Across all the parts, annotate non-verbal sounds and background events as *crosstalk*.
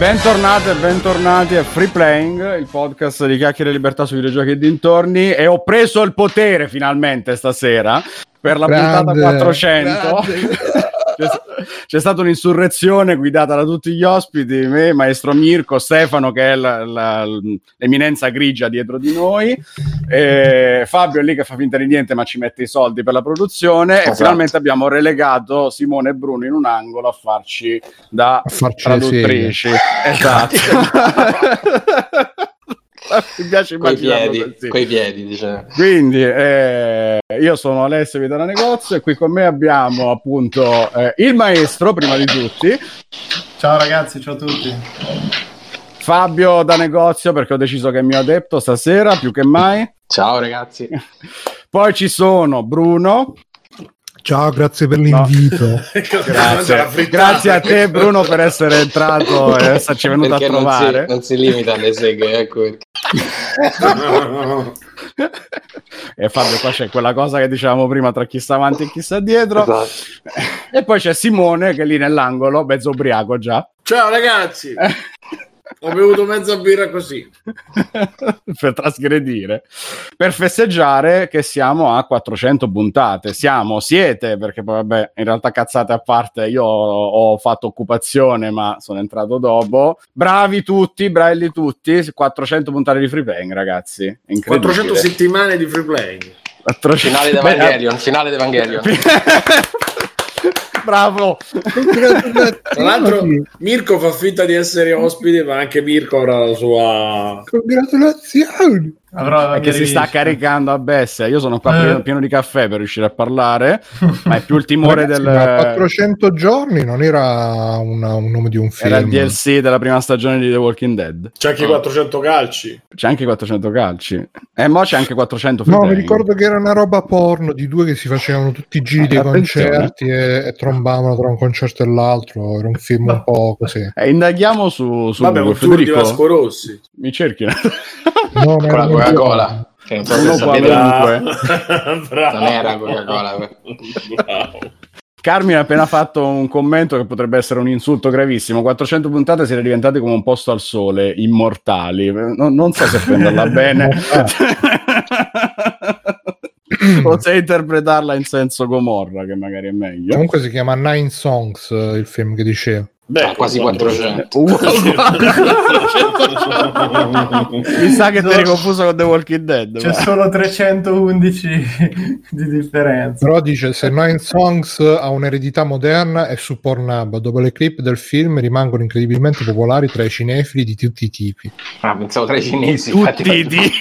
Bentornate e bentornati a Free Playing, il podcast di chiacchiere e libertà sui videogiochi e dintorni. E ho preso il potere finalmente stasera per la grande, puntata *laughs* 400. C'è, c'è, stata un'insurrezione guidata da tutti gli ospiti, me, maestro Mirko, Stefano che è la, la, l'eminenza grigia dietro di noi, Fabio è lì che fa finta di niente ma ci mette i soldi per la produzione esatto. e finalmente abbiamo relegato Simone e Bruno in un angolo a farci da a farci traduttrici. Esatto. *laughs* *laughs* mi piace coi piedi, coi piedi diciamo. quindi eh, io sono Alessio Vita da Negozio e qui con me abbiamo appunto eh, il maestro prima di tutti ciao ragazzi ciao a tutti Fabio da negozio perché ho deciso che è mio adepto stasera più che mai ciao ragazzi *laughs* poi ci sono Bruno Ciao, grazie per l'invito. No. *laughs* grazie. grazie. a te Bruno per essere entrato e esserci venuto perché a trovare. Non si, non si limita alle seghe, ecco perché. E Fabio, qua c'è quella cosa che dicevamo prima tra chi sta avanti e chi sta dietro. Esatto. E poi c'è Simone che è lì nell'angolo, mezzo ubriaco già. Ciao ragazzi! *laughs* Ho bevuto mezza birra così. *laughs* per trasgredire. Per festeggiare che siamo a 400 puntate. Siamo, siete, perché poi vabbè, in realtà cazzate a parte, io ho fatto occupazione, ma sono entrato dopo. Bravi tutti, bravi tutti. 400 puntate di free playing, ragazzi. 400 settimane di free playing. 400... Finale d'Evangelion, *laughs* finale d'Evangelion. *laughs* Bravo. Tra l'altro, Mirko fa finta di essere ospite, ma anche Mirko avrà la sua. Congratulazioni. Avrò che si sta caricando a bestia. Io sono qua eh. pieno di caffè per riuscire a parlare, *laughs* ma è più il timore Ragazzi, del. 400 giorni non era una, un nome di un film. Era il DLC della prima stagione di The Walking Dead. C'è anche oh. 400 calci. C'è anche 400 calci. E eh, mo c'è anche 400 No, mi ricordo che era una roba porno di due che si facevano tutti i giri dei concerti e, e, trombavano tra un concerto e l'altro. Era un film un po' così. E indaghiamo su. su Vabbè, un tour di Vasco Rossi. Mi cerchi. no, no, Coca-Cola. Che non so se sapete non era Coca-Cola. Carmine ha appena fatto un commento che potrebbe essere un insulto gravissimo. 400 puntate siete diventati come un posto al sole, immortali. Non, non so se prenderla *laughs* bene. *laughs* o se interpretarla in senso Gomorra, che magari è meglio. Comunque si chiama Nine Songs, il film che dicevo. Beh, ah, quasi 400. *laughs* Mi sa che ti eri confuso con The Walking Dead. C'è ma. solo 311 *laughs* di differenza. Però dice: Se Nine Songs ha un'eredità moderna è su Pornhub. Dopo le clip del film rimangono incredibilmente popolari tra i cinefili di tutti i tipi. Ah, pensavo tra i cinesi. Tutti i tipi.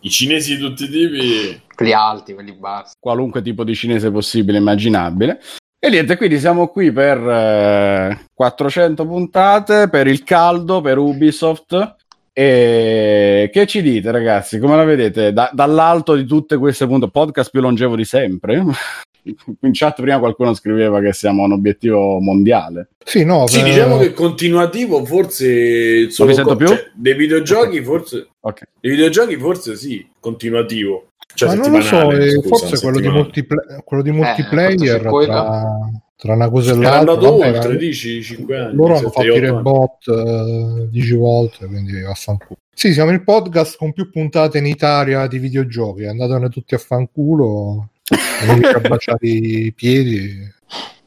I cinesi di tutti i tipi. Quelli alti, quelli bassi. Qualunque tipo di cinese possibile, immaginabile. E niente, quindi siamo qui per eh, 400 puntate, per il caldo, per Ubisoft. E che ci dite, ragazzi? Come la vedete? Da- dall'alto di tutte queste puntate, podcast più longevo di sempre? *laughs* In chat prima qualcuno scriveva che siamo un obiettivo mondiale. Sì, no, sì, per... diciamo che continuativo forse solo non mi sento più? Cioè, dei videogiochi okay. forse okay. dei videogiochi forse sì, continuativo. Cioè, Ma non lo so, scusa, forse quello di, multipla- quello di, multiplayer eh, tra, tra, una cosa e l'altra. È andato vabbè, oltre, dici, 5 anni. Loro hanno fatto i rebot uh, 10 volte, quindi vaffanculo. Sì, siamo il podcast con più puntate in Italia di videogiochi. Andatene tutti a fanculo, non a baciare i piedi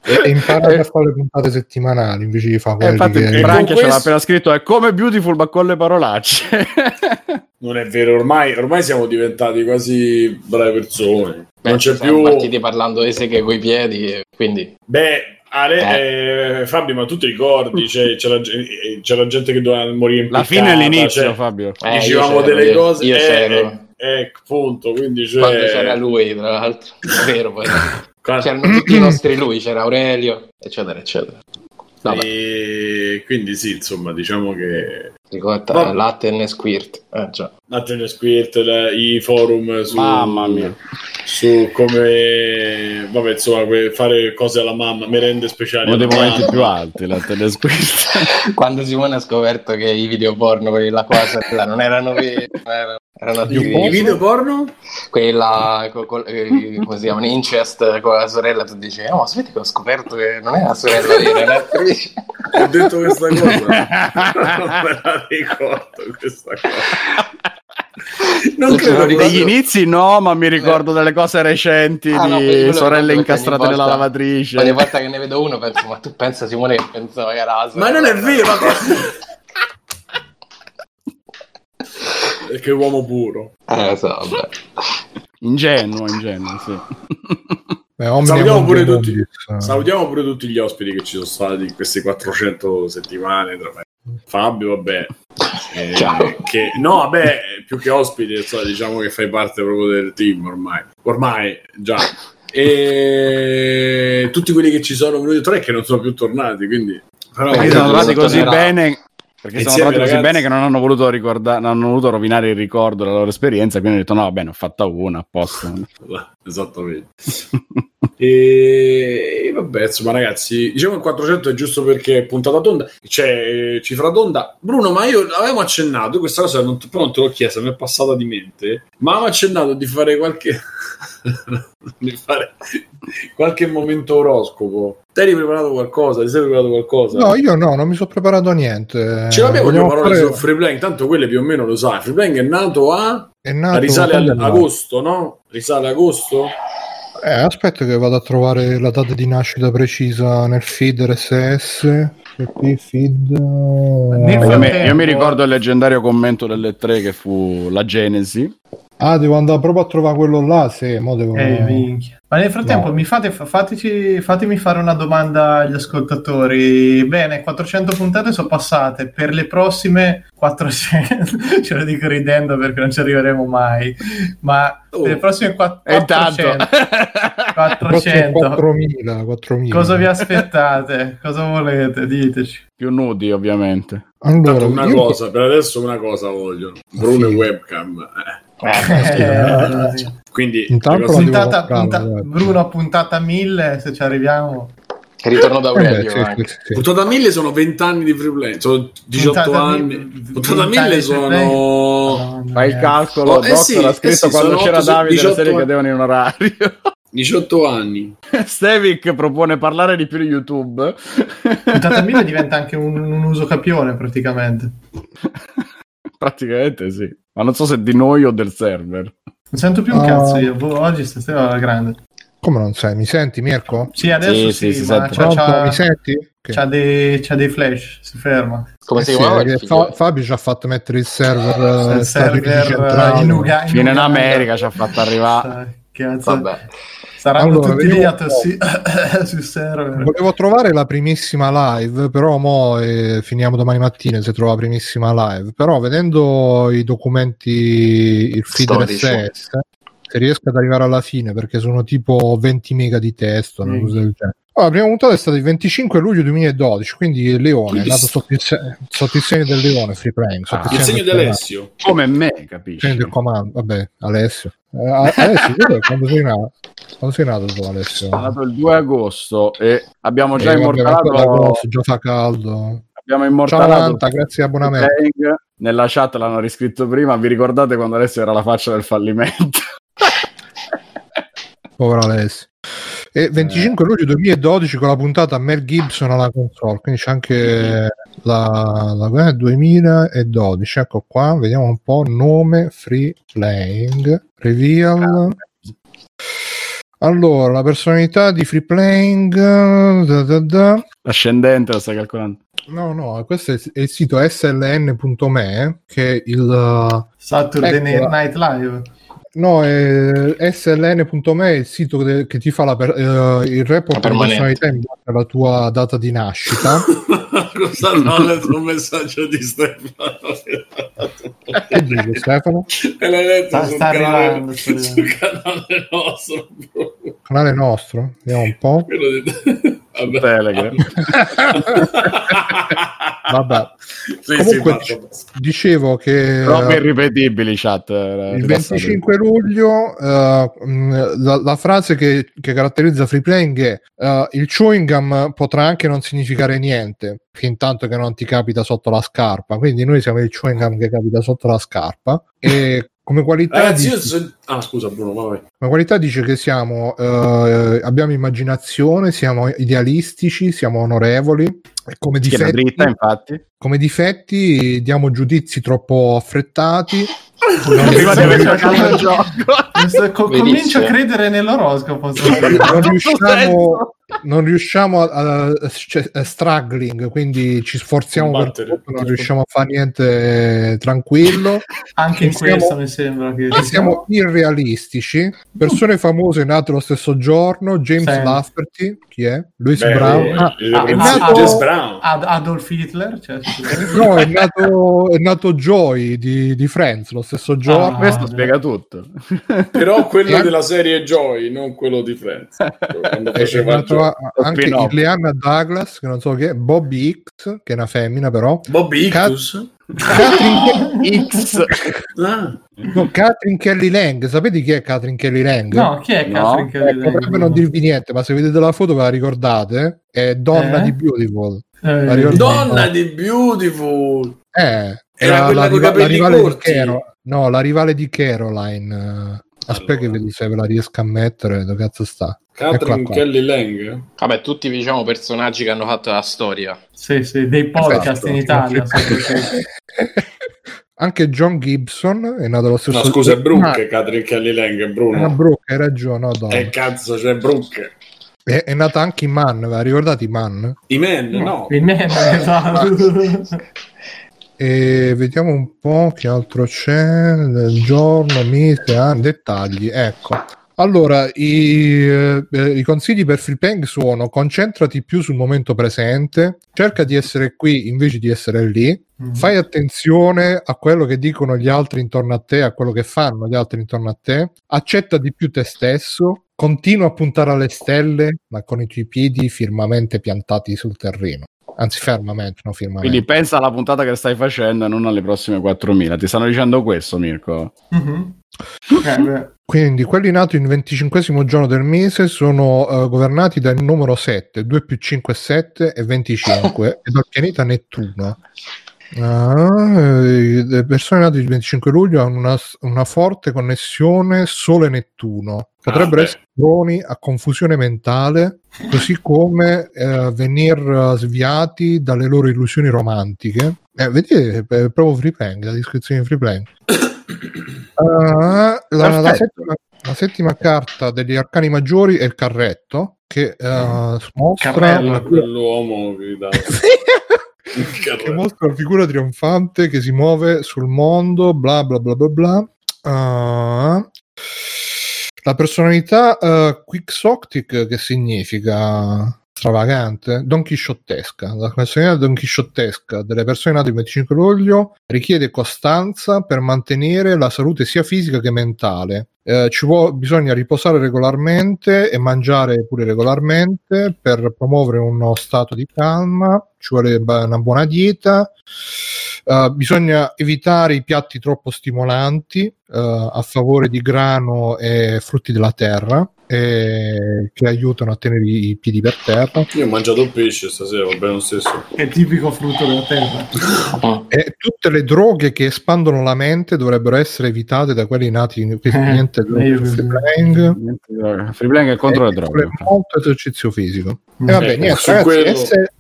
e imparare a fare le puntate settimanali invece di fare quelle infatti che... Franchi ce l'ha appena scritto è come Beautiful ma con le parolacce *laughs* non è vero ormai, ormai siamo diventati quasi brave persone Beh, non c'è più partiti parlando di seghe coi piedi quindi beh Ale, eh. Eh, Fabio, ma tu ti ricordi? C'è, c'era, eh, c'era, gente che doveva morire in La fine e l'inizio, cioè, Fabio. Eh, dicevamo delle io, cose. Io eh, eh, punto. Quindi cioè... Quando c'era lui, tra l'altro, è *laughs* vero. Poi. C'erano tutti i nostri lui, c'era Aurelio, eccetera, eccetera. E quindi sì, insomma, diciamo che... Ricorda, Latte e Squirt. Eh, già. Latte e Squirt, le, i forum su... Mamma mia. Su come... Vabbè, insomma, fare cose alla mamma, merende speciali. Uno dei momenti più alti, Latte e Squirt. *laughs* Quando Simone ha scoperto che i video porno, quelli la cosa non erano veri, erano erano I video porno? Quella, co, co, eh, come si chiama, incest con la sorella, tu dici, oh, ma aspetta che ho scoperto che non è la sorella vera, è un'attrice. Ho detto questa cosa. *laughs* non me la ricordo questa cosa. Non credo degli inizi no, ma mi ricordo delle cose recenti ah, di no, sorelle incastrate volta, nella lavatrice. Ogni volta che ne vedo uno penso, ma tu pensa Simone che pensavo che era. Ma non è vero, ma... *laughs* che uomo puro. Eh, so, vabbè. Ingenuo, ingenuo, sì. Beh, salutiamo, pure tutti, salutiamo, pure tutti, gli ospiti che ci sono stati in queste 400 settimane. Fabio, vabbè, eh, che, no, vabbè, più che ospiti, so, diciamo che fai parte proprio del team ormai. Ormai, già. E tutti quelli che ci sono venuti tre che non sono più tornati, quindi... Però, sono tornati così bene perché sono andati così bene che non hanno voluto ricordare, non hanno voluto rovinare il ricordo della loro esperienza, quindi hanno detto: no, bene, ho fatta una, a posto. *laughs* Esattamente. *laughs* e vabbè, insomma, ragazzi, diciamo che 400 è giusto perché è puntata tonda, c'è cifra tonda. Bruno, ma io avevo accennato, questa cosa non, però non te l'ho chiesta, mi è passata di mente, ma avevo accennato di fare qualche. *laughs* di fare qualche momento oroscopo. Ti hai preparato qualcosa? Ti sei preparato qualcosa? No, io no, non mi sono preparato niente. Ce l'abbiamo due parole fare... su Freeplaying, tanto quelle più o meno lo sai. Freeplaying è nato a... È nato risale a agosto, no? Risale agosto? Eh, aspetta che vado a trovare la data di nascita precisa nel feed RSS. Feed... Io, mi, io mi ricordo il leggendario commento delle tre che fu la Genesi Ah, devo andare proprio a trovare quello là, sì, mo devo... Eh, minchia. Ma nel frattempo no. mi fate, fateci, fatemi fare una domanda agli ascoltatori. Bene, 400 puntate sono passate, per le prossime 400, *laughs* ce lo dico ridendo perché non ci arriveremo mai, ma oh. per le prossime 400, 400 4.000, 4.000, cosa vi aspettate? cosa volete? Diteci. Più nudi ovviamente. Allora, una io... cosa, per adesso una cosa voglio, Bruno sì. webcam. Eh. Eh, quindi puntata, punta, Bruno puntata 1000 se ci arriviamo. Ritorno da Aurelio eh beh, sì, sì, sì. puntata 1000 sono 20 anni di freelance sono 18 puntata anni. puntata 1000 sono fai il calcolo oh, eh sì, ha scritto eh quando c'era Davide le serie cadevano in orario. *laughs* 18 anni. *laughs* Stevic propone parlare di più di YouTube. Puntata 1000 *laughs* diventa anche un, un uso capione praticamente praticamente sì ma non so se di noi o del server. Non sento più un cazzo io, boh, oggi stasera alla grande. Come non sai? Mi senti Mirko? Sì, adesso sì, sì, sì ma c'ha, c'ha, mi senti? Okay. C'ha, dei, c'ha, dei, flash, si ferma. Come eh si chiama? Fa, Fabio ci ha fatto mettere il server, il server in, Uga, in, Fino in America ci ha fatto arrivare. Cazzo. Vabbè. Saranno allora, tutti lì a tossi *laughs* sul server. Volevo trovare la primissima live, però mo eh, finiamo domani mattina se trovo la primissima live. Però vedendo i documenti, il feed RSS, se riesco ad arrivare alla fine, perché sono tipo 20 mega di testo, una cosa del genere. Oh, la prima puntata è stata il 25 luglio 2012, quindi Leone, è nato sotto il, se- sotto il, segno del Leone, Free Playing. Ah, il segno di Alessio. Come me, capisci? Segno del comando, vabbè, Alessio. Eh, Alessio, quando sei nato? Quando sei nato tu, Alessio? Sono nato il 2 agosto e abbiamo già eh, immortalato... Agosto, già fa caldo. Abbiamo immortalato... Ciao, Nanta, grazie abbonamento. Nella chat l'hanno riscritto prima, vi ricordate quando Alessio era la faccia del fallimento? *laughs* Povero Alessio. E 25 eh. luglio 2012 con la puntata Mel Gibson alla console, quindi c'è anche la, la 2012. Ecco qua, vediamo un po'. Nome Free Playing Reveal. Allora, la personalità di Free Playing da, da, da. Ascendente, lo stai calcolando? No, no, questo è il sito sln.me che è il Saturday ecco, Night Live No, eh, sln.me è il sito che, che ti fa la per, eh, il report personalità in base alla tua data di nascita. *laughs* Cosa non ho letto un messaggio di Stefano? che dici Stefano? E l'hai letto sta, sul, sta canale, arrivando, sul canale nostro. Canale nostro? Vediamo un po'. Di... *laughs* Vabbè. Telegram. *laughs* Vabbè. *laughs* Sì, Comunque sì, dicevo che Troppo irripetibili chat. Eh, il 25 luglio uh, la, la, frase che, che, caratterizza free playing è uh, il chewing gum potrà anche non significare niente fin tanto che non ti capita sotto la scarpa. Quindi noi siamo il chewing gum che capita sotto la scarpa e come qualità Ragazzi, dice... so... ah, scusa Bruno, vai. come qualità dice che siamo eh, abbiamo immaginazione, siamo idealistici, siamo onorevoli, Come difetti, dritta, infatti. come difetti diamo giudizi troppo affrettati. Prima di aver giocato il gioco. Comincio a credere nell'oroscopo. non riusciamo, non riusciamo a, a- cioè, a struggling, quindi ci sforziamo per tutto, non riusciamo a fare niente tranquillo. Anche in Siamo- questo mi sembra che Siamo irrealistici, persone famose nate lo stesso giorno, James Sì. Lafferty, chi è? Louis Beh, Brown. eh, Ah, eh, ah, ah, James ah, Brown. Ad- Adolf Hitler, cioè, no, è nato, è nato Joy di, di Friends lo stesso giorno. Ah. Questo spiega tutto. *laughs* Però quello Eh. della serie Joy, non quello di Friends. Quando *laughs* faceva Joy. anche. Ileana Douglas, che non so che è, Bobby X, che è una femmina però. Bobby Cat- Ictus? Catherine, X. *laughs* Ah, no, Catherine Kelly Lang, sapete chi è Catherine Kelly Lang? No, chi è No. Catherine Eh, Kelly Lang? potrebbe non dirvi niente, ma se vedete la foto ve la ricordate? È donna Eh? di Beautiful. Eh, Donna di Beautiful. Eh, Era era quella la, riva- la rivale di corti. Caro- no, la rivale di Caroline. eh. Aspetta che Allora. vedi se ve la riesco a mettere, dove cazzo sta? Catherine qua. Kelly Lang. Vabbè, tutti diciamo personaggi che hanno fatto la storia. Sì, sì, dei podcast Esatto. in Italia. *laughs* Anche John Gibson è nato lo stesso No, scusa, è Brooke, Ah, Catherine Kelly Lang, è Ah, Bruno. Brooke, hai ragione, no, donna. Eh, cazzo, c'è Brooke. È, è nata anche Iman, ve la ricordate Iman? I men, no. Il *laughs* meme, esatto. *laughs* E vediamo un po' che altro c'è del giorno, mese, anno, dettagli. Ecco. Allora, i, eh, i consigli per Freepeng sono concentrati più sul momento presente, cerca di essere qui invece di essere lì, Mm. fai attenzione a quello che dicono gli altri intorno a te, a quello che fanno gli altri intorno a te, accetta di più te stesso, continua a puntare alle stelle, ma con i tuoi piedi firmamente piantati sul terreno. Anzi, fermamente, no firmamente. Quindi pensa alla puntata che stai facendo e non alle prossime 4000. Ti stanno dicendo questo, Mirko? Beh. Quindi quelli nati il 25 giorno del mese sono eh, governati dal numero 7, 2 più 5 è 7 e 25 e dal pianeta Nettuno. Ah, eh, le persone nate il 25 luglio hanno una, una forte connessione Sole-Nettuno. Potrebbero Ah, essere droni a confusione mentale, così come eh, venir eh, sviati dalle loro illusioni romantiche. Eh, vedete, eh, proprio Freeplank, la descrizione di Freeplank. *coughs* Ah, la, la Perfetto. settima, la settima carta degli arcani maggiori è il carretto che eh, mostra la, Quell'uomo che dà *laughs* che mostra la figura trionfante che si muove sul mondo, bla bla bla bla bla. Ah. la personalità uh, quixotic che significa stravagante, don chisciottesca. La personalità don chisciottesca delle persone nate il 25 luglio richiede costanza per mantenere la salute sia fisica che mentale. Eh, ci vuole, bisogna riposare regolarmente e mangiare pure regolarmente per promuovere uno stato di calma. Ci vuole una buona dieta. Eh, bisogna evitare i piatti troppo stimolanti eh, a favore di grano e frutti della terra eh, che aiutano a tenere i piedi per terra. Io ho mangiato pesce stasera, va bene lo stesso. È tipico frutto della terra. E tutte le droghe che espandono la mente dovrebbero essere evitate da quelli nati in questo Eh, niente così. Niente, Freeplank è contro le Eh, droghe. molto esercizio fisico. Mm. E vabbè, Eh, niente, ragazzi, quello- S-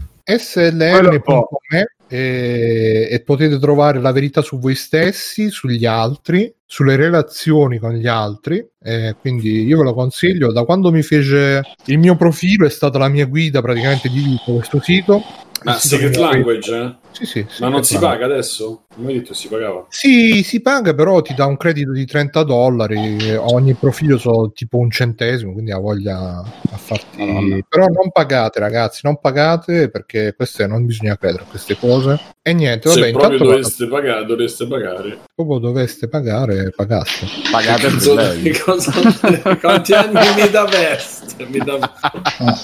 sln.me e, e potete trovare la verità su voi stessi, sugli altri, sulle relazioni con gli altri. eh, quindi io ve lo consiglio. Da quando mi fece il mio profilo è stata la mia guida praticamente di questo sito. Sito Secret Language, eh? Sì, sì, Ma non si Language. paga adesso? Non mi hai detto si pagava? Sì, si paga, però ti dà un credito di 30 dollari. Ogni profilo so tipo un centesimo, quindi ha voglia a farti. Madonna. Però non pagate, ragazzi, non pagate perché queste non bisogna credere a queste cose. E niente, vabbè, Se proprio intanto doveste pagare, dovreste pagare. proprio doveste pagare, pagaste. Pagate Freeplank. cosa- Quanti anni mi dà veste? Mi dà,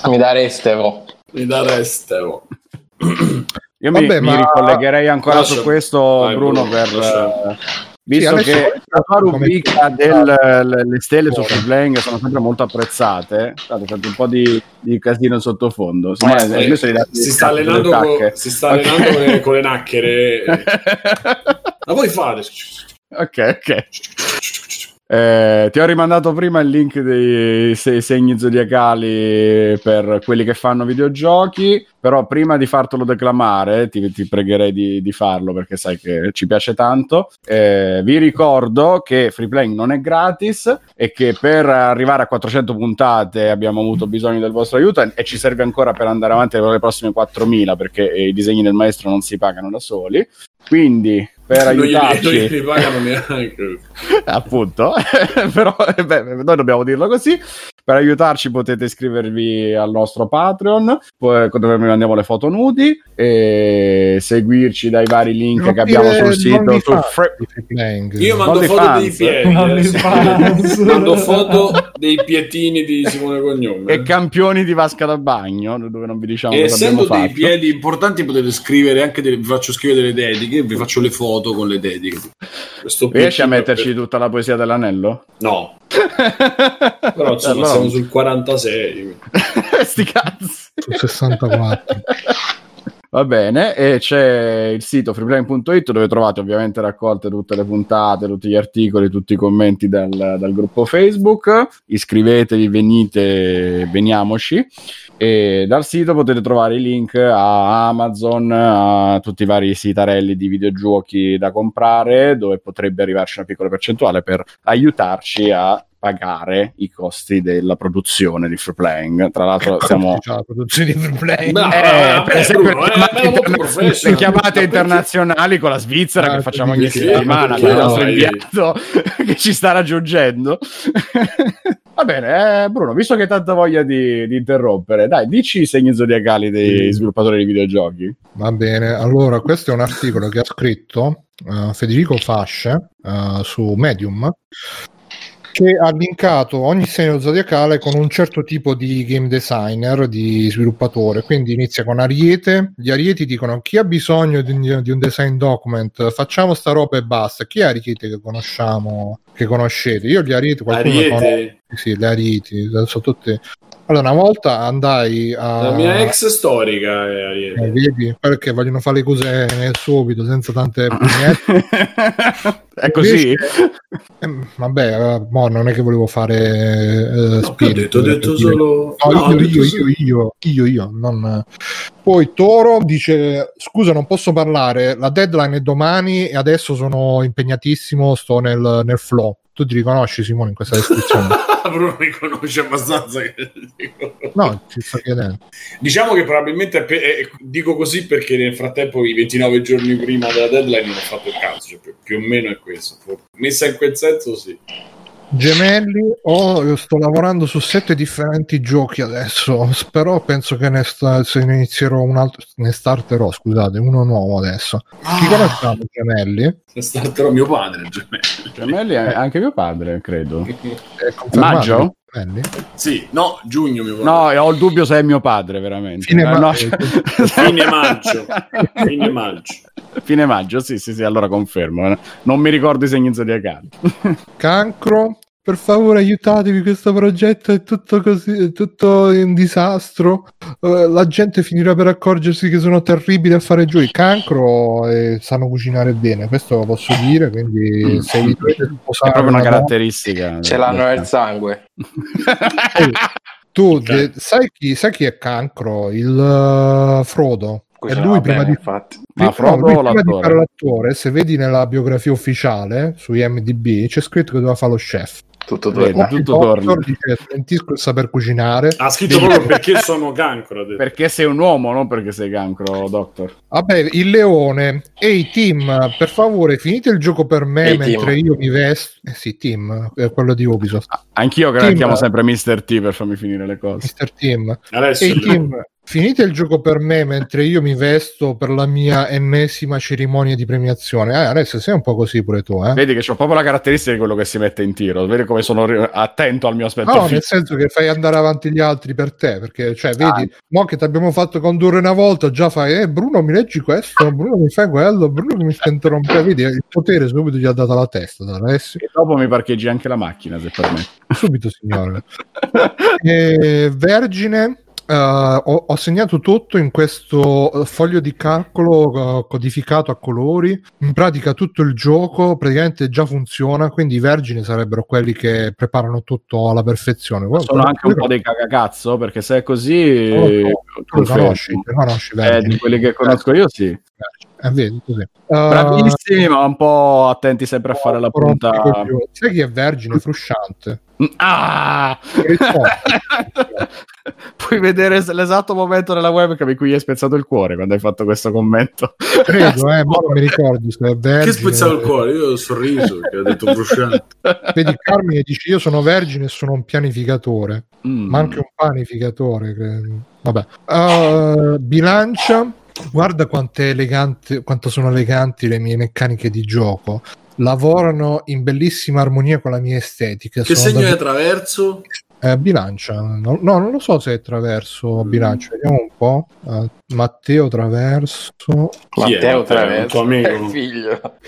Mi dareste, vo. mi dà reste, oh. *clears throat* Io mi, Vabbè, mi ma- ricollegherei ancora Lascia- su questo, Vai, Bruno, Bruno, per, lascia. eh, visto adesso- che la tua rubrica delle stelle su Freeplank sono sempre molto apprezzate. State fate un po' di, di casino in sottofondo. Insomma, Eh, di darti Si sta allenando, con, si sta allenando con, le, con le nacchere. *laughs* Ma voi fate? ok, ok. Eh, ti ho rimandato prima il link dei sei segni zodiacali per quelli che fanno videogiochi, però prima di fartelo declamare ti, ti pregherei di, di, farlo perché sai che ci piace tanto. Eh, vi ricordo che Free Playing non è gratis e che per arrivare a 400 puntate abbiamo avuto bisogno del vostro aiuto e, ci serve ancora per andare avanti con le prossime 4000 perché i disegni del maestro non si pagano da soli. Quindi per aiutarci. Non gli, pagano neanche. *laughs* Appunto, *laughs* però beh, noi dobbiamo dirlo così. Per aiutarci potete iscrivervi al nostro Patreon, poi, dove mandiamo le foto nudi, e seguirci dai vari link non che abbiamo sul sito. Sul fre- Io mando foto fans. dei piedi, eh, mando foto dei pietini di Simone Cognome. E campioni di vasca da bagno, dove non vi diciamo e essendo dei piedi importanti potete scrivere anche delle, vi faccio scrivere delle dediche, vi faccio le foto con le dediche. Questo Riesci a metterci per... tutta la poesia dell'anello? No. *laughs* Però insomma, allora... siamo sul 46. *laughs* Sti cazzi. Sul 64. Va bene, e c'è il sito freeplane.it dove trovate ovviamente raccolte tutte le puntate, tutti gli articoli, tutti i commenti dal, dal gruppo Facebook. Iscrivetevi, venite, veniamoci. E dal sito potete trovare i link a Amazon, a tutti i vari sitarelli di videogiochi da comprare, dove potrebbe arrivarci una piccola percentuale per aiutarci a pagare i costi della produzione di free playing. Tra l'altro, siamo la produzione di free playing. No, eh, per esempio, Bruno, le chiamate, le chiamate internazionali con la Svizzera ah, che facciamo ogni settimana con il nostro inviato *laughs* che ci sta raggiungendo. *laughs* Va bene, eh, Bruno, visto che hai tanta voglia di, di, interrompere, dai, dici i segni zodiacali dei sviluppatori di videogiochi. Va bene, allora questo è un articolo che ha scritto uh, Federico Fasce uh, su Medium che ha linkato ogni segno zodiacale con un certo tipo di game designer, di sviluppatore. Quindi inizia con Ariete. Gli Arieti dicono chi ha bisogno di, di un design document, facciamo sta roba e basta. Chi è Ariete che conosciamo, che conoscete? Io gli Arieti, qualcuno Ariete. Conosce, sì, le Arieti, sono tutte allora, una volta andai a. La mia ex storica è eh, vedi? Perché vogliono fare le cose subito, senza tante *laughs* È così? Eh, vabbè, eh, mo non è che volevo fare eh, no, ho detto, ho detto solo no, no, io, io, io, io, io, io, non... Poi Toro dice scusa non posso parlare, la deadline è domani e adesso sono impegnatissimo, sto nel, nel flow. Tu ti riconosci Simone in questa descrizione? *laughs* Bruno mi conosce abbastanza. no, ci sto chiedendo. Diciamo che probabilmente eh, dico così perché nel frattempo i 29 giorni prima della deadline non ho fatto il cazzo, cioè, più, più o meno è questo. Messa in quel senso sì. Gemelli, oh, sto lavorando su sette differenti giochi adesso. Però penso che ne, sta, se ne inizierò un altro. Ne starterò, scusate, uno nuovo adesso. Ah. Chi conosciamo Gemelli? Ne starterò mio padre. Gemelli, gemelli è anche mio padre, credo. Maggio? Gemelli? Sì, no, giugno mio padre. No, ho il dubbio se è mio padre, veramente. Fine, eh, ma- no. Fine maggio. Fine maggio. Fine maggio, sì, sì, sì, allora confermo. Non mi ricordo i segni zodiacali. Cancro, per favore aiutatevi, questo progetto è tutto così, è tutto in disastro. Uh, la gente finirà per accorgersi che sono terribili a fare giù il cancro e sanno cucinare bene, questo lo posso dire, quindi mm. se vi dovete sposare... È proprio una, una caratteristica. Ce l'hanno nel sangue. tu de- sai, chi, sai, chi, è cancro? Il uh, Frodo. È lui prima, bene, di, infatti. Ma no, lui prima di fare l'attore, se vedi nella biografia ufficiale su IMDb c'è scritto che doveva fare lo chef tutto torna. Tutto torna. Dice, sentisco il saper cucinare. Ha scritto proprio perché sono cancro. Perché sei un uomo, non perché sei cancro, doctor. Vabbè, il leone. Ehi, team, per favore, finite il gioco per me Ehi, mentre team. io mi vesto. Eh sì, team, è quello di Ubisoft. Anch'io che chiamo sempre Mr. T per farmi finire le cose. Mr. Team. Adesso Ehi, team, finite il gioco per me mentre io mi vesto per la mia ennesima cerimonia di premiazione. Eh, adesso sei un po' così pure tu, eh? Vedi che ho proprio la caratteristica di quello che si mette in tiro. Vedi come sono attento al mio aspetto. No, nel senso che fai andare avanti gli altri per te, perché, cioè, vedi, ah. mo che ti abbiamo fatto condurre una volta, già fai, eh, Bruno mi leggi questo, Bruno mi fai quello, Bruno mi sta interrompendo. Vedi, il potere subito gli ha dato la testa. Adesso. E dopo mi parcheggi anche la macchina, se per me. Subito, signore. *laughs* e, Vergine Uh, ho, ho, segnato tutto in questo foglio di calcolo uh, codificato a colori. In pratica tutto il gioco praticamente già funziona, quindi i vergini sarebbero quelli che preparano tutto alla perfezione. Ma sono anche un po' dei cagacazzo, perché se è così... Oh, no, tu li conosci, conosci eh, di quelli che conosco io sì. Eh, vedi, così. Bravissimi, uh, ma un po' attenti sempre a fare la punta. Sai chi è vergine? Frusciante. Ah! Puoi vedere l'esatto momento nella webcam in cui hai spezzato il cuore quando hai fatto questo commento. Credo, eh, ma non mi ricordo se è vergine. Che spezzato il cuore? Io ho sorriso che ha detto frusciante. Vedi, Carmine dice io sono vergine e sono un pianificatore, mm. ma anche un panificatore. Credo. Vabbè. Uh, bilancia guarda quanto sono eleganti le mie meccaniche di gioco. Lavorano in bellissima armonia con la mia estetica. Che sono segno da... è attraverso? Eh, bilancia, no, no, non lo so se è attraverso mm. bilancia, vediamo un po'. Uh, Matteo Traverso, Matteo Traverso, amico. *laughs* figlio. *laughs*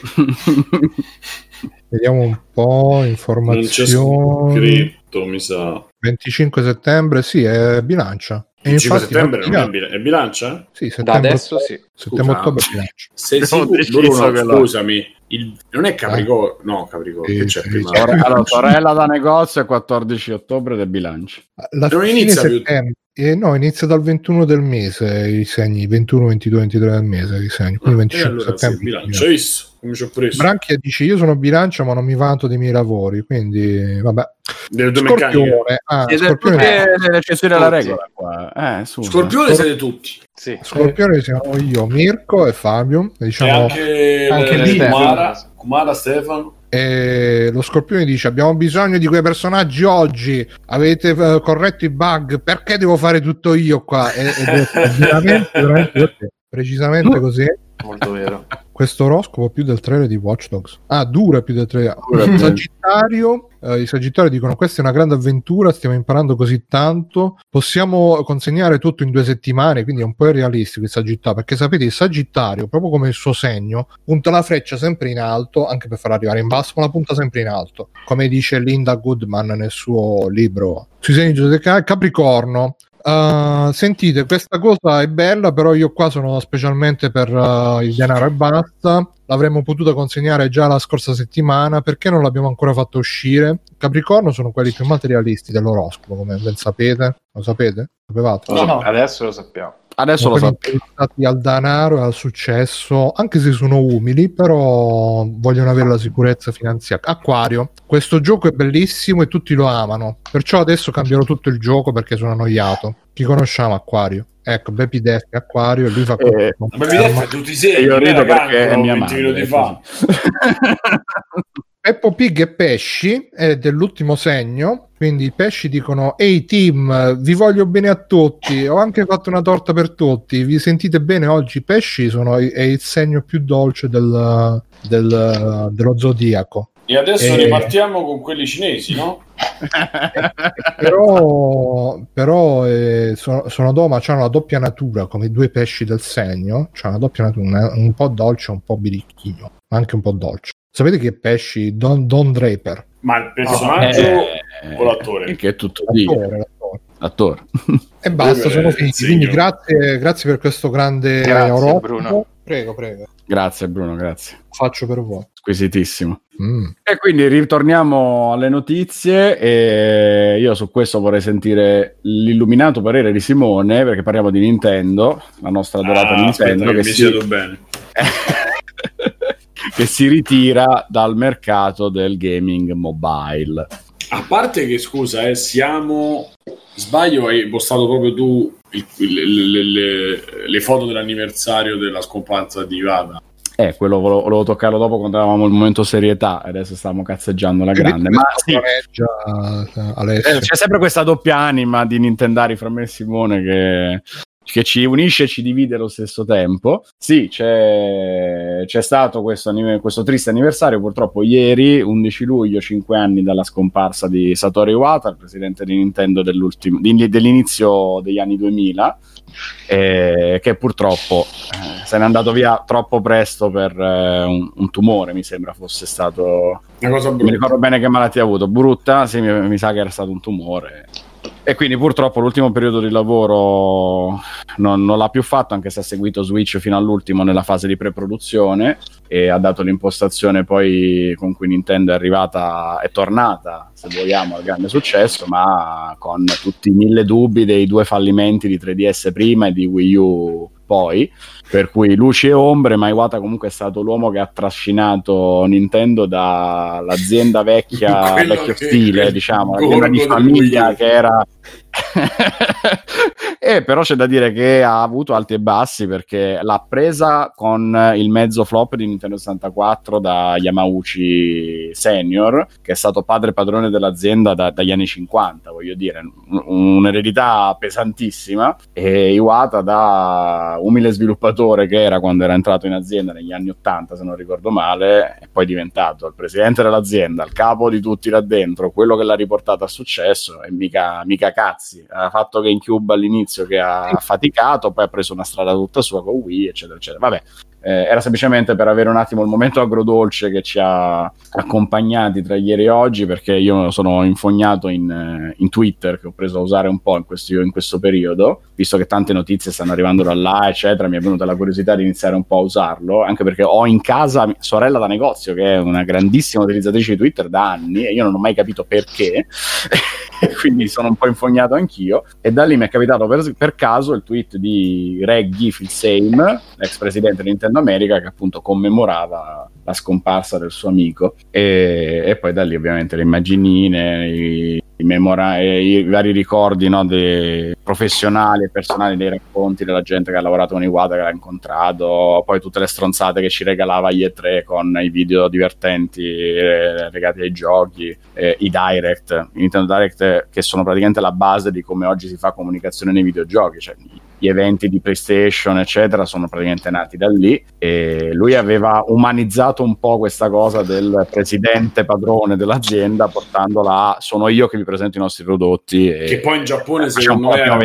vediamo un po' informazioni. Scritto, mi sa. 25 settembre, sì, è bilancia. E 5 settembre non è, è bilancia? Sì, settembre, da adesso sì. Settembre ottobre bilancia. Sei sicuro? No, scusami, il, non è Capricorno, no, Capricorno. Sì, sì, allora, sorella da negozio è 14 ottobre del bilancio. La non inizia settembre, eh, no, inizia dal 21 del mese i segni, 21, 22, 23 del mese i segni, quindi 25 allora, settembre. Sì, bilancio, hai visto? Come ci ho preso? Branchia dice io sono bilancia ma non mi vanto dei miei lavori, quindi vabbè. Delle due Scorpione, ah, Scorpione è l'eccezione della regola qua. Eh, Scorpione siete tutti. Sì. Scorpione siamo io, Mirko e Fabio. Diciamo, e anche, anche eh, lì Kumara, Kumara, Stefano. E lo Scorpione dice: Abbiamo bisogno di quei personaggi oggi. Avete uh, corretto i bug. Perché devo fare tutto io qua? Ed è *laughs* veramente, veramente precisamente così. Molto vero. *laughs* Questo oroscopo più del trailer di Watch Dogs. Ah, dura più del trailer. Sagittario, eh, i Sagittari dicono questa è una grande avventura, stiamo imparando così tanto, possiamo consegnare tutto in due settimane, quindi è un po' irrealistico il Sagittario, perché sapete il Sagittario, proprio come il suo segno, punta la freccia sempre in alto, anche per far arrivare in basso, ma la punta sempre in alto, come dice Linda Goodman nel suo libro sui segni di Capricorno, Uh, sentite, questa cosa è bella, però io qua sono specialmente per uh, il denaro e basta. L'avremmo potuta consegnare già la scorsa settimana, perché non l'abbiamo ancora fatto uscire? Capricorno sono quelli più materialisti dell'oroscopo, come ben sapete. Lo sapete? Sapevate? No, no, adesso lo sappiamo. Adesso lo sappiamo. al denaro e al successo, anche se sono umili, però vogliono avere la sicurezza finanziaria. Acquario, questo gioco è bellissimo e tutti lo amano, perciò adesso cambierò tutto il gioco perché sono annoiato. Chi conosciamo Acquario? Ecco, Baby Death Acquario, lui fa eh, Baby Death tutti sei, io rido perché è mia madre. Fa. *laughs* Peppo Pig e Pesci è dell'ultimo segno, quindi i pesci dicono ehi team, vi voglio bene a tutti, ho anche fatto una torta per tutti, vi sentite bene oggi? I pesci sono, è il segno più dolce del, del, dello zodiaco. E adesso e... ripartiamo con quelli cinesi, no? *laughs* però però eh, sono, sono doma, hanno la doppia natura come i due pesci del segno, c'è una doppia natura, un po' dolce e un po' birichino, ma anche un po' dolce. Sapete che pesci Don, Don Draper? Ma il personaggio eh, o l'attore? Che è tutto l'attore, l'attore. l'attore. E basta, sono finiti. Quindi grazie, grazie per questo grande grazie, Bruno. Prego, prego. Grazie Bruno, grazie. Faccio per voi. Squisitissimo. Mm. E quindi ritorniamo alle notizie e io su questo vorrei sentire l'illuminato parere di Simone perché parliamo di Nintendo, la nostra adorata ah, Nintendo aspetta, che, che si... bene. *laughs* che si ritira dal mercato del gaming mobile. A parte che, scusa, eh, siamo... Sbaglio, hai postato proprio tu il, le, le, le, foto dell'anniversario della scomparsa di Ivana. Eh, quello volevo, volevo, toccarlo dopo quando avevamo il momento serietà e adesso stavamo cazzeggiando la grande. Ma sì, eh, c'è sempre questa doppia anima di Nintendari fra me e Simone che che ci unisce e ci divide allo stesso tempo. Sì, c'è, c'è stato questo, questo, triste anniversario, purtroppo ieri, 11 luglio, 5 anni dalla scomparsa di Satoru Iwata, il presidente di Nintendo dell'inizio degli anni 2000, eh, che purtroppo eh, se n'è andato via troppo presto per eh, un, un, tumore, mi sembra fosse stato... Una cosa brutta. Mi ricordo bene che malattia ha avuto, brutta, sì, mi, mi sa che era stato un tumore E quindi purtroppo l'ultimo periodo di lavoro non, non, l'ha più fatto, anche se ha seguito Switch fino all'ultimo nella fase di pre-produzione e ha dato l'impostazione poi con cui Nintendo è arrivata, è tornata, se vogliamo, al grande successo, ma con tutti i mille dubbi dei due fallimenti di 3DS prima e di Wii U poi, per cui luci e ombre, ma Iwata comunque è stato l'uomo che ha trascinato Nintendo dall'azienda vecchia, *laughs* vecchio stile, diciamo, l'azienda di famiglia che era *laughs* e però c'è da dire che ha avuto alti e bassi perché l'ha presa con il mezzo flop di Nintendo 64 da Yamauchi Senior, che è stato padre padrone dell'azienda da, dagli anni 50, voglio dire, un'eredità pesantissima. E Iwata, da umile sviluppatore che era quando era entrato in azienda negli anni 80, se non ricordo male, è poi diventato il presidente dell'azienda, il capo di tutti là dentro, quello che l'ha riportato a successo e mica, mica ragazzi. Ha fatto GameCube all'inizio che ha faticato, poi ha preso una strada tutta sua con Wii, eccetera, eccetera. Vabbè, eh, era semplicemente per avere un attimo il momento agrodolce che ci ha accompagnati tra ieri e oggi, perché io sono infognato in, eh, in Twitter, che ho preso a usare un po' in, questi, in, questo periodo, visto che tante notizie stanno arrivando da là, eccetera, mi è venuta la curiosità di iniziare un po' a usarlo, anche perché ho in casa sorella da negozio, che è una grandissima utilizzatrice di Twitter da anni, e io non ho mai capito perché, *laughs* quindi sono un po' infognato anch'io, e da lì mi è capitato per, per caso il tweet di Reggie Filsame, ex presidente di Nintendo America che appunto commemorava la scomparsa del suo amico. E, e poi da lì ovviamente le immaginine, i, i, memora- i vari ricordi no, professionali e personali dei racconti della gente che ha lavorato con Iwata, che l'ha incontrato, poi tutte le stronzate che ci regalava gli E3 con i video divertenti eh, legati ai giochi, eh, i direct, i Nintendo Direct che sono praticamente la base di come oggi si fa comunicazione nei videogiochi, cioè gli eventi di PlayStation, eccetera, sono praticamente nati da lì. E lui aveva umanizzato un po' questa cosa del presidente padrone dell'azienda, portandola a sono io che vi presento i nostri prodotti. che poi in Giappone, secondo me, era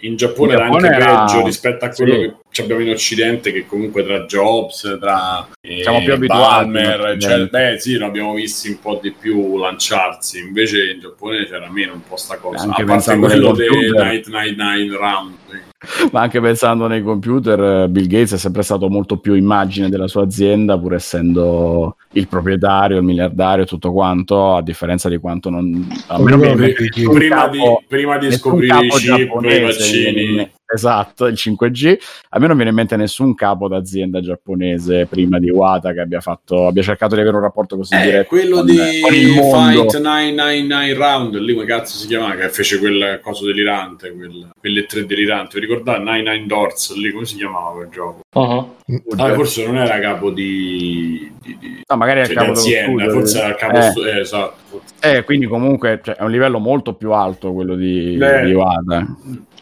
in Giappone, in era anche era... peggio rispetto a quello sì. che abbiamo in Occidente, che comunque tra Jobs, tra siamo eh, più abituati. Palmer, cioè, beh, sì, l'abbiamo visti un po' di più lanciarsi. Invece in Giappone c'era meno un po' sta cosa. Anche a parte quello del Night Night Night Round. *laughs* Ma anche pensando nei computer, eh, Bill Gates è sempre stato molto più immagine della sua azienda, pur essendo il proprietario, il miliardario tutto quanto, a differenza di quanto non... A meno prima, capo, di, prima di scoprire i chip, i vaccini Esatto, il 5G. A me non viene in mente nessun capo d'azienda giapponese prima di Wata che abbia, fatto, abbia cercato di avere un rapporto così eh, diretto. Quello con, di con Fight 999 Round, lì come cazzo si chiamava? Che fece quel coso delirante, quel, quelle tre delirante. Vi ricordate? 99 Doors, lì come si chiamava quel gioco? Uh-huh. Ah, forse non era capo di, di, di no, magari era cioè, capo d'azienda, forse era capo eh. Stu- eh, esatto. Eh, quindi comunque cioè, è un livello molto più alto quello di, eh. di Wata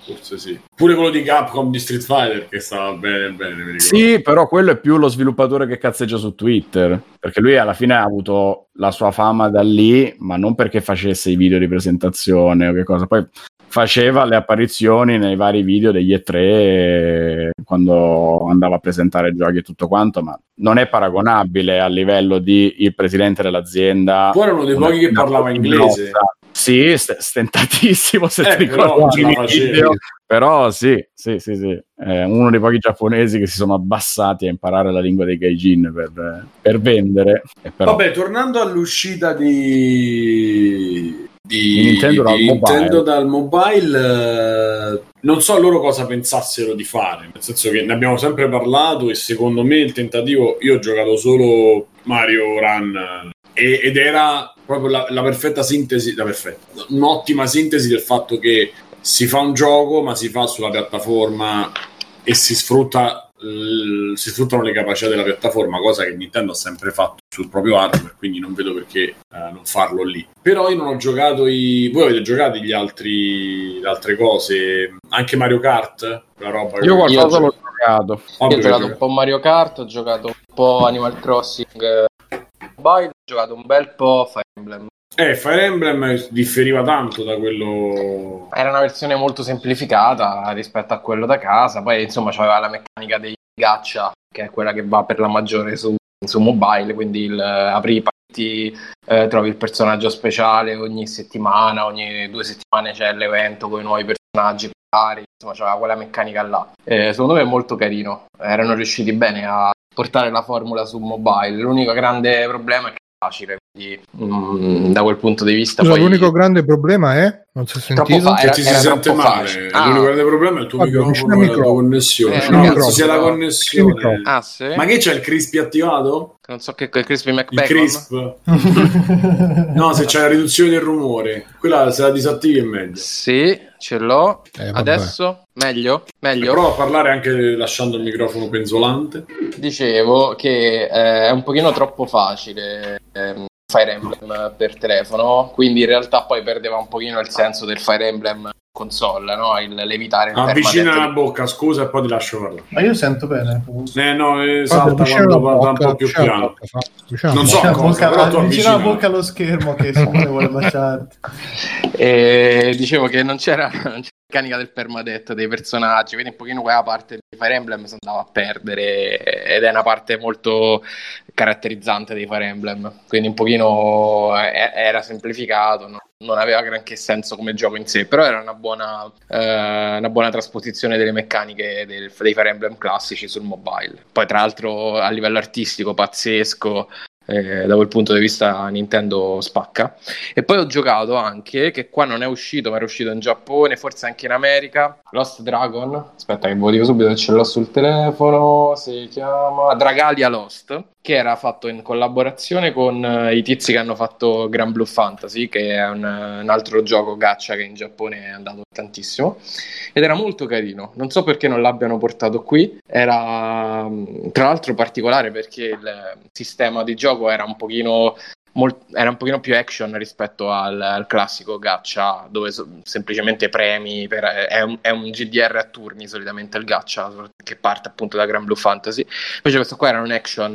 forse sì. Pure quello di Capcom di Street Fighter che stava bene bene. Sì, però quello è più lo sviluppatore che cazzeggia su Twitter, perché lui alla fine ha avuto la sua fama da lì, ma non perché facesse i video di presentazione o che cosa. Poi faceva le apparizioni nei vari video degli E3 quando andava a presentare giochi e tutto quanto, ma non è paragonabile a livello di il presidente dell'azienda. Poi era uno dei pochi che parlava inglese. Sì, st- stentatissimo se eh, ti ricordi però, video, però sì, sì, sì, sì. È uno dei pochi giapponesi che si sono abbassati a imparare la lingua dei gaijin per, per vendere. Però... Vabbè, tornando all'uscita di, di, Nintendo, di dal Nintendo dal mobile, eh, non so loro cosa pensassero di fare, nel senso che ne abbiamo sempre parlato e secondo me il tentativo, io ho giocato solo Mario Run e, ed era proprio la, la, perfetta sintesi, la perfetta, un'ottima sintesi del fatto che si fa un gioco ma si fa sulla piattaforma e si sfrutta si sfruttano le capacità della piattaforma, cosa che Nintendo ha sempre fatto sul proprio hardware, quindi non vedo perché eh, non farlo lì. Però io non ho giocato i. Voi avete giocato gli altri le altre cose, anche Mario Kart? La roba io qualcosa l'ho giocato. Io ho giocato un po' Mario Kart, ho giocato un po' Animal Crossing Mobile, ho giocato un bel po' Fire Emblem. Eh, Fire Emblem differiva tanto da quello. Era una versione molto semplificata rispetto a quello da casa. Poi, insomma, c'aveva la meccanica dei gaccia, che è quella che va per la maggiore su su mobile, quindi il, apri i pacchetti, eh, trovi il personaggio speciale ogni settimana, ogni due settimane c'è l'evento con i nuovi personaggi insomma c'era quella meccanica là. Eh, secondo me è molto carino, erano riusciti bene a portare la formula su mobile. L'unico grande problema è che è facile, quindi mm, da quel punto di vista... Scusa, poi... L'unico grande problema è? Non si è sentito? Fa- era, che ti si sente male. Ah. L'unico grande problema è il tuo ah, microfono e la tua connessione. Eh, no, non sia la connessione. Ah, sì? Ma che c'è il crispy attivato? Non so che il crispy Il crisp. *laughs* no, se c'è la riduzione del rumore, quella se la disattivi è meglio. Sì, ce l'ho. Eh, Adesso meglio? Meglio? Prova a parlare anche lasciando il microfono penzolante. Dicevo che eh, è un pochino troppo facile. Eh, Fire Emblem per telefono, quindi in realtà poi perdeva un pochino il senso del Fire Emblem console, no? il levitare il avvicina la bocca, scusa, e poi ti lascio parlare. Ma io sento bene. Eh no, eh, salta quando parla un po' più piano. Bocca, non so cosa, bocca, avvicina la bocca allo schermo che vuole baciarti. *laughs* E dicevo che non c'era, *laughs* non c'era meccanica del permadeath dei personaggi, quindi un pochino quella parte di Fire Emblem si andava a perdere ed è una parte molto caratterizzante dei Fire Emblem, quindi un pochino eh, era semplificato, no? Non aveva granché senso come gioco in sé, però era una buona, eh, una buona trasposizione delle meccaniche del, dei Fire Emblem classici sul mobile. Poi tra l'altro a livello artistico pazzesco, eh, da quel punto di vista Nintendo spacca. E poi ho giocato anche, che qua non è uscito, ma era uscito in Giappone, forse anche in America, Lost Dragon. Aspetta che ve lo dico subito ce l'ho sul telefono. Si chiama Dragalia Lost, che era fatto in collaborazione con uh, i tizi che hanno fatto Grand Blue Fantasy, che è un, un altro gioco gacha che in Giappone è andato tantissimo. Ed era molto carino. Non so perché non l'abbiano portato qui. Era tra l'altro particolare perché il sistema di gioco gioco era un pochino Molt- era un pochino più action rispetto al, al classico gacha dove so- semplicemente premi per, è, un, è, un, GDR a turni solitamente il gacha che parte appunto da Grand Blue Fantasy invece questo qua era un action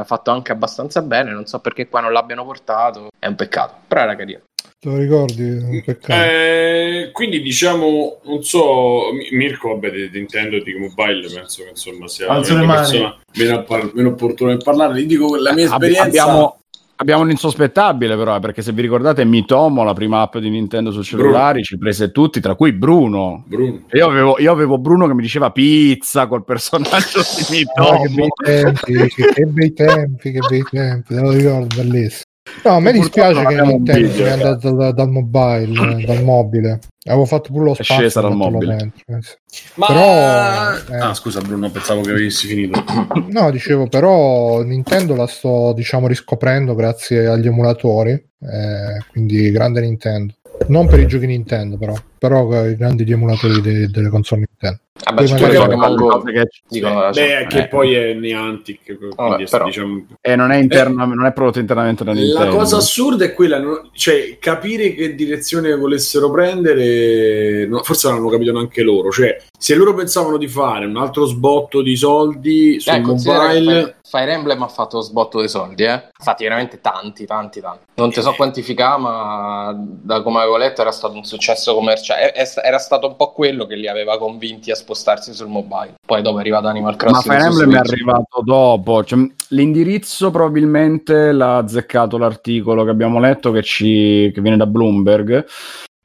uh, fatto anche abbastanza bene non so perché qua non l'abbiano portato è un peccato però era carino Te lo ricordi? Un peccato. Eh, quindi diciamo, non so, Mirko, vabbè, di Nintendo di mobile penso che insomma sia una persona meno, meno opportuna di parlare. Vi dico la mia esperienza. Abbiamo, abbiamo un insospettabile però, eh, perché se vi ricordate Mitomo, la prima app di Nintendo su cellulari, Bruno. ci prese tutti, tra cui Bruno. Bruno. Io, avevo, io, avevo, Bruno che mi diceva pizza col personaggio di *laughs* Mitomo. Oh, che bei tempi, che bei tempi, che bei tempi, te lo ricordo, bellissimo. No, a me dispiace che Nintendo sia cioè. andato da, dal mobile, dal mobile. Avevo fatto pure lo spazio. È scesa dal mobile. Ma... Però, eh... Ah, scusa Bruno, pensavo che avessi finito. *coughs* no, dicevo, però Nintendo la sto, diciamo, riscoprendo grazie agli emulatori. Eh, quindi grande Nintendo. Non per i giochi Nintendo, però, però i grandi emulatori de- delle console Nintendo. Vabbè, ci magari che manco che dicono Beh, eh. che poi è Niantic, Vabbè, però, diciamo... e non è, interna, eh, non è prodotto internamente da Nintendo. La cosa assurda è quella, cioè capire che direzione volessero prendere, no, forse l'hanno capito neanche loro. Cioè, se loro pensavano di fare un altro sbotto di soldi sul eh, mobile Fire Emblem ha fatto sbotto dei soldi, eh? Infatti, veramente tanti, tanti, tanti. Non ti so quantificare, ma da come avevo letto era stato un successo commerciale. Era stato un po' quello che li aveva convinti a spostarsi sul mobile. Poi dopo è arrivato Animal Crossing. Ma Fire Emblem è arrivato dopo. Cioè, l'indirizzo probabilmente l'ha azzeccato l'articolo che abbiamo letto che, ci, che viene da Bloomberg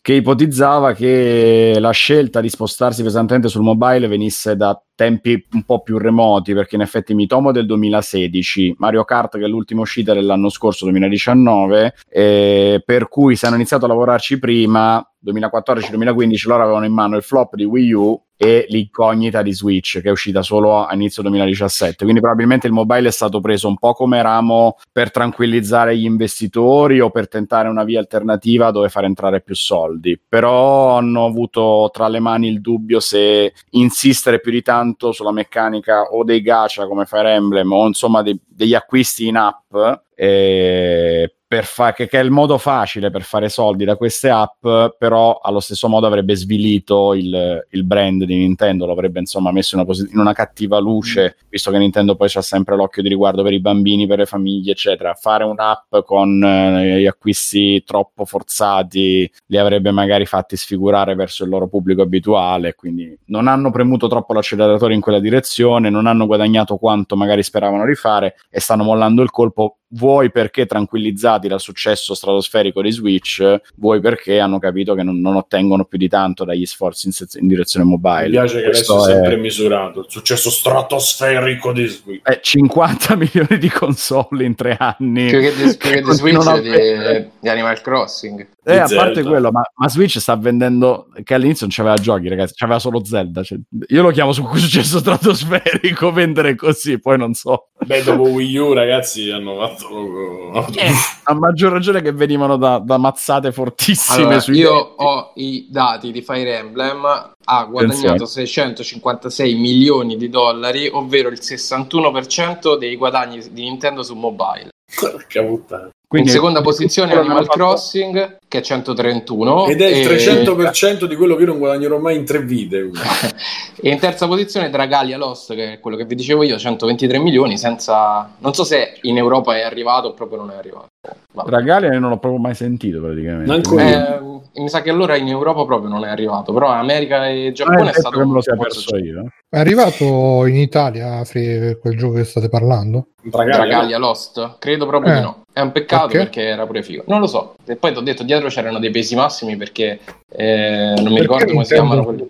che ipotizzava che la scelta di spostarsi pesantemente sul mobile venisse da tempi un po' più remoti, perché in effetti Mitomo del 2016, Mario Kart che è l'ultima uscita dell'anno scorso, 2019, eh, per cui se hanno iniziato a lavorarci prima, 2014-2015, loro avevano in mano il flop di Wii U e l'incognita di Switch che è uscita solo a inizio 2017 quindi probabilmente il mobile è stato preso un po' come ramo per tranquillizzare gli investitori o per tentare una via alternativa dove far entrare più soldi. Però hanno avuto tra le mani il dubbio se insistere più di tanto sulla meccanica o dei gacha come Fire Emblem o insomma dei, degli acquisti in app eh, fa- che, che, è il modo facile per fare soldi da queste app, però allo stesso modo avrebbe svilito il, il brand di Nintendo, lo avrebbe insomma messo in una, posi- in una cattiva luce, mm. visto che Nintendo poi c'ha sempre l'occhio di riguardo per i bambini, per le famiglie, eccetera. Fare un'app con eh, gli acquisti troppo forzati li avrebbe magari fatti sfigurare verso il loro pubblico abituale, quindi non hanno premuto troppo l'acceleratore in quella direzione, non hanno guadagnato quanto magari speravano di fare e stanno mollando il colpo vuoi perché tranquillizzati dal successo stratosferico di Switch, vuoi perché hanno capito che non, non ottengono più di tanto dagli sforzi in, se- in direzione mobile. Mi piace che Questo adesso è sempre misurato il successo stratosferico di Switch. È 50 *laughs* milioni di console in tre anni. Più che di, più che di *laughs* Switch di, di Animal Crossing. Eh, a parte quello, ma, ma, Switch sta vendendo che all'inizio non c'aveva giochi, ragazzi, c'aveva solo Zelda. Cioè, io lo chiamo su *laughs* successo stratosferico vendere così, poi non so. Beh, dopo Wii U, ragazzi, hanno fatto. Eh, a maggior ragione che venivano da, da mazzate fortissime. Allora, io denti. ho i dati di Fire Emblem. Ha guadagnato Pensiamo. 656 milioni di dollari, ovvero il 61% dei guadagni di Nintendo su mobile. Porca puttana. Quindi in seconda posizione Animal Crossing che è 131 ed è il 300% e... di quello che io non guadagnerò mai in tre vite *laughs* e in terza posizione Dragalia Lost che è quello che vi dicevo io 123 milioni senza non so se in Europa è arrivato o proprio non è arrivato Vabbè. Dragalia io non l'ho proprio mai sentito praticamente eh, mi sa che allora in Europa proprio non è arrivato però America e Giappone ah, è stato me lo sia perso io è arrivato in Italia quel gioco che state parlando? Dragalia, Dragalia Lost? credo proprio eh. di no è un peccato okay. perché era pure figo. Non lo so. E poi ti ho detto, dietro c'erano dei pesi massimi perché eh, non mi perché ricordo come si chiamano quelli.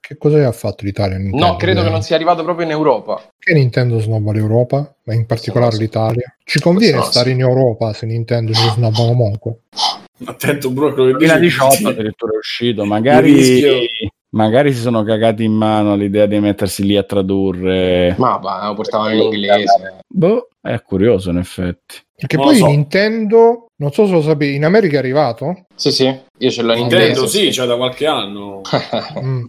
Che cosa ha fatto l'Italia? Nintendo? No, credo che non sia arrivato proprio in Europa. Che Nintendo snobba l'Europa, ma in particolare so, l'Italia? Ci conviene stare in Europa se Nintendo ci snobba comunque. Attento, Bruno, che 2018 addirittura è uscito, magari magari si sono cagati in mano l'idea di mettersi lì a tradurre. Ma va, lo portavano in inglese. Boh, è curioso in effetti. Perché non poi so. Nintendo, non so se lo sapevi, in America è arrivato? Sì, sì, io ce l'ho in Nintendo, inglese. sì, cioè da qualche anno. *laughs* mm.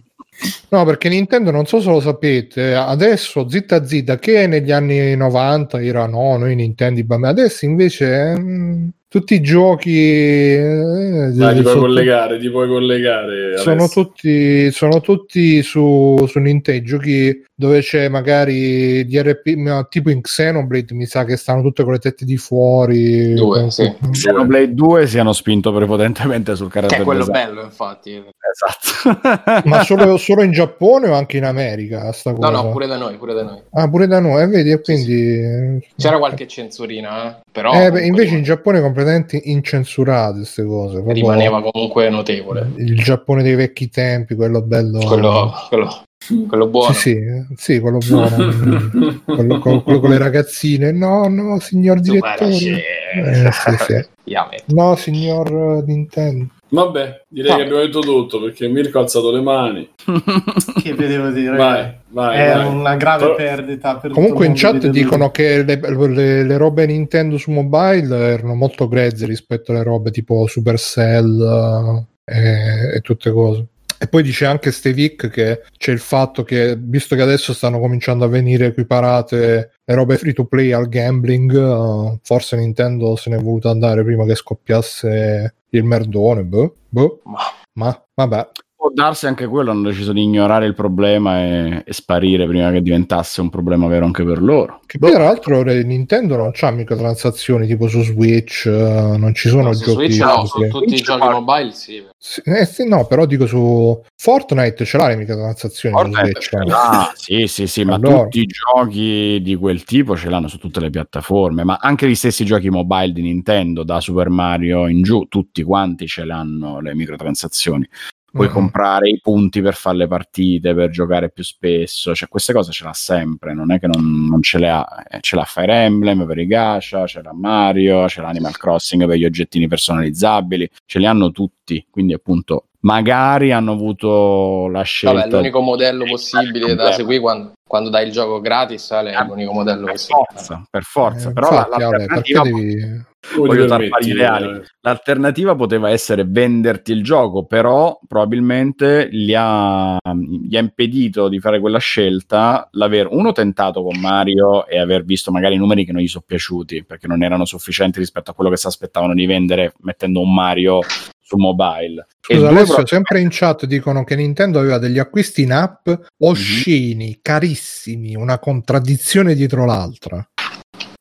No, perché Nintendo, non so se lo sapete, adesso zitta zitta, che negli anni 90 era no, noi Nintendo, adesso invece... Mm, tutti i giochi eh, Dai, ti puoi sotto... collegare ti puoi collegare sono tutti, sono tutti su, su Nintendo giochi dove c'è magari DRP tipo in Xenoblade mi sa che stanno tutte con le tette di fuori due, sì. Xenoblade 2 si hanno spinto prepotentemente sul carattere che è quello design. bello infatti esatto ma solo, *laughs* solo, in Giappone o anche in America sta cosa? no no pure da noi pure da noi ah pure da noi eh, vedi e quindi sì, sì. c'era qualche censurina eh? però eh, beh, invece in Giappone completamente incensurate queste cose. Proprio Rimaneva comunque notevole. Il Giappone dei vecchi tempi, quello bello. Quello, quello, quello buono. Sì, sì, sì quello buono. *laughs* quello, quello, quello, con le ragazzine. No, no, signor direttore. Eh, sì, sì. *laughs* No, signor Nintendo. Vabbè, direi no. che abbiamo detto tutto perché Mirko ha alzato le mani. *laughs* che vedevo dire? Vai, vai, è vai. una grave Però... perdita. Per Comunque in chat dicono che le, le, le, robe Nintendo su mobile erano molto grezze rispetto alle robe tipo Supercell eh, e tutte cose. E poi dice anche Stevic che c'è il fatto che, visto che adesso stanno cominciando a venire equiparate le robe free to play al gambling, uh, forse Nintendo se ne è voluto andare prima che scoppiasse il merdone. Boh, boh. Ma, ma vabbè può darsi anche quello, hanno deciso di ignorare il problema e, e, sparire prima che diventasse un problema vero anche per loro. Che boh. peraltro Nintendo non c'ha microtransazioni tipo su Switch, uh, non ci sono no, giochi. Switch no, su tutti i giochi mobile sì. sì, eh, sì. No, però dico su Fortnite ce l'ha le microtransazioni Fortnite su Switch. Ah, sì, sì, sì, allora. ma tutti i giochi di quel tipo ce l'hanno su tutte le piattaforme, ma anche gli stessi giochi mobile di Nintendo, da Super Mario in giù, tutti quanti ce l'hanno le microtransazioni puoi uh-huh. comprare i punti per fare le partite, per giocare più spesso, cioè queste cose ce l'ha sempre, non è che non, non ce le ha, eh, ce l'ha Fire Emblem per i gacha, ce l'ha Mario, ce l'ha Animal Crossing per gli oggettini personalizzabili, ce li hanno tutti, quindi appunto magari hanno avuto la scelta Vabbè, l'unico modello possibile da seguire quando, quando dai il gioco gratis è l'unico modello per che si forza, per forza. Eh, però infatti, la, l'alternativa, perché devi... voglio tarpare ideali. eh. l'alternativa poteva essere venderti il gioco, però probabilmente gli ha, gli ha impedito di fare quella scelta l'aver uno tentato con Mario e aver visto magari i numeri che non gli sono piaciuti perché non erano sufficienti rispetto a quello che si aspettavano di vendere mettendo un Mario su mobile. E Scusa, due, Alessio, pro- sempre in chat dicono che Nintendo aveva degli acquisti in app osceni, carissimi, una contraddizione dietro l'altra.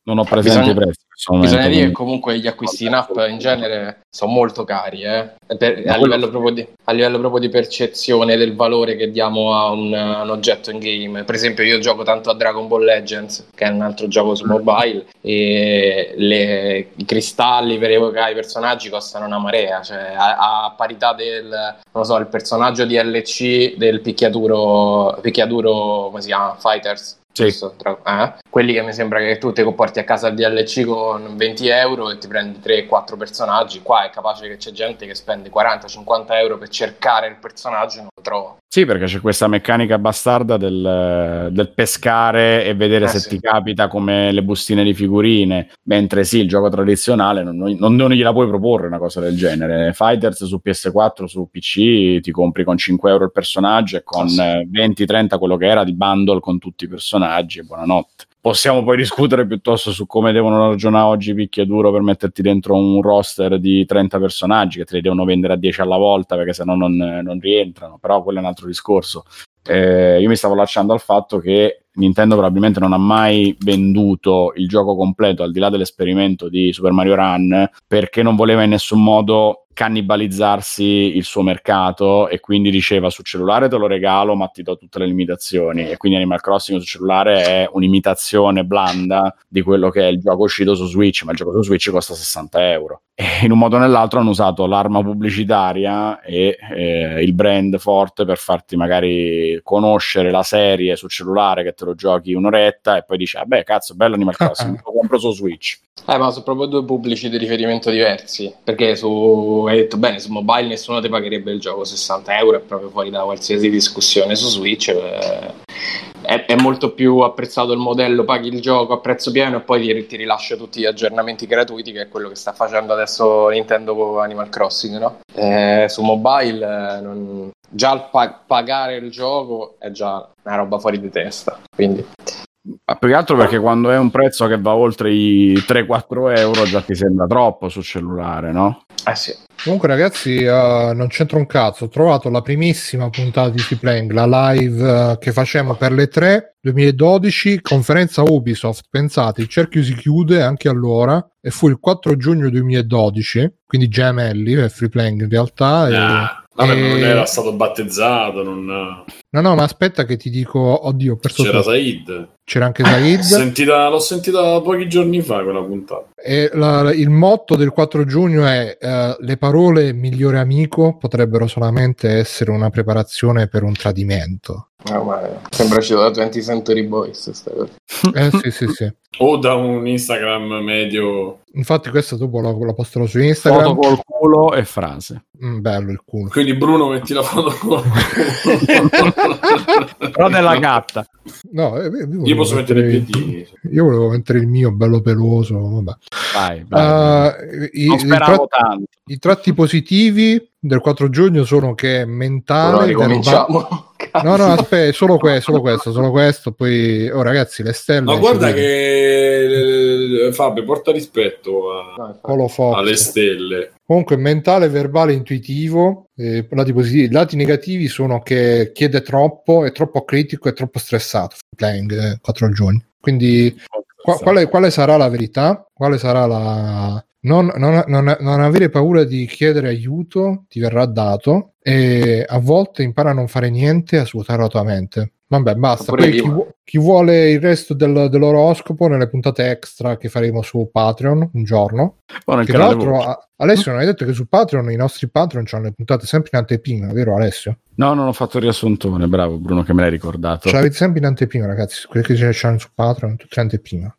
non ho presente Bisogna- i prezzi. Bisogna dire che comunque gli acquisti in app in genere sono molto cari, eh? Per- a, livello di, a livello proprio di percezione del valore che diamo a un, a un oggetto in game. Per esempio, io gioco tanto a Dragon Ball Legends, che è un altro gioco su mobile, e le- i cristalli per evocare i personaggi costano una marea, cioè a, a parità del non so, il personaggio di LC del picchiaduro, picchiaduro come si chiama? Fighters. Sì. eh? Quelli che mi sembra che tu ti porti a casa il DLC con 20 euro e ti prendi 3-4 personaggi. Qua è capace che c'è gente che spende 40-50 euro per cercare il personaggio e non lo trova. Sì, perché c'è questa meccanica bastarda del, del pescare e vedere Eh, se sì. ti capita come le bustine di figurine, mentre sì, il gioco tradizionale non, non- non gliela puoi proporre una cosa del genere. Fighters su PS4, su PC ti compri con 5 euro il personaggio e con sì. eh, 20-30 quello che era di bundle con tutti i personaggi e buonanotte. Possiamo poi discutere piuttosto su come devono ragionare oggi picchiaduro per metterti dentro un roster di 30 personaggi che te li devono vendere a 10 alla volta perché sennò non, non rientrano, però quello è un altro discorso. Eh, io mi stavo lasciando al fatto che Nintendo probabilmente non ha mai venduto il gioco completo al di là dell'esperimento di Super Mario Run perché non voleva in nessun modo cannibalizzarsi il suo mercato e quindi diceva su cellulare te lo regalo ma ti do tutte le limitazioni. E quindi Animal Crossing su cellulare è un'imitazione blanda di quello che è il gioco uscito su Switch ma il gioco su Switch costa 60 euro. E in un modo o nell'altro hanno usato l'arma pubblicitaria e eh, il brand forte per farti magari conoscere la serie su cellulare che te lo giochi un'oretta e poi dici vabbè cazzo bello Animal Crossing lo compro su Switch. Eh, ma sono proprio due pubblici di riferimento diversi. Perché su, hai detto bene, su mobile nessuno ti pagherebbe il gioco 60 euro, è proprio fuori da qualsiasi discussione. Su Switch eh, è, è molto più apprezzato il modello, paghi il gioco a prezzo pieno e poi ti, ti rilascia tutti gli aggiornamenti gratuiti, che è quello che sta facendo adesso Nintendo con Animal Crossing, no? Eh, su mobile eh, non- già il pa- pagare il gioco è già una roba fuori di testa. Quindi Ma più che altro perché quando è un prezzo che va oltre i 3-4 euro già ti sembra troppo sul cellulare, no? eh sì. Comunque, ragazzi, eh, non c'entra un cazzo. Ho trovato la primissima puntata di Freeplaying, la live eh, che facciamo per le 3 2012, conferenza Ubisoft. Pensate, il cerchio si chiude anche allora e fu il 4 giugno 2012, quindi gemelli per Freeplaying in realtà. e- Ah, vabbè, ma non e- era stato battezzato, non... No, no, ma aspetta che ti dico, oddio, ho perso c'era tutto. Said. C'era anche Said. Sentita- l'ho sentita pochi giorni fa quella puntata. E la- il motto del 4 giugno è eh, le parole migliore amico potrebbero solamente essere una preparazione per un tradimento. Ma sembra uscito da 20 Century Boys. Eh sì, sì, sì. *laughs* O da un Instagram medio... Infatti questo dopo lo, lo posterò su Foto Instagram. col culo e frase. Mm, bello il culo. Quindi Bruno metti la foto con... *laughs* Però della gatta. No, eh, io, Io posso mettere i mettere- piedini. Io volevo mettere il mio bello peloso. Vabbè. Vai, vai. Uh, i, non i speravo tra- tanto. i tratti positivi del 4 giugno sono che mentale, ricominciamo. No, no, aspetta, solo questo, solo questo, solo questo. Poi, oh, ragazzi, le stelle. Ma guarda che... Fabio, porta rispetto a- alle stelle. Comunque, mentale, verbale, intuitivo. eh, lati positivi. Lati negativi sono che chiede troppo, è troppo critico, è troppo stressato. Playing eh, 4 giugno. Quindi, qua- quale, quale sarà la verità? Quale sarà la. Non, non- non- non avere paura di chiedere aiuto, ti verrà dato. E a volte impara a non fare niente, a svuotare la tua mente. Vabbè, basta. Poi chi, vu- chi vuole il resto del- dell'oroscopo nelle puntate extra che faremo su Patreon un giorno. Nel Che tra l'altro, a- Alessio, non hai detto che su Patreon i nostri Patreon hanno le puntate sempre in anteprima, vero Alessio? No, non ho fatto il riassuntone, bravo Bruno che me l'hai ricordato. Ce l'avete sempre in anteprima, ragazzi. Quelli che ce l'hanno su Patreon, tutte in anteprima.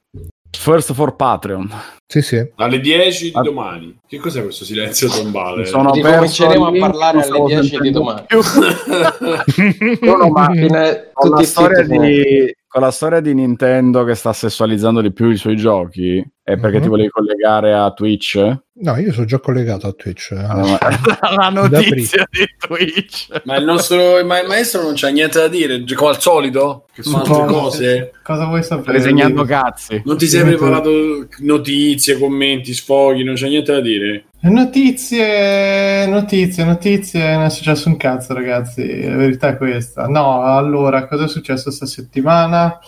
First for Patreon. Sì, sì. Alle 10 di domani. Che cos'è questo silenzio tombale? Sono Ricominceremo perso a parlare alle non 10 stavo di domani. *laughs* No, ma Fine- con la, storia di, con la storia di Nintendo che sta sessualizzando di più i suoi giochi, è perché Mhm. ti volevi collegare a Twitch? No, io sono già collegato a Twitch. eh. *laughs* la notizia di Twitch. Ma il nostro ma il maestro non c'ha niente da dire, come al solito, che fa altre cose. Cosa vuoi sapere? Disegnando cazzi. Non ti sei preparato notizie, commenti, sfoghi, non c'è niente da dire. Notizie, notizie, notizie, non è successo un cazzo ragazzi, la verità è questa. No, allora, cosa è successo sta settimana?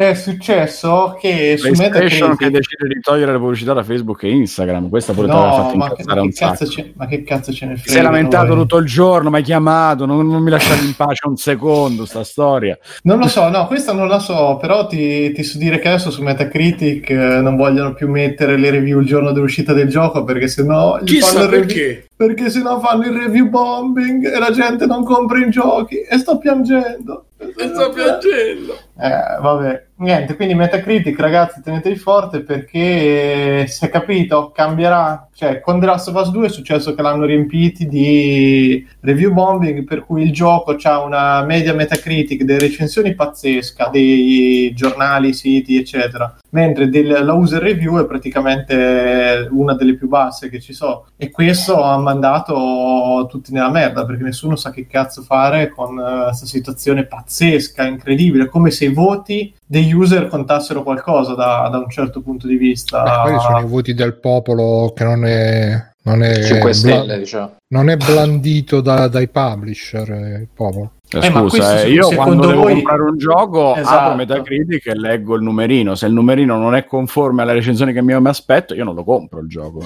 È successo che su PlayStation che Metacritic... decide di togliere le pubblicità da Facebook e Instagram. Questa pure No, fatto ma che, incazzare ma, un che cazzo sacco. ce, ma che cazzo ce ne frega? sei lamentato noi? tutto il giorno, mi hai chiamato, non, non mi lasciavi in pace un secondo, sta storia. Non lo so, no, questa non la so, però ti, ti so dire che adesso su Metacritic eh, non vogliono più mettere le review il giorno dell'uscita del gioco perché sennò gli fanno Chissà review- perché. perché sennò fanno il review bombing e la gente non compra i giochi e sto piangendo. E sto piangendo. Eh, vabbè, niente, quindi Metacritic, ragazzi, tenetevi forte perché eh, si è capito, cambierà. Cioè, con The Last of Us 2 è successo che l'hanno riempiti di review bombing, per cui il gioco ha una media Metacritic delle recensioni pazzesca, dei giornali, siti, eccetera, mentre del- la user review è praticamente una delle più basse che ci sono. E questo ha mandato tutti nella merda, perché nessuno sa che cazzo fare con questa situazione pazzesca, incredibile, come se i voti degli user contassero qualcosa da, da un certo punto di vista. Beh, quelli sono i voti del popolo che non è, non è, 5 bla- stelle, diciamo. non è blandito da- dai publisher, eh, il popolo. Eh, Eh, ma scusa, eh, io quando devo voi- comprare un gioco Esatto. apro Metacritic e leggo il numerino. Se il numerino non è conforme alle recensioni che mi aspetto, io non lo compro il gioco.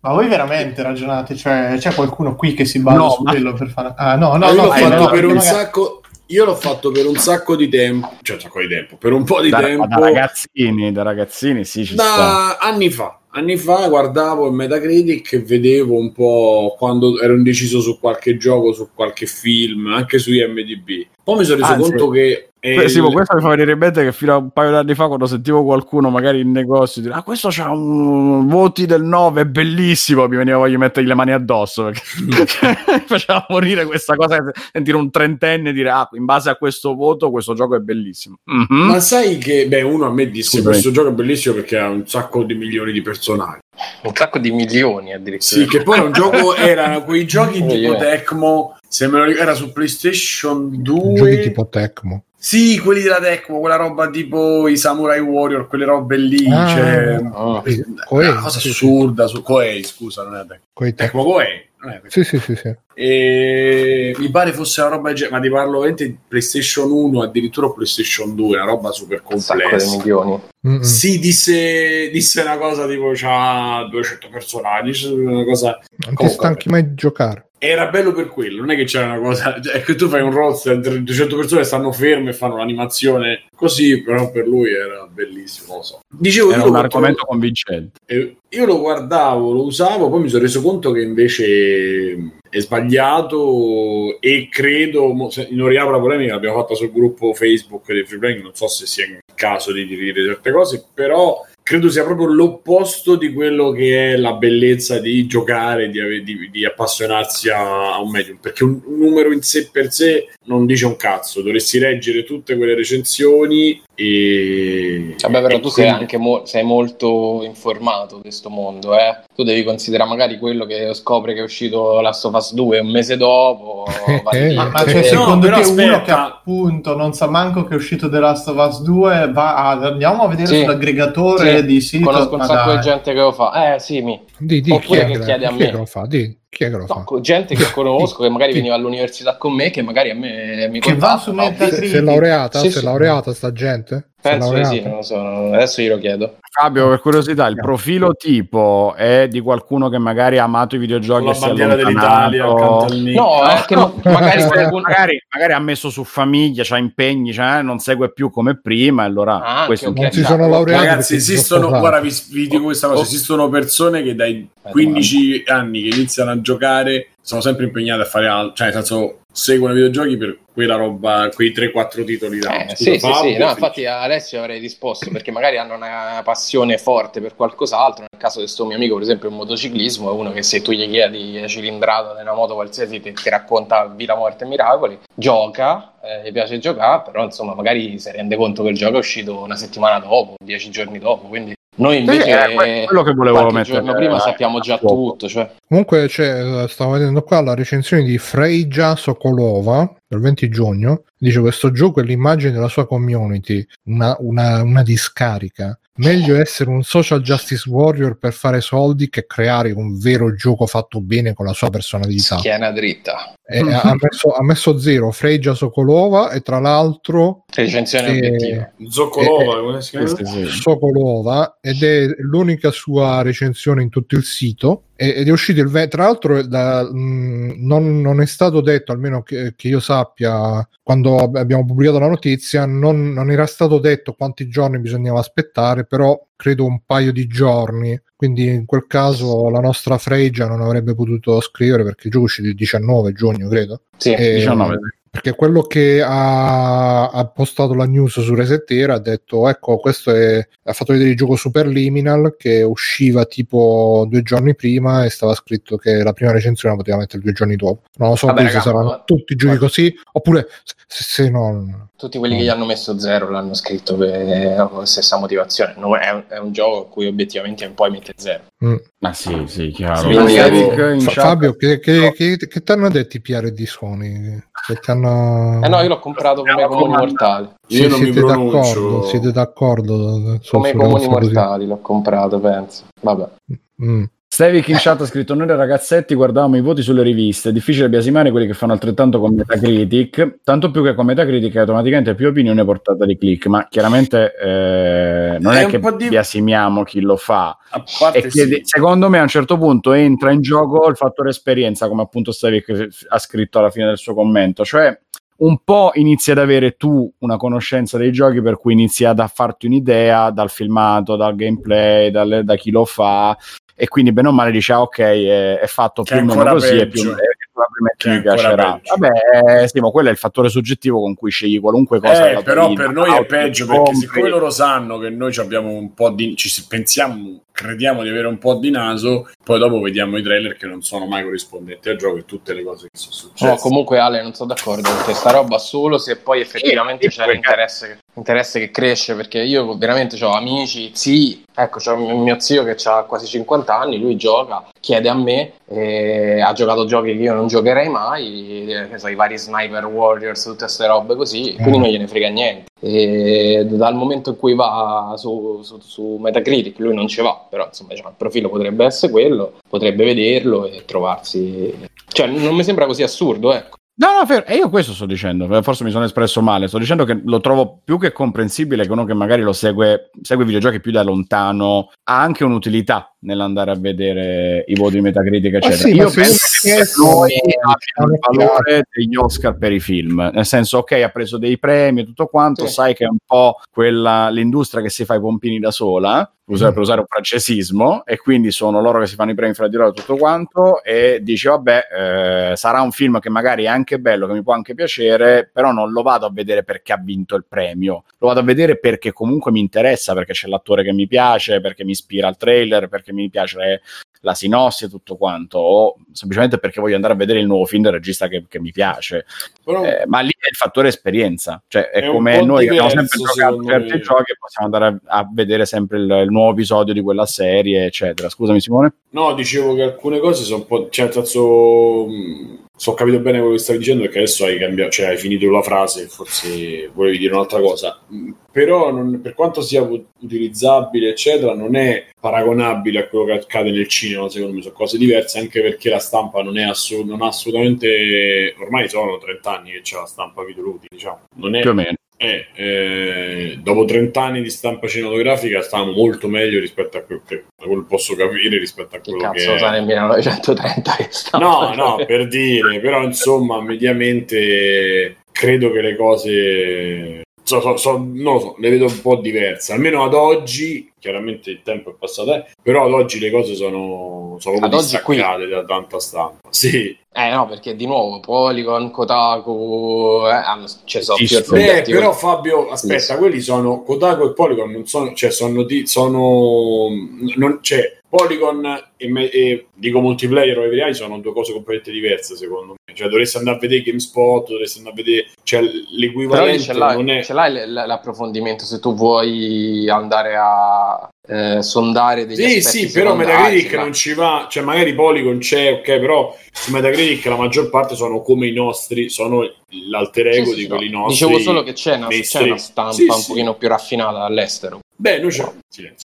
Ma voi veramente ragionate? Cioè, c'è qualcuno qui che si basa No, su ma- quello per fare. Ah, no, no, No, io no, l'ho eh, fatto no, per un magari- sacco. Io l'ho fatto per un sacco di tempo, cioè un sacco di tempo, per un po' di Da, tempo. da ragazzini, da ragazzini, sì, ci sta. Da anni fa, anni fa guardavo il Metacritic e vedevo un po' quando ero indeciso su qualche gioco, su qualche film, anche su IMDb. Poi mi sono reso Anzi, conto che Que- sì, il- questo mi fa venire in mente che fino a un paio d'anni fa, quando sentivo qualcuno magari in negozio dire: Ah, questo c'ha un voti del 9, è bellissimo. Mi veniva voglia di mettergli le mani addosso perché *laughs* *laughs* faceva morire questa cosa. Sentire un trentenne dire: Ah, in base a questo voto, questo gioco è bellissimo. Mhm. Ma sai che, beh, uno a me disse Scusa, questo gioco è bellissimo perché ha un sacco di milioni di personaggi. Un sacco di milioni addirittura. Sì, che poi un gioco, *laughs* erano quei giochi Eh, tipo eh. Tecmo, se me lo ricordo, era su PlayStation 2. Giochi tipo Tecmo. Sì, quelli della Tecmo, quella roba tipo i Samurai Warrior, quelle robe lì, Ah. cioè... Oh. Sì, Una Koei, cosa sì, sì. assurda su Koei, scusa, non è Tecmo. Coi Tecmo. Tecmo Koei. Sì, sì, sì, sì. E mi pare fosse una roba ma ti parlo veramente di PlayStation 1, addirittura PlayStation 2, una roba super complessa. milioni. Mm-mm. Sì, disse, disse una cosa tipo c'ha 200 personaggi, una cosa Non ti Comunque, stanchi mai di giocare. Era bello per quello, non è che c'era una cosa, cioè, è che tu fai un roster, 200 persone stanno ferme e fanno l'animazione così, però per lui era bellissimo, lo so. Dicevo, Era un lo, argomento convincente. eh, io lo guardavo, lo usavo, poi mi sono reso conto che invece è sbagliato e credo, non riapro la polemica, l'abbiamo fatta sul gruppo Facebook dei Free Playing, non so se sia il caso di dire certe cose, però credo sia proprio l'opposto di quello che è la bellezza di giocare, di, di- di appassionarsi a, a un medium, perché un, un numero in sé per sé non dice un cazzo, dovresti leggere tutte quelle recensioni e... Vabbè, però e tu sei quindi- anche mo- sei molto informato di questo mondo, eh? Tu devi considerare magari quello che scopre che è uscito Last of Us 2 un mese dopo. *laughs* lì. Ma, ma Eh, cioè, no, secondo però te uno aspetta. che appunto non sa manco che è uscito The Last of Us 2 va a, andiamo a vedere Sì. sull'aggregatore Sì, di sito Conosco un sacco di gente che lo fa. Eh, sì, mi. Di, di, Oppure chi è che che, chiede a me. che lo fa? Di, chi è che lo fa? No, gente che *laughs* conosco che magari veniva all'università con me, che magari a me mi Che va su no? Metacritic. Si è laureata? Sì, si è sì. laureata sta gente? Penso di sì, non lo so. Adesso glielo chiedo. Fabio, per curiosità, il No. profilo tipo è di qualcuno che magari ha amato i videogiochi la e si è bandiera dell'Italia. No, è che ma- *laughs* magari qualcuno. *laughs* magari, magari ha messo su famiglia, c'ha impegni, cioè, non segue più come prima, allora Ah, questo ok. Non Cioè, sono laureati Ragazzi, esistono, guarda, vi, vi dico questa cosa, Oh. esistono persone che dai Eh, 15 anni che iniziano a giocare sono sempre impegnati a fare altro, cioè nel senso seguono i videogiochi per quella roba, quei 3-4 titoli là. Eh, sì, sì, sì. No, infatti Alessio avrei risposto perché magari hanno una passione forte per qualcos'altro. Nel caso di questo mio amico, per esempio, il motociclismo è uno che se tu gli chiedi la cilindrata di una moto qualsiasi ti, ti racconta vita, morte e miracoli, gioca, eh, gli piace giocare, però insomma magari si rende conto che il gioco è uscito una settimana dopo, dieci giorni dopo, quindi noi invece sì, quello che volevo mettere giorno prima sappiamo già tutto. Cioè. Comunque c'è, stavo vedendo qua la recensione di Freja Sokolova del 20 giugno. Dice questo gioco è l'immagine della sua community, una, una, una discarica. Meglio essere un social justice warrior per fare soldi che creare un vero gioco fatto bene con la sua personalità. Schiena dritta. E ha, messo, ha, messo, zero Freja Sokolova e tra l'altro recensione eh, obiettiva Zokolova, come si chiama? Sokolova ed è l'unica sua recensione in tutto il sito ed è uscito il 20 tra l'altro da, mh, non, non, è stato detto almeno che, che, io sappia quando abbiamo pubblicato la notizia non, non, era stato detto quanti giorni bisognava aspettare però credo un paio di giorni. Quindi in quel caso la nostra Fregia non avrebbe potuto scrivere perché il gioco è uscito il 19 giugno credo. Sì, e, 19 perché quello che ha, ha, postato la news su Resetera ha detto ecco questo è ha fatto vedere il gioco Superliminal che usciva tipo due giorni prima e stava scritto che la prima recensione la poteva mettere due giorni dopo. Non lo so Vabbè, ragazzi, se saranno ma... tutti i giochi così oppure se, se no tutti quelli no. che gli hanno messo zero l'hanno scritto per la stessa motivazione. No, è, un, è, un, gioco a cui obiettivamente non puoi mettere zero. Mm. Ma sì sì chiaro F- Fabio che, che, che, che ti hanno detto i PR di Sony che hanno... Eh no, io l'ho comprato come comuni mortali. Io non siete mi d'accordo, siete d'accordo? Come comuni mortali l'ho comprato, penso. Vabbè. Mm. Stevik in chat ha scritto: Noi ragazzetti guardavamo i voti sulle riviste. È difficile biasimare quelli che fanno altrettanto con Metacritic. Tanto più che con Metacritic automaticamente più opinione portata di click. Ma chiaramente eh, non è, è che di... biasimiamo chi lo fa. È sì. che secondo me a un certo punto entra in gioco il fattore esperienza, come appunto Stevik ha scritto alla fine del suo commento. Cioè, un po' inizi ad avere tu una conoscenza dei giochi per cui inizi ad a farti un'idea dal filmato, dal gameplay, dal, da chi lo fa e quindi bene o male dice ah, ok è, è fatto che più o meno così e più probabilmente mi piacerà. vabbè eh, sì, ma quello è il fattore soggettivo con cui scegli qualunque cosa eh, però per noi è peggio perché siccome loro sanno che noi abbiamo un po' di ci pensiamo crediamo di avere un po' di naso, poi dopo vediamo i trailer che non sono mai corrispondenti al gioco e tutte le cose che sono successe. No, comunque Ale, non sono d'accordo perché sta roba solo se poi effettivamente c'è l'interesse interesse che cresce perché io veramente ho amici, zii, ecco c'ho mio zio che ha quasi 50 anni, lui gioca, chiede a me, eh, ha giocato giochi che io non giocherei mai, eh, so, i vari Sniper Warriors, tutte queste robe così, quindi non gliene frega niente. E dal momento in cui va su, su, su Metacritic lui non ci va, però insomma diciamo, il profilo potrebbe essere quello, potrebbe vederlo e trovarsi... Cioè non mi sembra così assurdo, ecco. No, no, fer- e io questo sto dicendo, forse mi sono espresso male, sto dicendo che lo trovo più che comprensibile che uno che magari lo segue, segue i videogiochi più da lontano, ha anche un'utilità nell'andare a vedere i voti di Metacritic, eccetera. Sì, io penso che noi abbiamo il valore degli Oscar per i film, nel senso, ok, ha preso dei premi e tutto quanto, sì. sai che è un po' quella, l'industria che si fa i pompini da sola. Per usare un francesismo, e quindi sono loro che si fanno i premi fra di loro e tutto quanto, e dici, vabbè, eh, sarà un film che magari è anche bello, che mi può anche piacere, però non lo vado a vedere perché ha vinto il premio, lo vado a vedere perché comunque mi interessa, perché c'è l'attore che mi piace, perché mi ispira al trailer, perché mi piace la sinossi e tutto quanto, o semplicemente perché voglio andare a vedere il nuovo film del regista che, che mi piace. Però, eh, ma lì è il fattore esperienza, cioè è, è come noi che abbiamo sempre giocato certi giochi e possiamo andare a, a vedere sempre il, il, nuovo episodio di quella serie, eccetera. Scusami Simone? No, dicevo che alcune cose sono un po'... Cioè, senso se ho capito bene quello che stavi dicendo, perché adesso hai, cambiato, cioè hai finito la frase, forse volevi dire un'altra cosa. Però, non, per quanto sia utilizzabile, eccetera, non è paragonabile a quello che accade nel cinema. Secondo me sono cose diverse, anche perché la stampa non, è assolut- non assolutamente. Ormai sono 30 anni che c'è la stampa videoludica, diciamo. Non è, Più o meno eh, eh, dopo 30 anni di stampa cinematografica stavamo molto meglio rispetto a quello che posso capire rispetto a quello che, cazzo, che nel 1930 che no no per dire però insomma mediamente credo che le cose so, so, so, non lo so, le vedo un po' diverse. Almeno ad oggi chiaramente il tempo è passato, eh, però ad oggi le cose sono, sono Ad oggi qui- distaccate da tanta stampa. Sì, Eh no, perché di nuovo Polygon, Kotaku, eh, hanno, cioè, sono Sì. Beh, però Fabio, aspetta, Sì. quelli sono Kotaku e Polygon, non sono, cioè sono, di- sono non, cioè, Polygon e, me- e dico multiplayer o EVI sono due cose completamente diverse secondo me. Cioè dovresti andare a vedere GameSpot, dovresti andare a vedere, cioè l'equivalente ce l'hai, non è ce l'hai l'approfondimento se tu vuoi andare a eh, sondare degli Sì, aspetti sì, però Metacritic non ci va, cioè magari Polygon c'è, ok, però su Metacritic la maggior parte sono come i nostri, sono l'alter ego Sì, di sì, quelli no. nostri. Dicevo solo che c'è una, c'è una stampa Sì, un pochino più raffinata all'estero. Beh, noi c'è silenzio.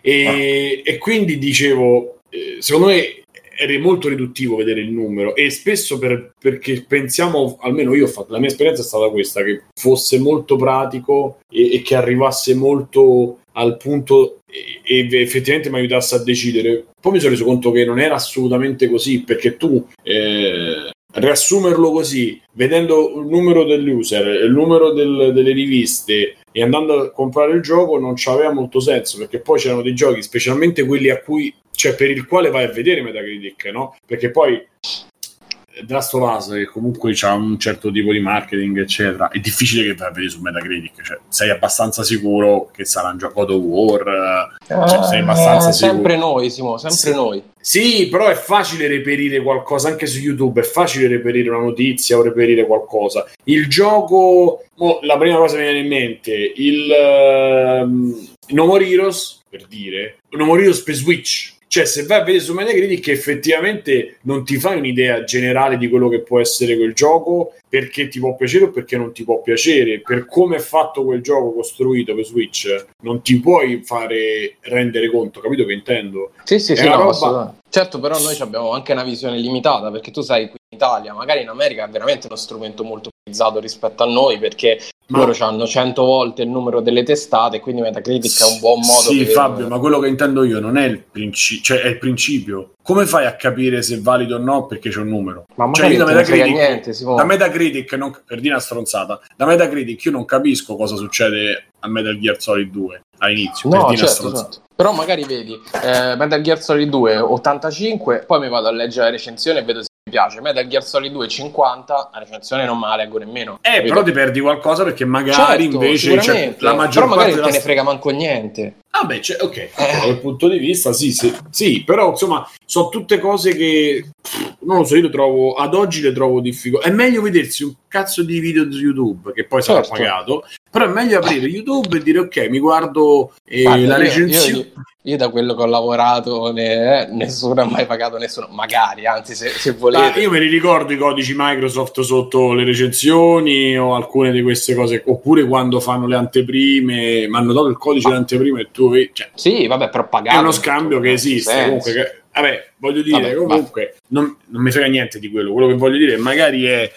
E, e quindi dicevo, eh, secondo me è molto riduttivo vedere il numero e spesso per- perché pensiamo, almeno io ho fatto, la mia esperienza è stata questa, che fosse molto pratico e, e che arrivasse molto al punto e, e effettivamente mi aiutasse a decidere. Poi mi sono reso conto che non era assolutamente così perché tu... eh, riassumerlo così, vedendo il numero degli user, il numero del- delle riviste e andando a comprare il gioco non c'aveva molto senso perché poi c'erano dei giochi, specialmente quelli a cui, cioè per il quale vai a vedere Metacritic, no? Perché poi The Last of Us, che comunque ha un certo tipo di marketing, eccetera, è difficile che vai a vedere su Metacritic, cioè sei abbastanza sicuro che sarà un gioco God of War, eh, cioè, sei abbastanza Eh, sicuro. sempre noi, Simo, sempre Sì. noi. Sì, però è facile reperire qualcosa anche su YouTube, è facile reperire una notizia o reperire qualcosa. Il gioco, mo, la prima cosa che mi viene in mente, il ehm, No More Heroes, per dire, No More Heroes per Switch. Cioè, se vai a vedere su Metacritic, effettivamente non ti fai un'idea generale di quello che può essere quel gioco, perché ti può piacere o perché non ti può piacere. Per come è fatto quel gioco costruito per Switch, non ti puoi fare rendere conto, capito che intendo? Sì, sì, È sì, no, roba-. Certo, però noi abbiamo anche una visione limitata, perché tu sai, Italia, magari in America è veramente uno strumento molto utilizzato rispetto a noi, perché Ma- loro hanno 100 volte il numero delle testate, quindi Metacritic è un buon modo Sì, per... Fabio, ma quello che intendo io non è il principio, cioè è il principio. Come fai a capire se è valido o no perché c'è un numero? Ma Cioè, magari io da Metacritic, niente, da Metacritic non, per dire una stronzata, da Metacritic io non capisco cosa succede a Metal Gear Solid 2 all'inizio, per No, una certo, certo. Però magari vedi eh, Metal Gear Solid 2 85, poi mi vado a leggere la recensione e vedo se mi piace. Metal Gear Solid 2 50, la recensione non me la leggo nemmeno. Eh, Capito? però ti perdi qualcosa perché magari Certo, invece cioè, la maggior però parte non te ne frega manco niente. Ah beh, cioè, ok, da quel punto di vista sì, sì, sì, però insomma sono tutte cose che non lo so, io le trovo ad oggi le trovo difficili. È meglio vedersi un cazzo di video su YouTube che poi sarà Certo. pagato, però è meglio aprire YouTube e dire ok, mi guardo eh, Guarda, la io- recensione. Io, io da quello che ho lavorato, ne- nessuno ha mai pagato nessuno. Magari, anzi, se, se Ah, volete. io me li ricordo i codici Microsoft sotto le recensioni o alcune di queste cose, oppure quando fanno le anteprime, mi hanno dato il codice delle anteprime e tu cioè, Sì, vabbè, però pagato. è uno scambio che esiste Senso. comunque che- vabbè voglio dire Vabbè, comunque non, non mi frega niente di quello quello che voglio dire magari è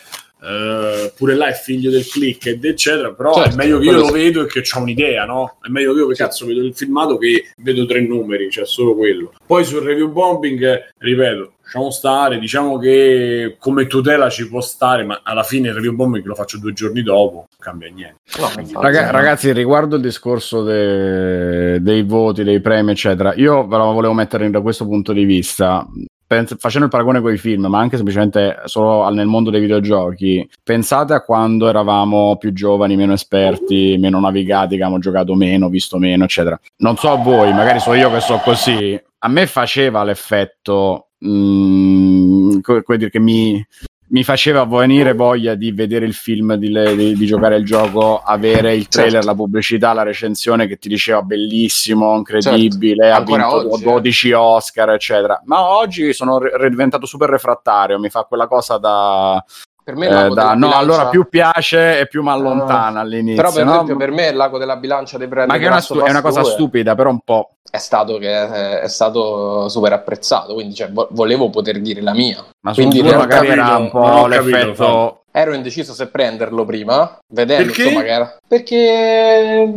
eh, pure là è figlio del click ed eccetera però Certo, è meglio che io lo sì. vedo e che ho un'idea no? è meglio che io che cazzo vedo il filmato che vedo tre numeri cioè solo quello poi sul review bombing ripeto lasciamo stare diciamo che come tutela ci può stare ma alla fine il review bombing lo faccio due giorni dopo non cambia niente No, infatti, Raga- no. ragazzi, riguardo il discorso de- dei voti, dei premi, eccetera, io ve la volevo mettere da questo punto di vista. Pens- facendo il paragone con i film, ma anche semplicemente solo nel mondo dei videogiochi, pensate a quando eravamo più giovani, meno esperti, meno navigati, che abbiamo giocato meno, visto meno, eccetera. Non so a voi, magari so io che so così. A me faceva l'effetto, mm, co- come dire, che mi, mi faceva venire voglia di vedere il film, di, di- di giocare il gioco, avere il trailer, Certo. la pubblicità, la recensione che ti diceva bellissimo, incredibile, ha Ancora vinto oggi, eh. 12 Oscar, eccetera. Ma oggi sono re- diventato super refrattario, mi fa quella cosa da... Per me eh, l'ago da- della no, bilancia- allora più piace e più mi allontana all'inizio. Però, per no? esempio, per me l'ago della bilancia dei premi Ma che è una, stu- è una cosa stupida, però un po'. è stato che è, è stato super apprezzato. Quindi, cioè, vo- volevo poter dire la mia. Ma Quindi, magari era capito, un non ho po' capito, l'effetto... Fabio. ero indeciso se prenderlo prima, vedendo Perché? insomma che era. Perché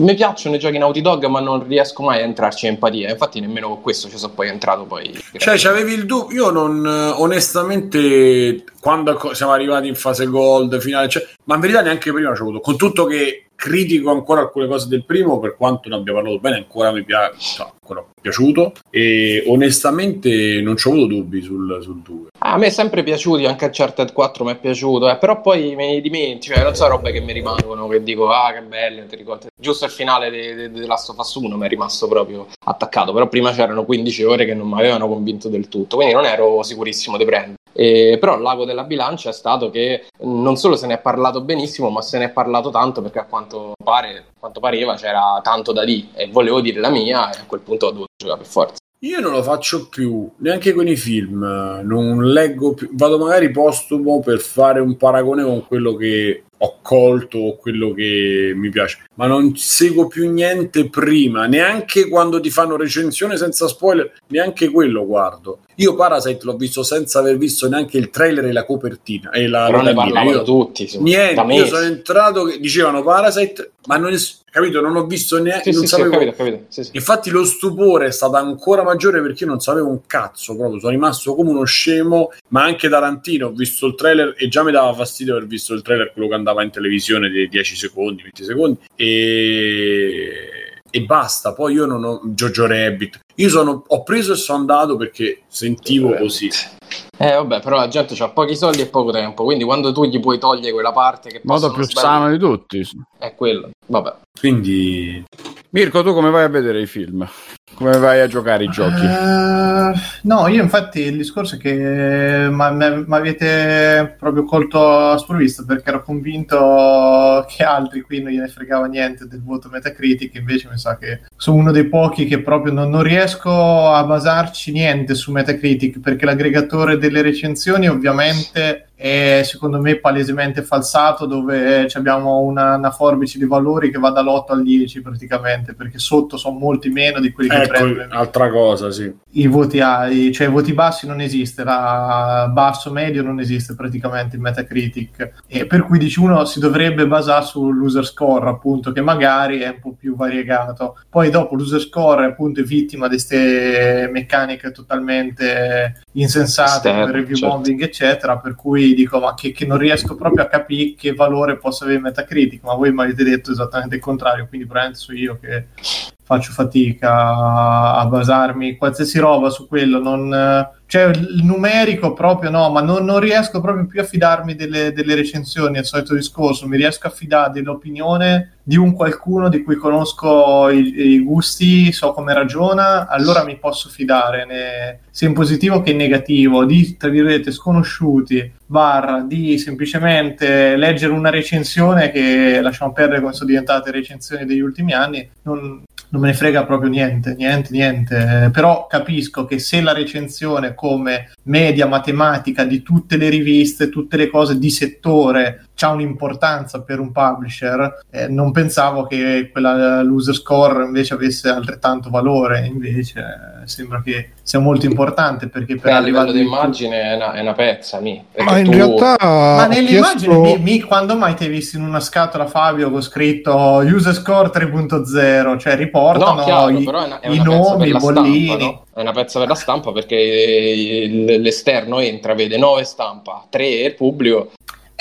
mi piacciono i giochi Naughty Dog, ma non riesco mai a entrarci in empatia. Infatti, nemmeno con questo ci sono poi entrato. Poi Cioè, c'avevi il dubbio. Io non eh, onestamente, quando siamo arrivati in fase gold finale, cioè, ma in verità neanche prima c'ho avuto. Con tutto che critico ancora alcune cose del primo, per quanto ne abbia parlato bene, ancora mi piace, no, ancora piaciuto e onestamente non ci ho avuto dubbi sul, sul 2. A me è sempre piaciuto, anche Uncharted 4 mi è piaciuto, eh, però poi me ne dimentico, cioè non so robe che mi rimangono, che dico ah che bello, ti ricordi. Giusto il finale di The Last of Us 1 mi è rimasto proprio attaccato, però prima c'erano 15 ore che non mi avevano convinto del tutto, quindi non ero sicurissimo di prendere. Eh, però il lago della bilancia è stato che non solo se ne è parlato benissimo, ma se ne è parlato tanto perché a quanto pare, a quanto pareva c'era tanto da dire e volevo dire la mia e a quel punto ho dovuto giocare per forza. Io non lo faccio più, neanche con i film, non leggo più, vado magari postumo per fare un paragone con quello che ho colto quello che mi piace, ma non seguo più niente prima, neanche quando ti fanno recensione senza spoiler, neanche quello guardo. Io Parasite l'ho visto senza aver visto neanche il trailer e la copertina. E la Però ne parlavano io, tutti. Niente, io sono entrato dicevano Parasite, ma non, è, capito, non ho visto neanche... Sì, sì, sapevo. Sì, capito, capito. Infatti lo stupore è stato ancora maggiore perché io non sapevo un cazzo proprio, sono rimasto come uno scemo, ma anche Tarantino ho visto il trailer e già mi dava fastidio aver visto il trailer quello che andava in televisione di 10 secondi, 20 secondi e e basta. Poi io non ho Jojo Rabbit. Io sono, ho preso e sono andato perché sentivo così. Eh vabbè, però la gente ha pochi soldi e poco tempo, quindi quando tu gli puoi togliere quella parte che modo più sano di tutti è quello. Vabbè. Quindi Mirko, tu come vai a vedere i film? Come vai a giocare i giochi? Uh, no, io infatti il discorso è che mi avete proprio colto a sprovvisto perché ero convinto che altri qui non gliene fregava niente del voto Metacritic, invece mi sa che sono uno dei pochi che proprio non, non riesco a basarci niente su Metacritic perché l'aggregatore delle recensioni ovviamente è secondo me palesemente falsato dove abbiamo una, una, forbice di valori che va dall'8 al 10 praticamente perché sotto sono molti meno di quelli che ecco, altra cosa sì. I voti A cioè i voti bassi non esiste la basso medio non esiste praticamente in Metacritic. E per cui dici uno si dovrebbe basare sull'user score appunto che magari è un po' più variegato. Poi dopo l'user score appunto è vittima di queste meccaniche totalmente insensate Esterno, come review certo. bombing eccetera. Per cui dico ma che, che, non riesco proprio a capire che valore possa avere Metacritic, ma voi mi avete detto esattamente il contrario, quindi probabilmente so io che faccio fatica a, basarmi qualsiasi roba su quello, non cioè il numerico proprio no, ma non, non riesco proprio più a fidarmi delle, delle, recensioni, al solito discorso, mi riesco a fidare dell'opinione di un qualcuno di cui conosco i, i gusti, so come ragiona, allora mi posso fidare, né, sia in positivo che in negativo, di, tra virgolette, sconosciuti, barra, di semplicemente leggere una recensione che lasciamo perdere come sono diventate recensioni degli ultimi anni, non, non me ne frega proprio niente, niente, niente. Però capisco che se la recensione come media matematica di tutte le riviste, tutte le cose di settore ha un'importanza per un publisher, eh, non pensavo che quella loser score invece avesse altrettanto valore, invece eh, sembra che sia molto importante perché per Beh, a livello di immagine è una, è una pezza, mi. Ma in tu... realtà ma nell'immagine chiesto... mi, mi, quando mai ti hai visto in una scatola Fabio con scritto user score 3.0, cioè riportano no, chiaro, i, è una, è i nomi, i bollini. Stampa, no? È una pezza per la stampa perché l'esterno entra, vede 9 stampa, 3 il pubblico.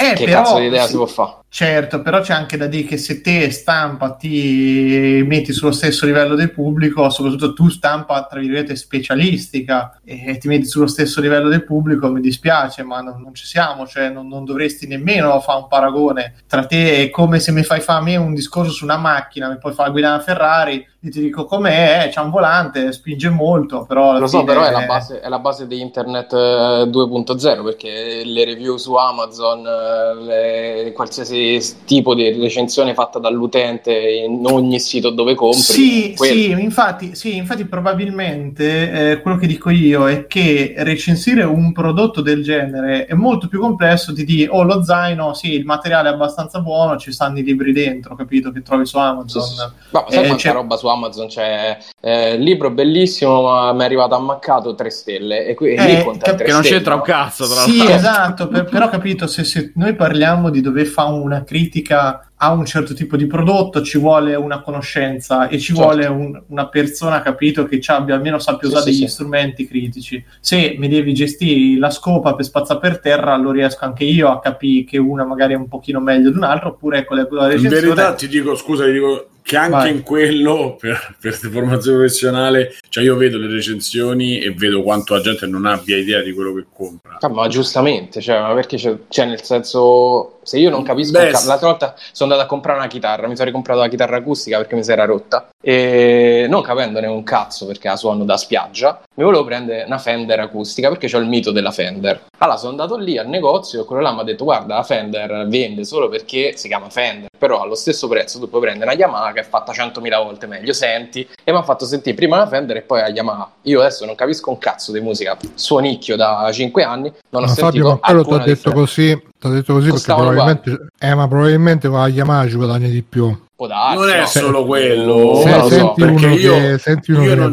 Eh, che però, cazzo di idea si può fare? Certo, però c'è anche da dire che se te stampa ti metti sullo stesso livello del pubblico, soprattutto tu stampa tra virgolette specialistica e ti metti sullo stesso livello del pubblico, mi dispiace, ma non, non ci siamo, cioè non, non, dovresti nemmeno fare un paragone tra te e come se mi fai fare a me un discorso su una macchina, mi puoi fare guidare una Ferrari, io ti dico com'è, eh, c'è un volante, spinge molto, però... Lo so, però è la, base, è la base di internet 2.0 perché le review su Amazon, eh, le, qualsiasi tipo di recensione fatta dall'utente in ogni sito dove compri. Sì, sì infatti, sì, infatti probabilmente eh, quello che dico io è che recensire un prodotto del genere è molto più complesso di dire, oh lo zaino, sì, il materiale è abbastanza buono, ci stanno i libri dentro, capito, che trovi su Amazon. Sì, sì. Ma sai eh, quanta c'è... roba su Amazon c'è? Eh, libro bellissimo, ma mi è arrivato ammaccato 3 stelle. E qui, eh, lì cap- che non c'entra un cazzo, tra Sì, esatto, per, però capito, se, se noi parliamo di dove fa un una critica ha un certo tipo di prodotto, ci vuole una conoscenza e ci certo. vuole un, una persona, capito, che abbia, almeno sappia sì, usare sì, degli sì. strumenti critici. Se mi devi gestire la scopa per spazzare per terra, lo riesco anche io a capire che una magari è un pochino meglio di un'altra, oppure ecco la recensione... In verità ti dico, scusa, ti dico che anche Vai. in quello per, per formazione professionale cioè io vedo le recensioni e vedo quanto la gente non abbia idea di quello che compra ah, ma giustamente cioè, ma perché c'è, cioè nel senso se io non capisco Beh, ca- l'altra volta sono andato a comprare una chitarra mi sono ricomprato la chitarra acustica perché mi si era rotta e non capendone un cazzo perché la suono da spiaggia mi volevo prendere una Fender acustica perché c'ho il mito della Fender allora sono andato lì al negozio e quello là mi ha detto guarda la Fender vende solo perché si chiama Fender però allo stesso prezzo tu puoi prendere una Yamaha che è fatta 100.000 volte meglio, senti, e mi ha fatto sentire prima la Fender e poi la Yamaha. Io adesso non capisco un cazzo di musica, suonicchio da 5 anni, non ho ma sentito Fabio, quello ti ha detto così, t'ho detto così perché probabilmente, eh, ma probabilmente con la Yamaha ci guadagni di più. Darsi, non è no? solo quello, se, no, senti, so, uno io, che, senti uno io, non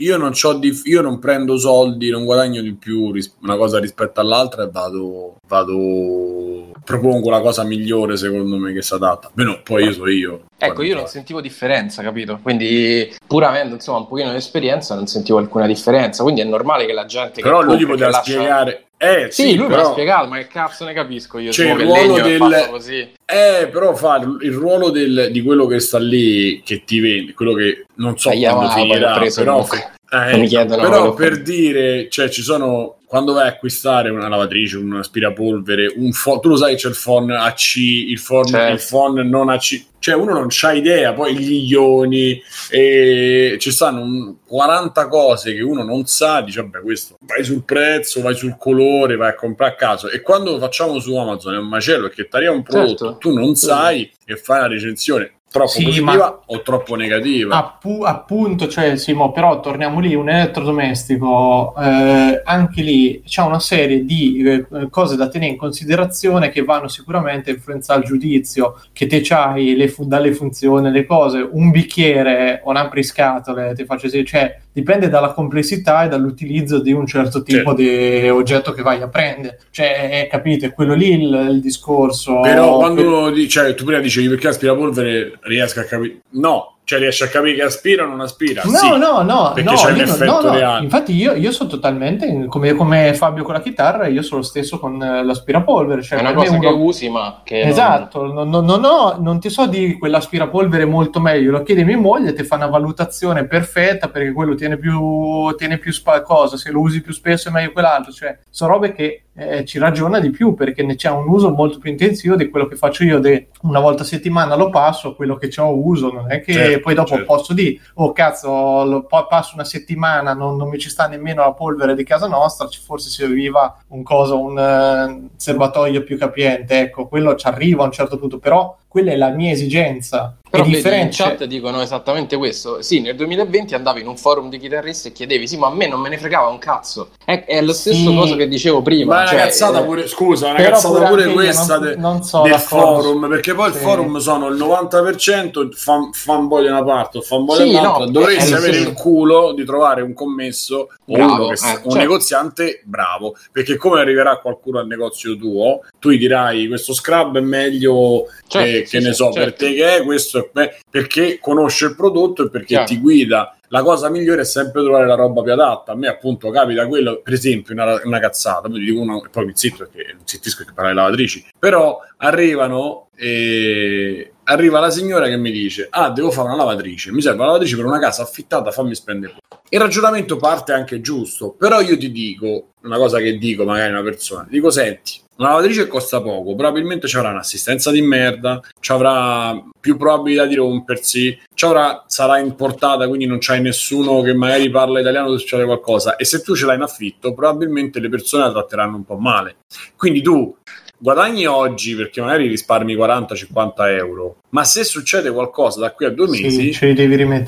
io, non di, io non prendo soldi, non guadagno di più ris- una cosa rispetto all'altra e vado, vado propongo la cosa migliore secondo me che si adatta. Meno poi io so io. Ecco, io non sentivo differenza, capito? Quindi, pur avendo insomma un pochino di esperienza, non sentivo alcuna differenza. Quindi è normale che la gente. Però lui poteva lascia... spiegare. Eh, sì, sì lui però... mi ha spiegato, ma che cazzo ne capisco io? Cioè, il ruolo del... così. Eh, però fa il ruolo del... di quello che sta lì, che ti vende, quello che non so eh, quando finirà, però... Eh, mi chiedono però per dire, cioè ci sono quando vai a acquistare una lavatrice, un aspirapolvere, un phon, tu lo sai che c'è il phon AC, il phon, certo. il non AC, cioè uno non c'ha idea, poi gli ioni, e ci stanno 40 cose che uno non sa, dice vabbè questo, vai sul prezzo, vai sul colore, vai a comprare a caso e quando lo facciamo su Amazon è un macello perché ti arriva un prodotto, certo. tu non sai e fai la recensione troppo sì, positiva o troppo negativa. Appu- appunto, cioè, Simo, però torniamo lì, un elettrodomestico, eh, anche lì c'è una serie di eh, cose da tenere in considerazione che vanno sicuramente a influenzare il giudizio, che te c'hai le fu- dalle funzioni, le cose, un bicchiere o un apriscatole, ti faccio esempio, cioè dipende dalla complessità e dall'utilizzo di un certo tipo certo. di oggetto che vai a prendere. Cioè, capite, quello lì il, il discorso. Però quando per... cioè, tu prima dicevi perché aspirapolvere riesco a capire. No, cioè riesce a capire che aspira o non aspira? No, sì, no, no, perché no, c'è un effetto no, reale. Infatti io, io, sono totalmente come, come, Fabio con la chitarra, io sono lo stesso con eh, l'aspirapolvere. Cioè è una cosa uno... che usi, ma che esatto, non... Non, non, no, non ti so di quell'aspirapolvere molto meglio. Lo chiedi a mia moglie, ti fa una valutazione perfetta perché quello tiene più, tiene più spa- cosa. Se lo usi più spesso è meglio quell'altro. Cioè, sono robe che eh, ci ragiona di più perché ne c'è un uso molto più intensivo di quello che faccio io. De una volta a settimana lo passo, quello che ho uso, non è che certo, poi dopo certo. posso dire, oh cazzo, lo, passo una settimana, non, non, mi ci sta nemmeno la polvere di casa nostra, forse serviva un coso, un uh, serbatoio più capiente, ecco, quello ci arriva a un certo punto, però quella è la mia esigenza. Però vedi, in chat dicono esattamente questo. Sì, nel 2020 andavi in un forum di chitarristi e chiedevi, sì, ma a me non me ne fregava un cazzo. È, è lo stesso sì. cosa che dicevo prima. Ma è cioè, una cazzata eh, pure, scusa, una cazzata pure, pure questa non, de, non so del forum, perché poi sì. il forum sono il 90% fan, fanboy da una parte o fanboy sì, dall'altra. No, Dovresti avere il culo di trovare un commesso o uno che, eh, un certo. negoziante bravo, perché come arriverà qualcuno al negozio tuo, tu gli dirai questo scrub è meglio... Certo. Eh, che, ne so, certo. per te che è questo, perché conosce il prodotto e perché Chiaro. ti guida. La cosa migliore è sempre trovare la roba più adatta. A me, appunto, capita quello, per esempio, una, una cazzata. Poi dico uno, poi mi zitto perché non zittisco che parla di lavatrici. Però arrivano e arriva la signora che mi dice: Ah, devo fare una lavatrice. Mi serve una lavatrice per una casa affittata, fammi spendere. Il ragionamento parte anche giusto, però io ti dico una cosa che dico magari a una persona: dico, senti, una lavatrice costa poco, probabilmente ci avrà un'assistenza di merda, ci avrà più probabilità di rompersi, ci avrà, sarà importata, quindi non c'hai nessuno che magari parla italiano se succede qualcosa. E se tu ce l'hai in affitto, probabilmente le persone la tratteranno un po' male. Quindi tu guadagni oggi perché magari risparmi 40-50 euro, ma se succede qualcosa da qui a due mesi, sì,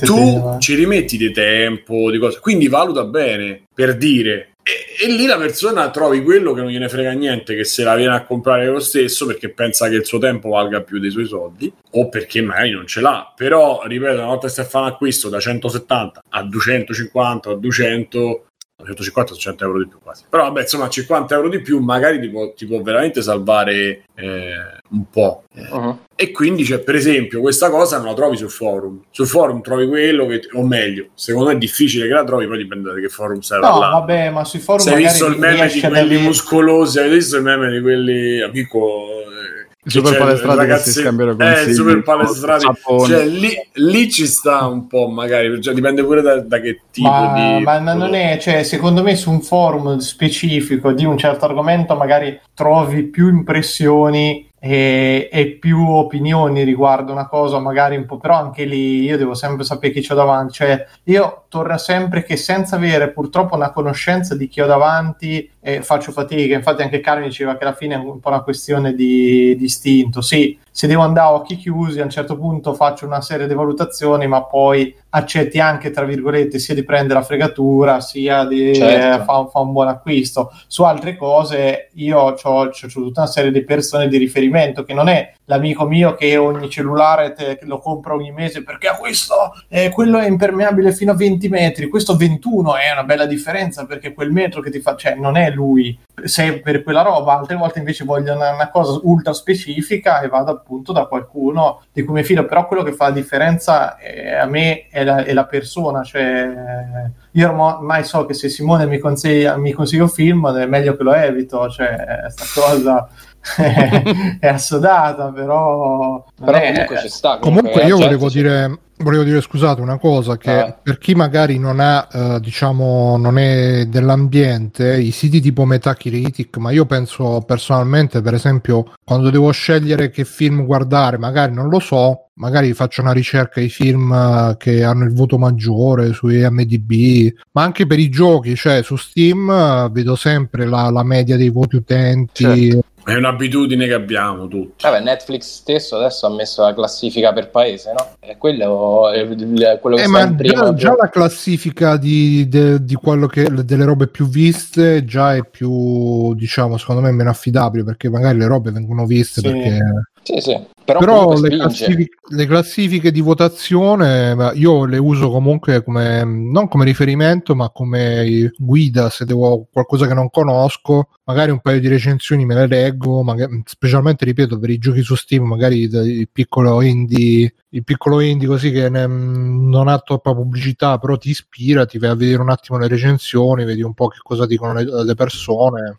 tu ci rimetti di tempo, di cose. Quindi valuta bene per dire e, e, lì la persona trovi quello che non gliene frega niente, che se la viene a comprare lo stesso perché pensa che il suo tempo valga più dei suoi soldi, o perché magari non ce l'ha. Però, ripeto, una volta che si fa un acquisto da 170 a 250 a 200, 150 100 euro di più quasi. Però vabbè, insomma, 50 euro di più magari ti può, ti può veramente salvare eh, un po'. Uh-huh. E quindi, cioè, per esempio, questa cosa non la trovi sul forum. Sul forum trovi quello che, o meglio, secondo me è difficile che la trovi, poi dipende da che forum stai no, parlando. vabbè, ma sui forum Se hai visto il meme di quelli muscolosi, hai visto il meme di quelli, amico il super palestrato ragazzi, che si scambiano con eh, super palestrati. Cioè, lì, lì, ci sta un po' magari. Cioè, dipende pure da, da che tipo ma, di ma non è cioè, secondo me su un forum specifico di un certo argomento magari trovi più impressioni e, e, più opinioni riguardo una cosa, magari un po', però anche lì io devo sempre sapere chi ho davanti. Cioè, io torno sempre che senza avere purtroppo una conoscenza di chi ho davanti eh, faccio fatica. Infatti, anche Carmi diceva che alla fine è un po' una questione di, di istinto. Sì, se devo andare a occhi chiusi, a un certo punto faccio una serie di valutazioni, ma poi accetti anche, tra virgolette, sia di prendere la fregatura, sia di certo. eh, fare fa un buon acquisto. Su altre cose io ho tutta una serie di persone di riferimento che non è l'amico mio che ogni cellulare te, lo compra ogni mese perché ha questo, eh, quello è impermeabile fino a 20 metri, questo 21 è una bella differenza perché quel metro che ti fa, cioè non è lui, se per quella roba, altre volte invece voglio una, una cosa ultra specifica e vado appunto da qualcuno di cui mi fido, però quello che fa la differenza è, a me è la, è la persona, cioè io ormai so che se Simone mi consiglia, mi consiglia un film è meglio che lo evito, cioè sta cosa *laughs* è assodata, però... Però comunque ci sta. Comunque, comunque io volevo dire, volevo dire, scusate, una cosa, che ah. per chi magari non ha, eh, diciamo, non è dell'ambiente, i siti tipo Metacritic, ma io penso personalmente, per esempio, quando devo scegliere che film guardare, magari non lo so, magari faccio una ricerca ai film eh, che hanno il voto maggiore su IMDb, ma anche per i giochi, cioè su Steam eh, vedo sempre la, la media dei voti utenti. Certo è un'abitudine che abbiamo tutti. Vabbè, Netflix stesso adesso ha messo la classifica per paese, no? E quello è quello che eh, ma già, già, la classifica di, de, di quello che, delle robe più viste già è più, diciamo, secondo me meno affidabile perché magari le robe vengono viste sì. perché sì, sì. Però, Però le, classifiche, le, classifiche, di votazione io le uso comunque come non come riferimento, ma come guida se devo qualcosa che non conosco. Magari un paio di recensioni me le leggo, magari, specialmente ripeto per i giochi su Steam, magari il piccolo indie, il piccolo indie così che ne, non ha troppa pubblicità, però ti ispira, ti vai a vedere un attimo le recensioni, vedi un po' che cosa dicono le, le persone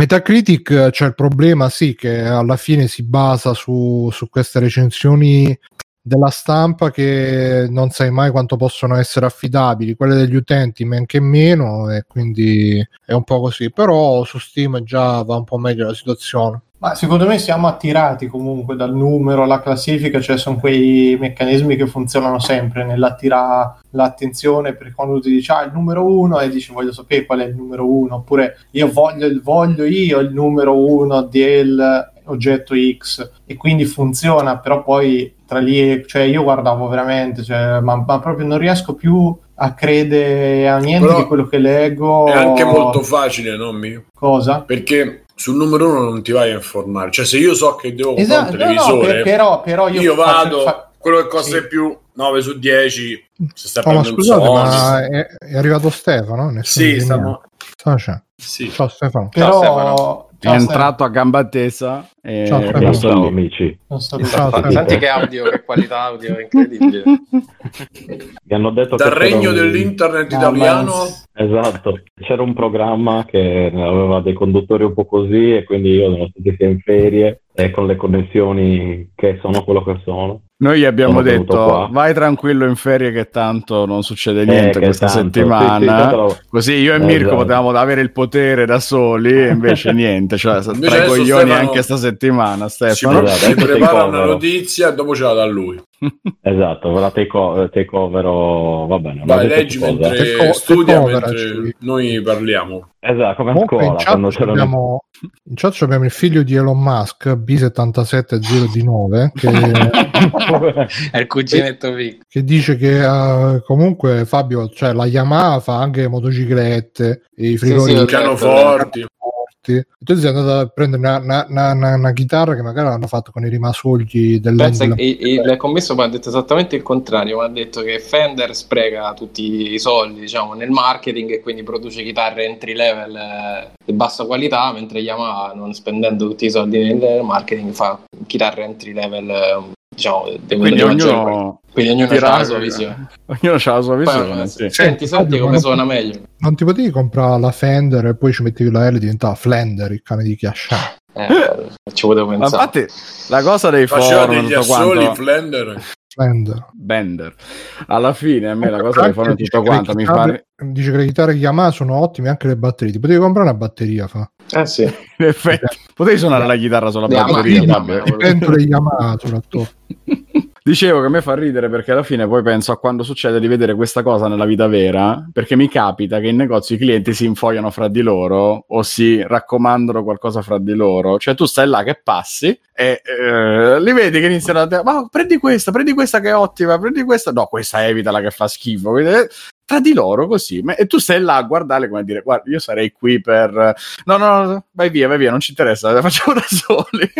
Metacritic eh, c'è il problema, sì, che alla fine si basa su, su queste recensioni della stampa che non sai mai quanto possono essere affidabili, quelle degli utenti men che meno e quindi è un po' così, però su Steam già va un po' meglio la situazione. Ma secondo me siamo attirati comunque dal numero alla classifica, cioè sono quei meccanismi che funzionano sempre nell'attirare l'attenzione per quando ti dici ah il numero uno e dici voglio sapere qual è il numero uno, oppure io voglio, voglio io il numero uno del oggetto X e quindi funziona, però poi tra lì, cioè io guardavo veramente, cioè, ma, ma, proprio non riesco più a credere a niente però di quello che leggo. È anche molto facile, no? Mio? Cosa? Perché sul numero uno non ti vai a informare. Cioè, se io so che devo comprare esatto, un televisore, no, per, però, però io, io vado, fa... quello che costa sì. più 9 su 10. Se sta oh, ma scusate, ma è, è, arrivato Stefano? Nessuno sì, stiamo... Ciao, sì. Ciao Stefano. Però... Ciao, Stefano. Ciao, è entrato a gamba tesa e ciao, ciao, ciao amici. Ciao, senti che audio che qualità audio incredibile. *laughs* Mi hanno detto dal regno un... dell'internet italiano. Esatto. C'era un programma che aveva dei conduttori un po' così e quindi io nonostante sia in ferie e con le connessioni che sono quello che sono noi gli abbiamo detto vai tranquillo in ferie che tanto non succede niente eh, questa tanto, settimana. Sì, sì, Così io e Mirko esatto. potevamo avere il potere da soli e invece *laughs* niente. Cioè, tra i coglioni Stefano... anche sta settimana. Stefano si, si prepara una notizia e dopo ce la dà lui. Esatto, la take, take over, va bene. Vai, leggi mentre take studia, mentre noi parliamo. Esatto, come a scuola. In chat, abbiamo, in chat abbiamo il figlio di Elon Musk, B77019, che *laughs* è il cuginetto che, che dice che uh, comunque Fabio, cioè la Yamaha fa anche motociclette, i frigoriferi, sì, sì, pianoforti. Forti. E tu sei andato a prendere una, una, una, una chitarra che magari l'hanno fatto con i rimasugli Pensa dell'Endel. il commesso mi ha detto esattamente il contrario, mi ha detto che Fender spreca tutti i soldi diciamo, nel marketing e quindi produce chitarre entry level eh, di bassa qualità, mentre Yamaha non spendendo tutti i soldi nel marketing fa chitarre entry level eh, diciamo, di Quindi ognuno, Quindi ognuno ha la sua visione. ognuno ha la sua visione. sì. Senti, senti come suona meglio. Non ti potevi comprare la Fender e poi ci mettevi la L e diventava Flender, il cane di Chiascià. Eh, ci potevo Ma pensare. infatti, la cosa dei Faceva forum, degli assoli quanto, Flender. Flender. Bender. Alla fine, a me la cosa forum, Dice tutto che le quanto mi fa. chitarre- Dice che le chitarre Yamaha sono ottime anche le batterie. Ti potevi comprare una batteria, fa. Eh sì. In effetti, potevi suonare la chitarra sulla batteria. Yamaha. Yamaha. Pentole Yamaha soprattutto. *laughs* Dicevo che a me fa ridere perché alla fine poi penso a quando succede di vedere questa cosa nella vita vera, perché mi capita che in negozio i clienti si infoiano fra di loro o si raccomandano qualcosa fra di loro. Cioè tu stai là che passi e eh, li vedi che iniziano a dire ma prendi questa, prendi questa che è ottima, prendi questa. No, questa evitala che fa schifo. Quindi, eh, Tra di loro così, e tu stai là a guardarle come a dire: Guarda, io sarei qui per no, no, no, vai via, vai via, non ci interessa, la *laughs* facciamo da soli.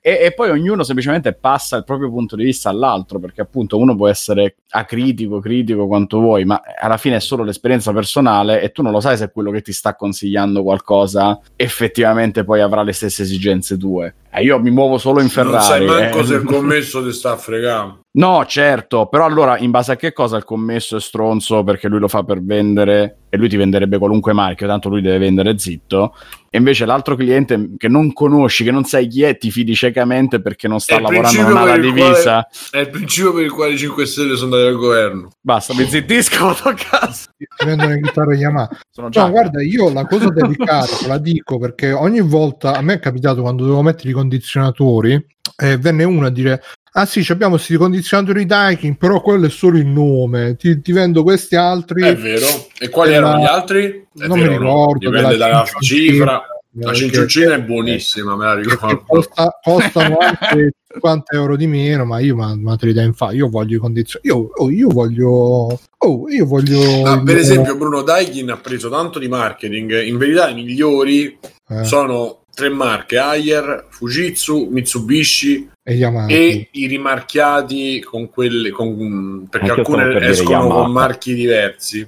E, e poi ognuno semplicemente passa il proprio punto di vista all'altro, perché appunto uno può essere acritico, critico quanto vuoi, ma alla fine è solo l'esperienza personale e tu non lo sai se quello che ti sta consigliando qualcosa effettivamente poi avrà le stesse esigenze tue. Eh, io mi muovo solo in Ferrari. non sai manco eh. se il commesso ti sta a fregare. No, certo, però allora in base a che cosa il commesso è stronzo perché lui lo fa per vendere e lui ti venderebbe qualunque marchio, tanto lui deve vendere zitto. E invece l'altro cliente che non conosci, che non sai chi è, ti fidi ciecamente perché non sta lavorando, non ha la divisa. È il principio per il quale i 5 Stelle sono andati al governo. Basta, mi zittisco, *laughs* vado a casa. Ti vendono le chitarre Yamaha. Sono già No, guarda, io la cosa delicata la dico perché ogni volta a me è capitato quando dovevo mettere i condizionatori e venne uno a dire ah sì ci abbiamo questi condizionatori Daikin però quello è solo il nome ti, ti vendo questi altri È vero. E quali Della- erano gli altri? È non mi vero, no? ricordo, Dipende della dalla cifra. La cinciuncina è buonissima, me la ricordo. costa- costano anche 50 euro di meno ma io ma, ma te li dai in fa io voglio i condizionatori io, oh, io voglio oh, io voglio Ah, per esempio, Bruno Daikin ha preso tanto di marketing. In verità, i migliori eh, sono tre marche: Ayer, Fujitsu, Mitsubishi e e i rimarchiati con quelle con, perché Anche alcune escono con marchi diversi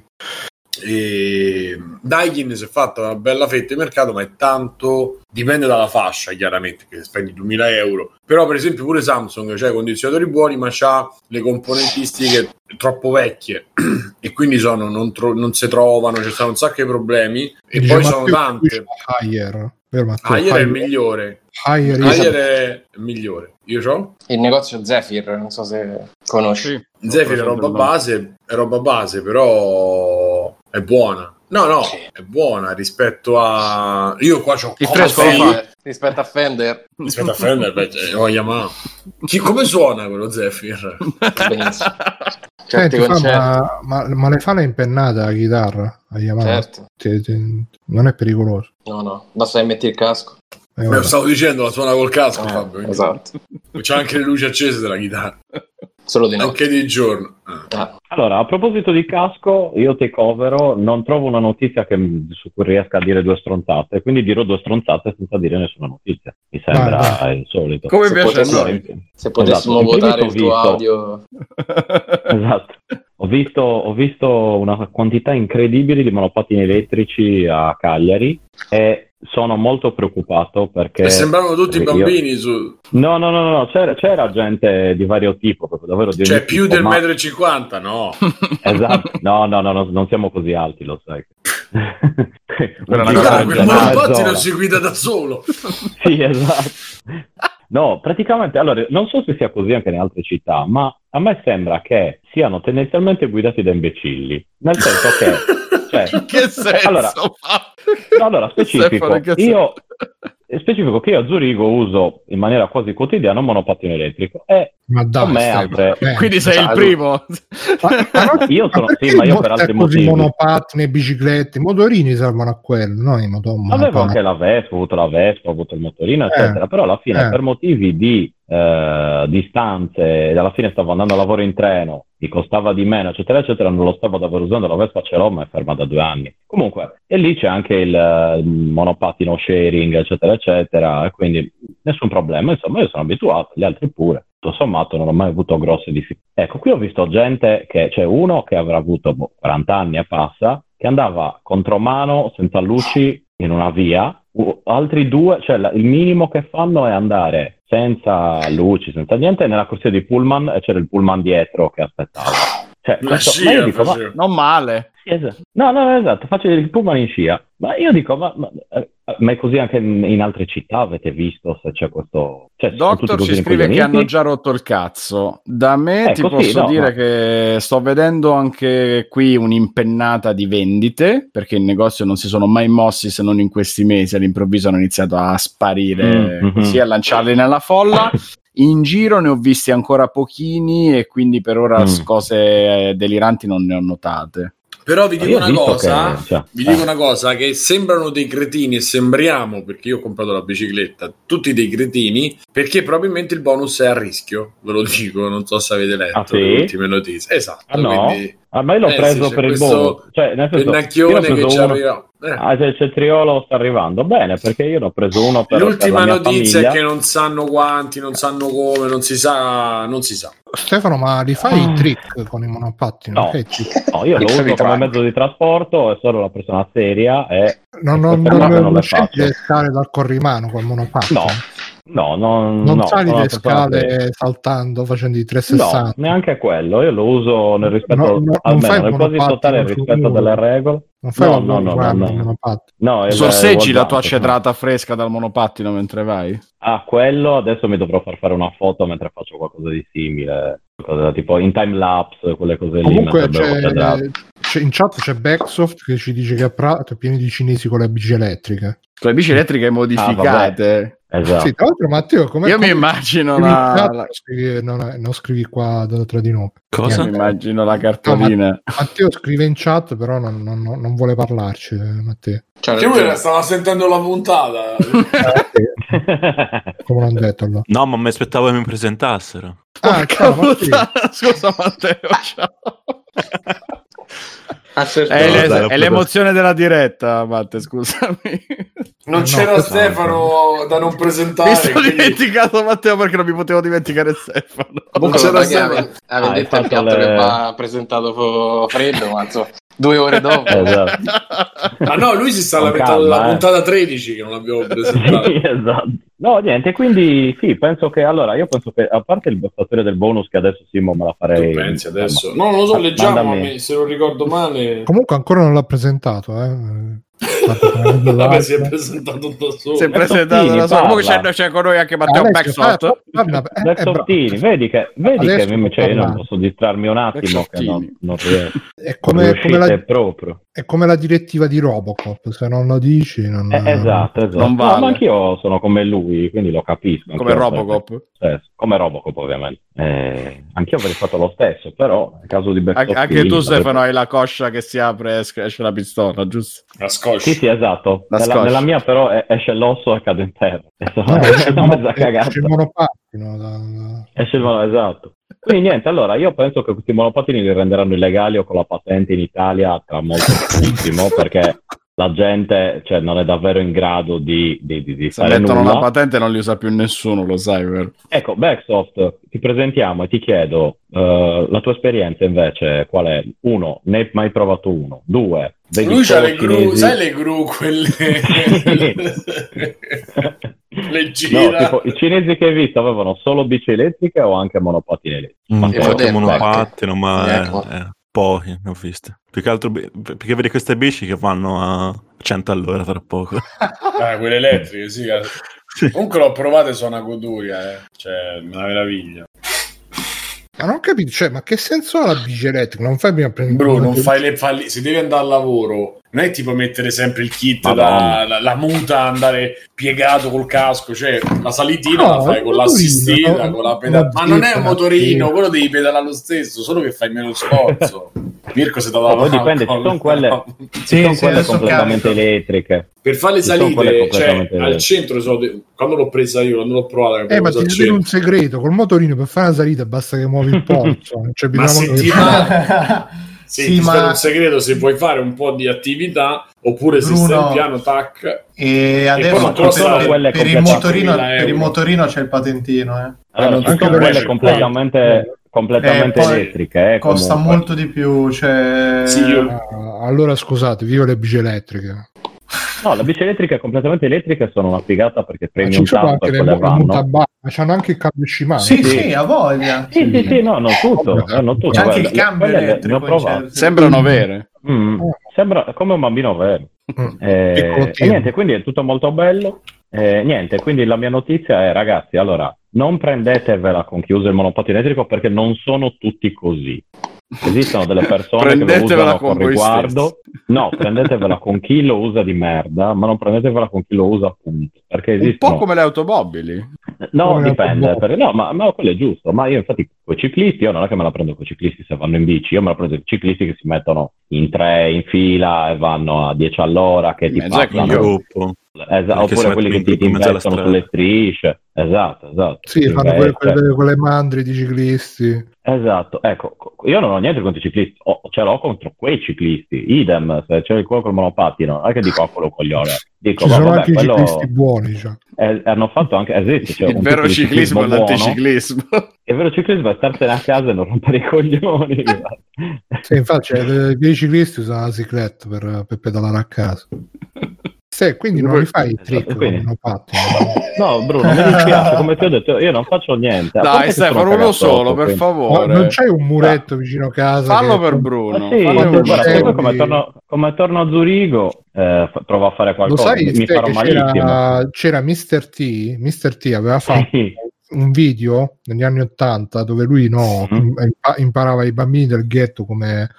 e Daikin si è fatta una bella fetta di mercato ma è tanto dipende dalla fascia chiaramente che spendi 2000 euro però per esempio pure Samsung c'ha i condizionatori buoni ma c'ha le componentistiche troppo vecchie *clears throat* e quindi sono, non, tro- non si trovano ci stanno un sacco di problemi e Dice poi sono tante vero Matteo? Ayer è il migliore Haier, Ayer è il migliore io c'ho Il negozio Zephyr, non so se conosci. Sì. Zephyr è roba base, è roba base, però è buona. No, no, Sì. è buona rispetto a. Io qua c'ho Il fresco rispetto a Fender, Rispetto a Fender, beh, ho Yamaha. Chi, come suona quello Zephyr? benissimo. Fa, ma, ma, ma le fa la impennata la chitarra a Yamaha? certo. Ti- ti- non è pericoloso. No, no, basta che metti il casco. Eh, Me vabbè. lo stavo dicendo, la suona col casco, Eh, Fabio. quindi esatto. C'ha anche le luci accese della chitarra, Solo di notte. anche di giorno. Ah. Allora, a proposito di casco, io ti covero, non trovo una notizia che- su cui riesca a dire due stronzate, quindi dirò due stronzate senza dire nessuna notizia. Mi sembra Vai, il solito. Come Se piace a potessi- noi. Allora, Se potessimo Esatto, votare il tuo audio, *laughs* Esatto. Ho visto, ho visto una quantità incredibile di monopattini elettrici a Cagliari e sono molto preoccupato perché... E sembravano tutti io- bambini su... No, no, no, no, no, c'era, c'era gente di vario tipo, proprio davvero di Cioè, più tipo, del ma- metro e cinquanta, no. *laughs* Esatto, no, no, no, no, non siamo così alti, lo sai. Una Un cosa quel monopattino si guida da solo. Sì, esatto. No, praticamente, allora, non so se sia così anche in altre città, ma a me sembra che siano tendenzialmente guidati da imbecilli. Nel senso che, *laughs* cioè, In che senso? Allora, allora, specifico. Stefano, che Io specifico che io a Zurigo uso in maniera quasi quotidiana un monopattino elettrico e Ma dai, con me altre... eh. Quindi sei il primo. Ma- ma Io sono- perché sì, ma io per altri così motivi. monopattini, biciclette, i motorini servono a quello, no? I moto- Avevo anche la Vespa, ho avuto la Vespa, ho avuto il motorino, Eh. eccetera, però alla fine Eh. per motivi di eh, distanze, alla fine stavo andando a lavoro in treno mi costava di meno, eccetera, eccetera, non lo stavo davvero usando, la Vespa ce l'ho, ma è ferma da due anni. Comunque, e lì c'è anche il, monopattino sharing, eccetera, eccetera, quindi nessun problema, insomma, io sono abituato, gli altri pure. Tutto sommato non ho mai avuto grosse difficoltà. Ecco, qui ho visto gente che, c'è uno che avrà avuto boh, 40 anni e passa, che andava contromano, senza luci, in una via, altri due, cioè la- il minimo che fanno è andare senza luci, senza niente, nella corsia di pullman e c'era il pullman dietro che aspettava. Cioè, La questo- ma io scia dico, ma-. Non male. esatto. No, no, esatto, faccio il pullman in scia. Ma io dico, ma, ma, eh, ma è così anche in, altre città? Avete visto se c'è questo... Cioè, Doctor così ci scrive che hanno già rotto il cazzo. Da me Ecco, ti sì, posso no, dire ma- che sto vedendo anche qui un'impennata di vendite, perché il negozio non si sono mai mossi se non in questi mesi, all'improvviso hanno iniziato a sparire Mm, mhm. così, a lanciarli nella folla. In giro ne ho visti ancora pochini e quindi per ora Mm. cose eh, deliranti non ne ho notate. Però vi dico una cosa, che- cioè, vi eh. dico una cosa che sembrano dei cretini e sembriamo perché io ho comprato la bicicletta, tutti dei cretini perché probabilmente il bonus è a rischio, ve lo *laughs* dico, non so se avete letto Ah, sì? le ultime notizie. Esatto, Ah no? quindi Ah, ma io l'ho Eh, sì, preso c'è per il bonus. Cioè, nel senso, io ne ho pennacchione che ci uno- arriva. Eh. Ah, c'è, c'è il triolo sta arrivando. Bene, perché io ne ho preso uno per, per L'ultima la mia notizia famiglia. è che non sanno quanti, non sanno come, non si sa, non si sa. Stefano, ma li fai i trick con i monopattini? No. No, io lo uso come Frank. mezzo di trasporto, è solo la persona seria e... Non, non, non, non non faccio. le scale dal corrimano col monopattino? No, no, non, Non no, sali le scale saltando, facendo i No, 360? neanche quello, io lo uso nel rispetto, No, no, non almeno fai il nel quasi monopattino totale rispetto delle regole. Non fai No, no, no, no, no. No, Sorseggi la tua cedrata fresca dal monopattino mentre vai? Ah, quello adesso mi dovrò far fare una foto mentre faccio qualcosa di simile, qualcosa tipo in time lapse, quelle cose lì. Comunque mentre bevo c'è, in chat c'è Backsoft che ci dice che a Prato è pieno di cinesi con le bici elettriche. Con le bici elettriche modificate. Esatto. Sì, tra l'altro Matteo, come Io mi immagino la, chat, la- scrivi- non, non scrivi qua tra di noi. Cosa? mi immagino la cartolina. Matteo scrive in chat, però non, non- non vuole parlarci. eh, Matteo. Cioè, Che lui stava sentendo la puntata. *laughs* Come l'hanno detto allora. No, ma mi aspettavo che mi presentassero. Ah, ciao, Matteo. Scusa Matteo, *laughs* ciao. È, le- è l'emozione della diretta, Matte, scusami. Non No, c'era Stefano da non presentare. Mi sono quindi- dimenticato Matteo perché non mi potevo dimenticare Stefano. Non Comunque, c'era Stefano. ave- Ah, detto il piatto le- che va presentato freddo, ma insomma, due ore dopo. *laughs* esatto. Ah no, lui si sta lamentando della eh. puntata 13 che non abbiamo presentato. Sì, *laughs* esatto. No, niente, quindi sì, penso che allora io penso che a parte il fattore del bonus che adesso Simo me la farei. Tu pensi adesso? insomma, No, non lo so, ma- leggiamo, mandami- ma se non ricordo male. Comunque ancora non l'ha presentato. Eh. Vabbè, si è presentato da solo. Si è presentato da solo. Comunque c'è, c'è con noi anche Matteo fa- eh, eh, bravo. Softini, vedi che, vedi che mi- cioè, io non posso distrarmi un attimo che non, non riesco. *laughs* È come, come la, proprio. è come la direttiva di Robocop. Se non lo dici, non. Eh, esatto, esatto. Non No, vale. ma anch'io sono come lui, quindi lo capisco. Come Robocop. stesso. Come Robocop, ovviamente. Eh, anch'io avrei fatto lo stesso, però nel caso di Black Anche, tu, avrei- Stefano, hai la coscia che si apre e esce la pistola, giusto? La scotch. Sì, sì, esatto. La Nella, nella mia però è- esce l'osso e cade in terra. *laughs* No, *laughs* esce il mezza cagata. esce il monopattino. da- da- Esce il mono, esatto. Quindi niente, allora io penso che questi monopattini li renderanno illegali o con la patente in Italia tra molto *laughs* pochissimo perché la gente cioè, non è davvero in grado di, di, di, di Se fare mettono nulla. la patente non li usa più nessuno, lo sai, vero? Ecco, Backsoft, ti presentiamo e ti chiedo eh, la tua esperienza invece qual è? Uno, ne hai mai provato uno? Due, Lui c'ha le gru, sai le gru quelle... *laughs* le No, gira. tipo, i cinesi che hai visto avevano solo bici elettriche o anche monopattini elettrici? Mm, Ma E qualche modello, monopattino, ma anche. eh, Ecco. eh, pochi ne ho viste. Più che altro perché vedi queste bici che vanno a 100 all'ora tra poco. *laughs* Ah, quelle elettriche, sì. Comunque l'ho provate, sono una goduria, eh. Cioè, una meraviglia. Ma non ho capito, cioè, ma che senso ha la bici elettrica? Non fai prima prendere Bro, non fai le falli. Se devi andare al lavoro, non è tipo mettere sempre il kit, da, la, la muta, andare piegato col casco. Cioè, la salitina No, la fai con l'assistita, no? con la pedale. Una Ma non è un motorino, sì. quello devi pedalare lo stesso, solo che fai meno sforzo. *laughs* Mirko si è dato No, la poi dipende, ci sono quelle, *laughs* ci Sì, sono sì, quelle completamente carico. elettriche. Per fare le sono salite, cioè, al centro, so, quando l'ho presa io, quando l'ho provata, Eh, ma ti dire un segreto, col motorino per fare una salita basta che muovi il *laughs* polso. non c'è Ma bisogno se che- ti va, sì, Sì, ti ma- un segreto, se vuoi fare un po' di attività, oppure se Bruno- stai in piano, tac. E adesso poi non per, per- il motorino, 1000 per il motorino c'è il patentino, eh. Allora, anche sono per quelle me, completamente, completamente Eh, poi elettriche. eh, Costa comunque. molto di più, cioè... Sì, io- allora scusate, vivo le bici elettriche. No, le bici elettriche completamente elettriche sono una figata perché Ma premi ci un sono tanto e le, quelle le vanno. ma c'hanno anche il cambio Shimano. Sì, Sì. sì, ha voglia. Sì, sì, sì, no, non tutto, hanno tutto. C'è anche il cambio le- ne ho elettrico. provate. certi- Sembrano vere. Mm, sembra come un bambino vero. Mm. Eh, e niente, quindi è tutto molto bello. Eh, niente, quindi la mia notizia è, ragazzi, allora, non prendetevela con chi usa il monopattino elettrico perché non sono tutti così. Esistono delle persone che lo usano con con riguardo. No, prendetevela con chi lo usa di merda, ma non prendetevela con chi lo usa appunto. Perché Un esistono... po' come le automobili. No, Come dipende. perché- no, ma, ma quello è giusto. Ma io, infatti, con i ciclisti, io non è che me la prendo con i ciclisti se vanno in bici, io me la prendo con i ciclisti che si mettono in tre in fila e vanno a 10 all'ora, che ti ai passano. gruppo. Esatto, oppure quelli che ti, ti investono sulle strisce. Esatto, esatto. Sì, fanno quelle, quelle- quelle mandri di ciclisti. Esatto, ecco, co- io non ho niente contro i ciclisti, ho- ce l'ho contro quei ciclisti, idem, se c'è quello col monopattino, non è che dico a quello coglione, dico, Ci ma sono vabbè, anche i quello ciclisti buoni. Cioè. è- hanno fatto anche, esiste, cioè, il un vero di ciclismo è l'anticiclismo. *laughs* Il vero ciclismo è starsene a casa e non rompere i coglioni. *laughs* Sì, infatti, cioè, le- i ciclisti usano la cicletta per, per pedalare a casa. Sì, quindi non li fai i Esatto, trick quindi- i. No, Bruno, mi dispiace, *laughs* come ti ho detto, io non faccio niente. A Dai, Stefano, uno solo, per favore. non c'è un muretto vicino a casa? Fallo che- per Bruno. Ma sì, fallo guarda, come torno, come torno a Zurigo, eh, provo a fare Lo qualcosa, sai, mi farò malissimo. c'era, c'era Mr. T, Mr. T aveva fatto Sì. un video negli anni Ottanta dove lui no, impa- imparava ai bambini del ghetto come,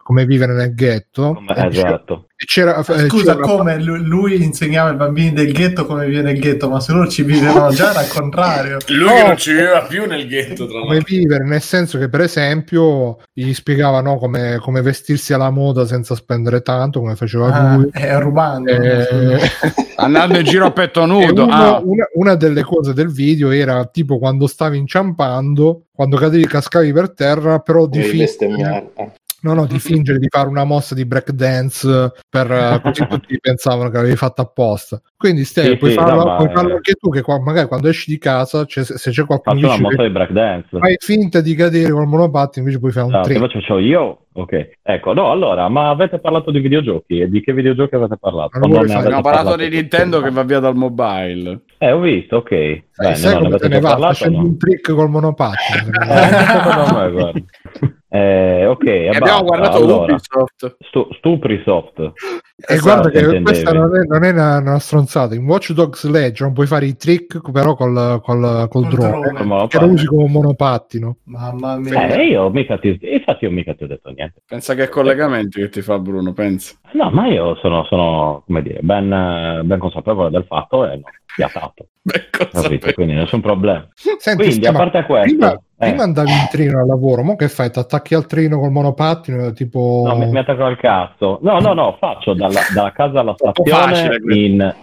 come vivere nel ghetto. Come- esatto. E c'era, eh, Scusa, c'era- come Lu- lui insegnava ai bambini del ghetto come viene il ghetto, ma se loro ci vivevano già era al contrario. Lui che non ci viveva più nel ghetto, tra come l'altro. vivere, nel senso che per esempio gli spiegava no, come, come vestirsi alla moda senza spendere tanto, come faceva Ah, lui. è rubando. Eh, *laughs* Andando in giro a petto *laughs* nudo. uno- Ah, una, una delle cose del video era tipo quando stavi inciampando, quando cadevi, cascavi per terra, però di eh. No, no, di *laughs* fingere di fare una mossa di breakdance per eh, così *laughs* tutti pensavano che avevi fatto apposta. Quindi Ste, Sì, puoi, sì, farlo, no, puoi farlo anche tu che qua- magari quando esci di casa c'è- se c'è qualcuno Faccio una mossa che di breakdance. fai finta di cadere col monopattino invece puoi fare un che trick. faccio c'ho io? Ok, ecco, no, allora, ma avete parlato di videogiochi? E di che videogiochi avete parlato? Fare- avete abbiamo parlato di Nintendo che va via dal mobile. Eh, ho visto, ok. Sai, Bene, sai no, come te avete ne va parlato? facendo no? un trick col monopattino? *laughs* Eh, secondo me, guarda. Eh, ok, basta. abbiamo guardato allora, Ubisoft. Stu- Stuprisoft. E guarda che intendevi. questa non è, non è una, una stronzata. In Watch Dogs Legion puoi fare i trick però col, col, col Col drone, drone. Lo che lo fai? usi come un monopattino. Mamma mia. Eh, io mica ti... Infatti io mica ti ho detto niente. Pensa che collegamenti che ti fa Bruno, pensa. No, ma io sono, sono come dire, ben, ben consapevole del fatto e non fiatato. Beh, cosa Capito? Quindi nessun problema. Senti, Quindi, a parte questo... prima, eh, prima andavi in treno al lavoro, mo che fai? Ti attacchi al treno col monopattino? Tipo... No, mi, mi attacco al cazzo. No, no, no, faccio dalla, dalla casa alla stazione in...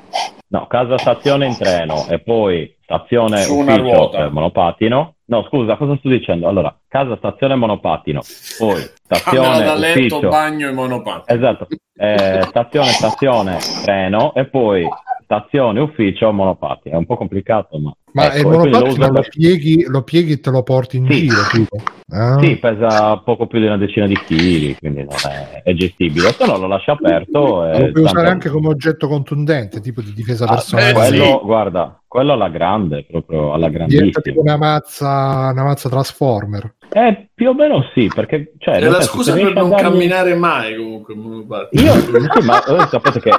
No, casa stazione in treno e poi stazione Su una ufficio ruota. per monopattino. No, scusa, cosa sto dicendo? Allora, casa stazione monopattino, poi *laughs* stazione da letto, ufficio. bagno e monopattino. Esatto, eh, stazione, stazione, treno e poi stazione, ufficio, monopattino. È un po' complicato, ma... Ma ecco, il e quindi lo monopattino uso lo per- pieghi, lo pieghi e te lo porti in Sì. giro, tipo. Ah. Sì, pesa poco più di una decina di chili, quindi non è, è gestibile. Se no lo lascio aperto. Lo puoi usare anche come oggetto contundente, tipo di difesa Ah, personale. eh, quello, sì. guarda, quello alla grande, proprio alla Diventa tipo grandissima. una mazza, una mazza Transformer. Eh, più o meno sì, perché... Cioè, È la senso, scusa per non darmi- camminare mai comunque. Io, sì, ma voi sapete che,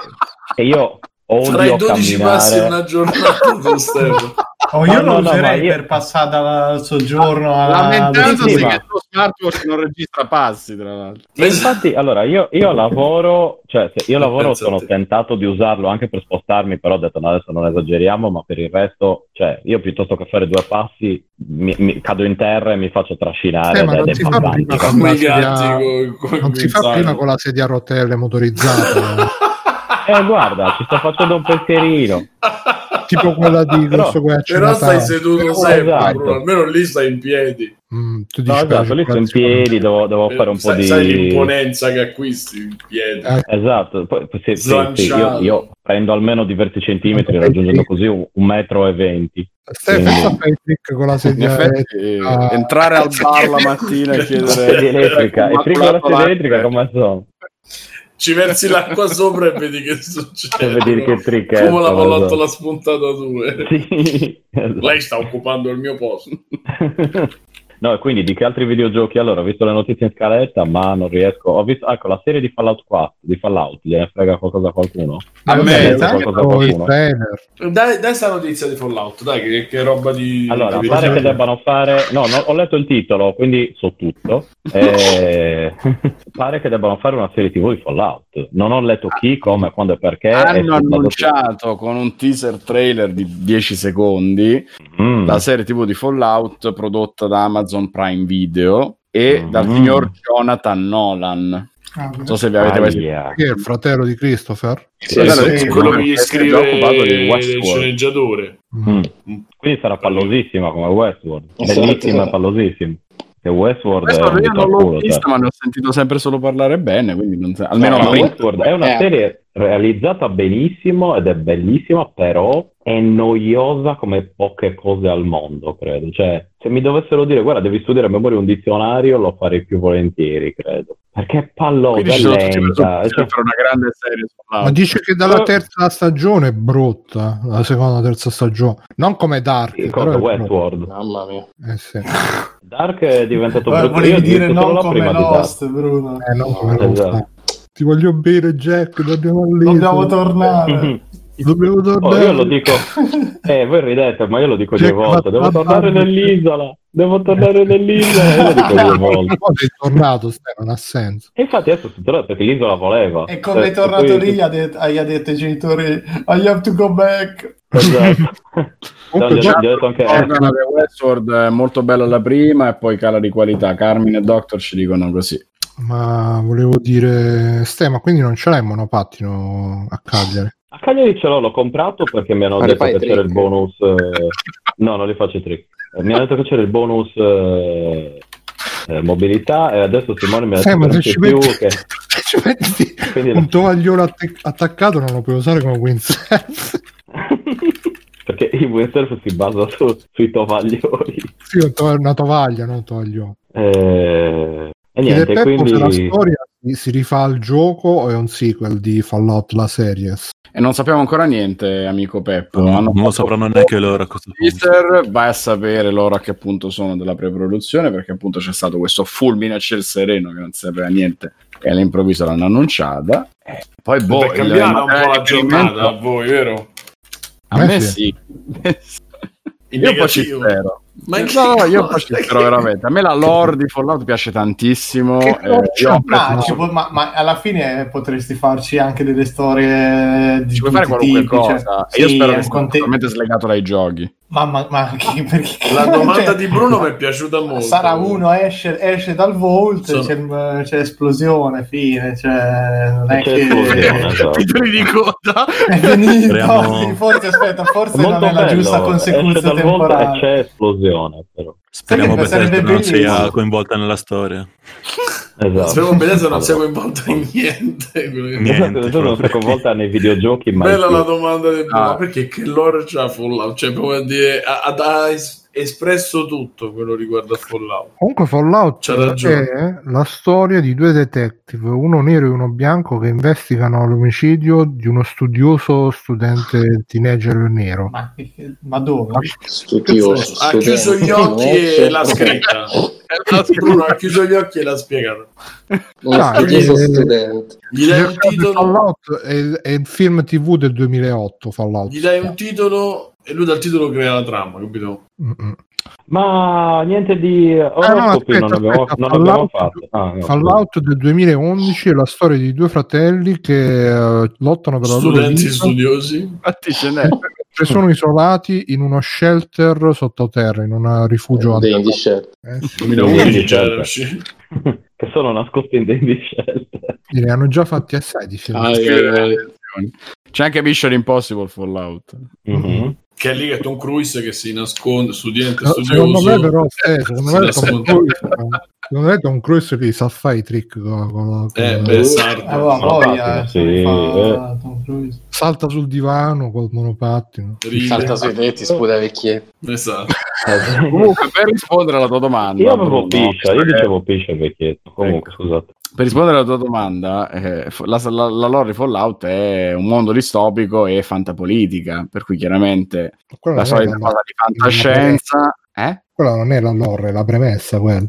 che io odio Farai 12 passi in camminare. una giornata, *laughs* Stefano. Oh, io No, lo no, no, userei ma io- per passare dal soggiorno a... Lamentandosi sì, ma- che il tuo smartwatch non registra passi, tra l'altro. E infatti, allora, io, io lavoro, cioè, se io *laughs* lavoro sono te. tentato di usarlo anche per spostarmi, però ho detto no, adesso non esageriamo, ma per il resto, cioè, io piuttosto che fare due passi, mi, mi- cado in terra e mi faccio trascinare Eh, ma non si fa con con- con prima con la sedia a rotelle motorizzata, *laughs* Eh, guarda, ci sto facendo un pensierino. *laughs* tipo quella di Però- Però stai seduto Esatto. sempre, Bruno, almeno lì stai in piedi. Mm, tu No, dici esatto, lì sto in piedi, devo, devo fare un po' sai, di... sai l'imponenza che acquisti in piedi. Eh, Esatto, poi, sì, sì, sì, io, io prendo almeno diversi centimetri raggiungendo così un, un metro e venti. Stai trick con la sedia effetti, elettrica. entrare al bar la mattina e *laughs* Sedia chiedere elettrica, e frigo la sedia elettrica come sono? Ci versi l'acqua sopra e vedi che succede. Vedi che trick Come la pallottola spuntata due. Sì, esatto. Lei sta occupando il mio posto. *laughs* No, e quindi di che altri videogiochi? Allora, ho visto le notizie in scaletta, ma non riesco. Ho visto, ecco, la serie di Fallout 4, di Fallout, gliene frega qualcosa a qualcuno? A me, sai qualcosa qualcuno? Dai, dai sta notizia di Fallout, dai, che, che roba di... Allora, di pare che debbano fare. No, no, ho letto il titolo, quindi so tutto. *laughs* Eh, pare che debbano fare una serie TV di Fallout. Non ho letto chi, come, quando e perché. hanno annunciato con un teaser trailer di 10 secondi tutto. Mm. la serie TV di Fallout prodotta da Amazon Prime Video e Mm. dal signor Jonathan Nolan. Ah, Non so se vi avete mai. Chi è il fratello di Christopher? Sì, Quello sì, è- sì, quello che gli scrive occupato di il sceneggiatore. Mm. Quindi sarà pallosissima come Westworld. Esatto. Bellissima e pallosissima. Che Westworld un io non l'ho culo, vista, cioè. ma ne ho sentito sempre solo parlare bene, quindi non so- almeno No, la. Westworld è una Eh. serie realizzata benissimo ed è bellissima, però è noiosa come poche cose al mondo, credo. Cioè, se mi dovessero dire, guarda, devi studiare a memoria un dizionario, lo farei più volentieri, credo. Perché è pallosa, Quindi è ci sono tutti i lenta. presupposti cioè- per una grande serie Ma dice che dalla Eh. terza stagione è brutta, la seconda terza stagione. Non come Dark, Sì, però. Westworld. Mamma mia. Eh, sì. *laughs* Dark è diventato Volevi brutto. Io dire non come. Lost, Bruno. Eh, non come Esatto. Lost. Ti voglio bene, Jack. Dobbiamo lì. Dobbiamo tornare. *laughs* Dobbiamo Oh, tornare. io lo dico, *laughs* eh, voi ridete, ma io lo dico due Jack volte. Devo tornare nell'isola, devo tornare nell'isola. Io lo dico due *laughs* volte. Poi sei tornato, non ha senso. E infatti adesso sono tornato perché l'isola voleva. E come Eh, è tornato poi- lì gli ha, det- gli ha detto ai genitori I have to go back. Esatto. *laughs* No, gli ho- già- gli ho detto anche... Organo di Westworld è molto bella la prima e poi cala di qualità. Carmine e Doctor ci dicono così. Ma volevo dire, Ste, ma quindi non ce l'hai il monopattino a Cagliari? A Cagliari ce l'ho, l'ho comprato perché mi hanno Ma detto che trick? c'era il bonus... eh, No, non li faccio i trick. Eh, Mi hanno detto che c'era il bonus eh, eh, mobilità e adesso Simone mi ha detto Sai, ma che se c'è ci più metti, che... *laughs* se ci metti Quindi un tovagliolo attac- attaccato non lo puoi usare come windsurf. *laughs* perché il windsurf si basa su- sui tovaglioli. sì, una tovaglia, non un tovagliolo. Eh, E Chiede niente, Peppo se la quindi... storia si, rifà al gioco o è un sequel di Fallout la series? E non sappiamo ancora niente, amico Peppo. Non, Hanno non lo sapranno neanche loro a questo punto. teaser, vai a sapere loro a che punto sono della preproduzione, perché appunto c'è stato questo fulmine a ciel sereno che non sapeva niente e all'improvviso l'hanno annunciata. E poi boh, per cambiare un po' la giornata a voi, vero? A me Eh sì. In Io poi ci spero. Ma in che no, no, io spero veramente. A me la lore di Fallout piace tantissimo. Che eh, io apprezzato- Ma, ma- ma alla fine potresti farci anche delle storie di ci puoi fare qualunque tipi, cioè, cosa. E io sì, spero che sia conte- totalmente slegato dai giochi. Ma, ma, ma chi- perché- La domanda cioè, di Bruno mi è piaciuta molto. Sarà uno, esce, esce dal vault, Sono- c'è, c'è esplosione, fine, cioè, non è C'è che... *laughs* esatto. Titoli di coda. È finito, forse aspetta, forse non è la bello, giusta esce consecuzione dal volta e temporale. c'è esplosione, però. Speriamo Sarebbe- Bethesda sarebbe non sia bellissimo. coinvolta nella storia. Esatto. Speriamo Bethesda non sia Allora. coinvolta in niente. Niente, Esatto, non proprio. coinvolta nei videogiochi, ma Bella la domanda di Bruno, Ah. ma perché che lore c'ha Fallout? Cioè, come dire, a- ad- a- espresso tutto quello riguardo a Fallout. Comunque Fallout C'ha ragione. è la storia di due detective, uno nero e uno bianco, che investigano l'omicidio di uno studioso studente teenager nero. Ma, ma dove? Studioso. *laughs* Ha chiuso gli occhi e l'ha scritta. Bruno ha chiuso gli occhi e l'ha studioso eh, studente. Gli dai un titolo, Fallout è, è il film TV del 2008. Fallout. gli dai un titolo e lui dal titolo crea la trama, capito? Ma niente di oroscopi aspetta, non abbiamo, aspetta, non abbiamo Fallout- fatto. Ah, no. Fallout del 2011 è la storia di due fratelli che eh, lottano per la loro Studenti vita. studiosi. Infatti ce n'è. Che sono isolati in uno shelter sottoterra, in un rifugio. Dei di scelta. Eh, sì. 2011 già era uscito. che sono nascosti in dei scelte. Ne hanno già fatti assai di film. Ah, eh, C'è anche Mission Impossible Fallout. Mhm. Che è lì che Tom Cruise che si nasconde, studente No, secondo studioso. me però eh, secondo me. Tom Cruise, secondo me Tom Cruise che sa fare i trick con, con- Eh, con- sardo. Allora, voglia, eh, sì, fa eh. Salta sul divano col monopattino Ride. Salta sui tetti, sputa vecchietti. Esatto. Eh, Comunque, per rispondere alla tua domanda, Io avevo piscia, io eh, dicevo piscia vecchietto. Comunque, scusate. Per rispondere alla tua domanda, eh, la, la, la lore Fallout è un mondo distopico e fantapolitica, per cui chiaramente Quella la solita cosa di fantascienza. Eh? Quella non è la lore, è la premessa quella.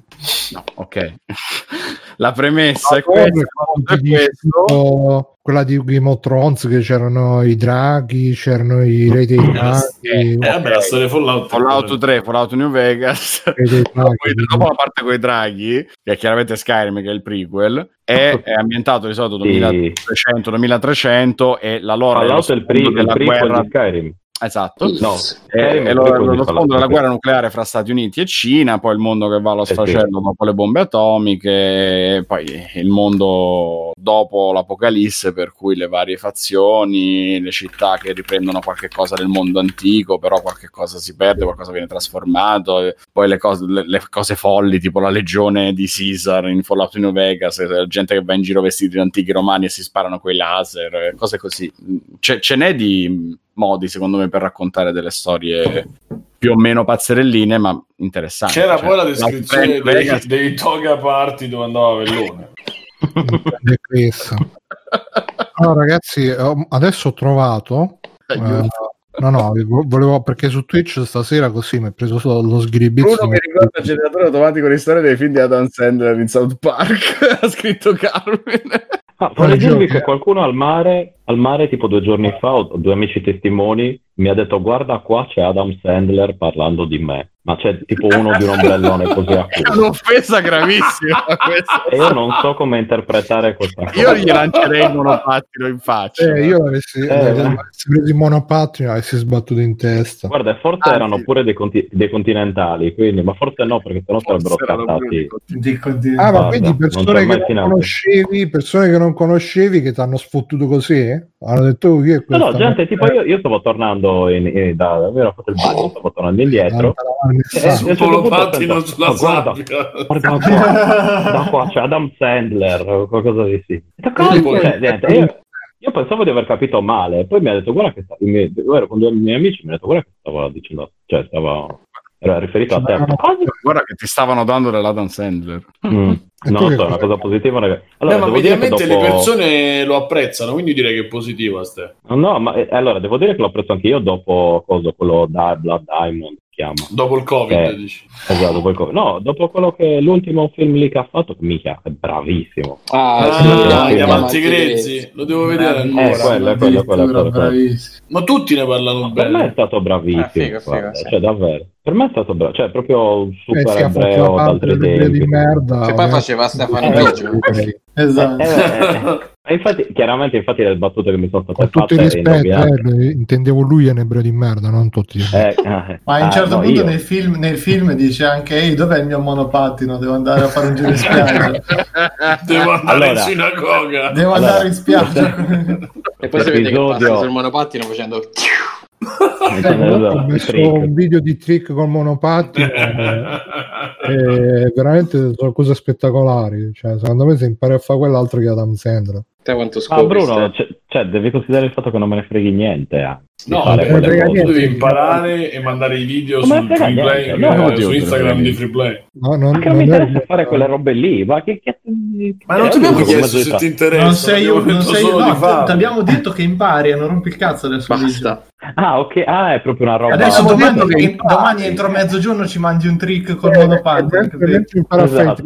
No, ok. *laughs* la premessa è La lore questa. è è questo. quella di Game of Thrones che c'erano i draghi, c'erano i re dei Eh, draghi, Eh, vabbè, la storia Fallout. Fallout 3, Fallout New Vegas. *laughs* Dopo, la parte con i draghi, che è chiaramente Skyrim, che è il prequel, è, è ambientato di solito Sì. 2300-2300 e la lore è lo Fallout è il, pri- sfondo il della prequel guerra. di Skyrim. Esatto. No, E, Skyrim è e il lo, lo Fallout. sfondo della guerra nucleare fra Stati Uniti e Cina, poi il mondo che va allo Eh sì. sfracello dopo le bombe atomiche, poi il mondo dopo l'apocalisse, per cui le varie fazioni, le città che riprendono qualche cosa del mondo antico, però qualche cosa si perde, qualcosa viene trasformato, poi le cose, le- le cose folli, tipo la legione di Caesar in Fallout New Vegas, gente che va in giro vestiti di antichi romani e si sparano quei laser, cose così. Ce, ce n'è di modi, secondo me, per raccontare delle storie più o meno pazzerelline, ma interessanti. C'era Cioè, poi la descrizione Vegas- dei, dei toga party dove andava Vellone. È questo. Allora, ragazzi, adesso ho trovato. eh, no, no, vo- volevo perché su Twitch stasera così mi è preso solo lo sgribbizzo. Bruno mi ricorda il generatore automatico di storia dei film di Adam Sandler in South Park, *laughs* ha scritto Carmen. Ah, vorrei dirvi che qualcuno al mare, al mare tipo due giorni fa, ho due amici testimoni, mi ha detto guarda qua c'è Adam Sandler parlando di me, ma c'è tipo uno di un ombrellone così a *laughs* È culo. un'offesa gravissima *laughs* questa. E io non so come interpretare questa *laughs* cosa. Io gli lancerei il monopattino in faccia. Eh, io avessi, Eh, avessi preso il monopattino avessi sbattuto in testa. Guarda, e forse Anzi. erano pure dei, conti- dei continentali, quindi, ma forse no, perché sennò sarebbero Forse pure scattati. dei Ah, ma Guarda, quindi persone che persone che non conoscevi che ti hanno sfottuto così? Hanno detto "Oh, è No, questa no, gente, tipo io, io stavo tornando in, in- da, avevo fatto il bagno, stavo tornando indietro. Eh, Eh, punto monopattino penso, sulla "Ma guarda. Guarda qua, da qua c'è Adam Sandler o qualcosa di sì. Cioè, niente, io, io pensavo di aver capito male, poi mi ha detto guarda che stavo, io ero con due miei amici, mi ha detto guarda che stava dicendo, cioè stava, era riferito a te. Guarda che ti stavano dando dell'Adam Sandler. Mm, no, so, è una cosa positiva. raga. Eh, Allora, ma che mediamente dopo... le persone lo apprezzano, quindi direi che è positiva. Ste. No, ma eh, allora devo dire che l'ho preso anche io dopo cosa, quello da Blood Diamond chiama. Dopo il Covid, Eh. dici. Esatto, dopo il co- no, dopo quello che l'ultimo film lì che ha fatto, mica, è bravissimo. Ah, Ah, sì, Diamanti Diamanti Grezzi, lo devo vedere Bravissimo, ancora. Eh, quello, è quello, quello, quello, quello. Ma tutti ne parlano Per me è bene. stato bravissimo, Ah, figo, figo, sì. cioè davvero. Per me è stato bravo, cioè proprio un Eh, super la ebreo d'altri delle tempi. di merda. Che poi faceva Stefano Eh, Biggio. Ok. Esatto. Eh, eh, eh, infatti, chiaramente, infatti, le battute che mi sono state Con tutto fatte rispetto, indovinate. eh, lui- intendevo lui è un ebreo di merda, non tutti. Eh, eh, Ma a un ah, certo no, punto nel film, nel film dice anche Ehi, dov'è il mio monopattino? Devo andare a fare un giro in spiaggia. *laughs* Devo andare Allora. in sinagoga. Devo Allora, andare in spiaggia. *laughs* E poi si vede che passa sul monopattino facendo... Esatto, ho messo un video di trick col monopattino *laughs* e veramente sono cose spettacolari cioè, secondo me se impari a fare quell'altro che Adam Sandler Te quanto Ma scopri? Bruno, Ste? c'è, cioè, devi considerare il fatto che non me ne freghi niente. eh, No, quelle frega tu niente. devi imparare e mandare i video Come sul frega free niente? play, No, eh, no, su Dio, Instagram di free play. No, non, non non mi interessa fare quelle robe lì, ma che cazzo Ma non ti abbiamo Eh, chiesto se ti interessa, Non sei abbiamo non detto sei di no, ti abbiamo detto che impari, non rompi il cazzo adesso. Basta. Ah, ok, ah, è proprio una roba. Adesso domani, domani entro mezzogiorno ci mandi un trick col Eh, a fare Esatto.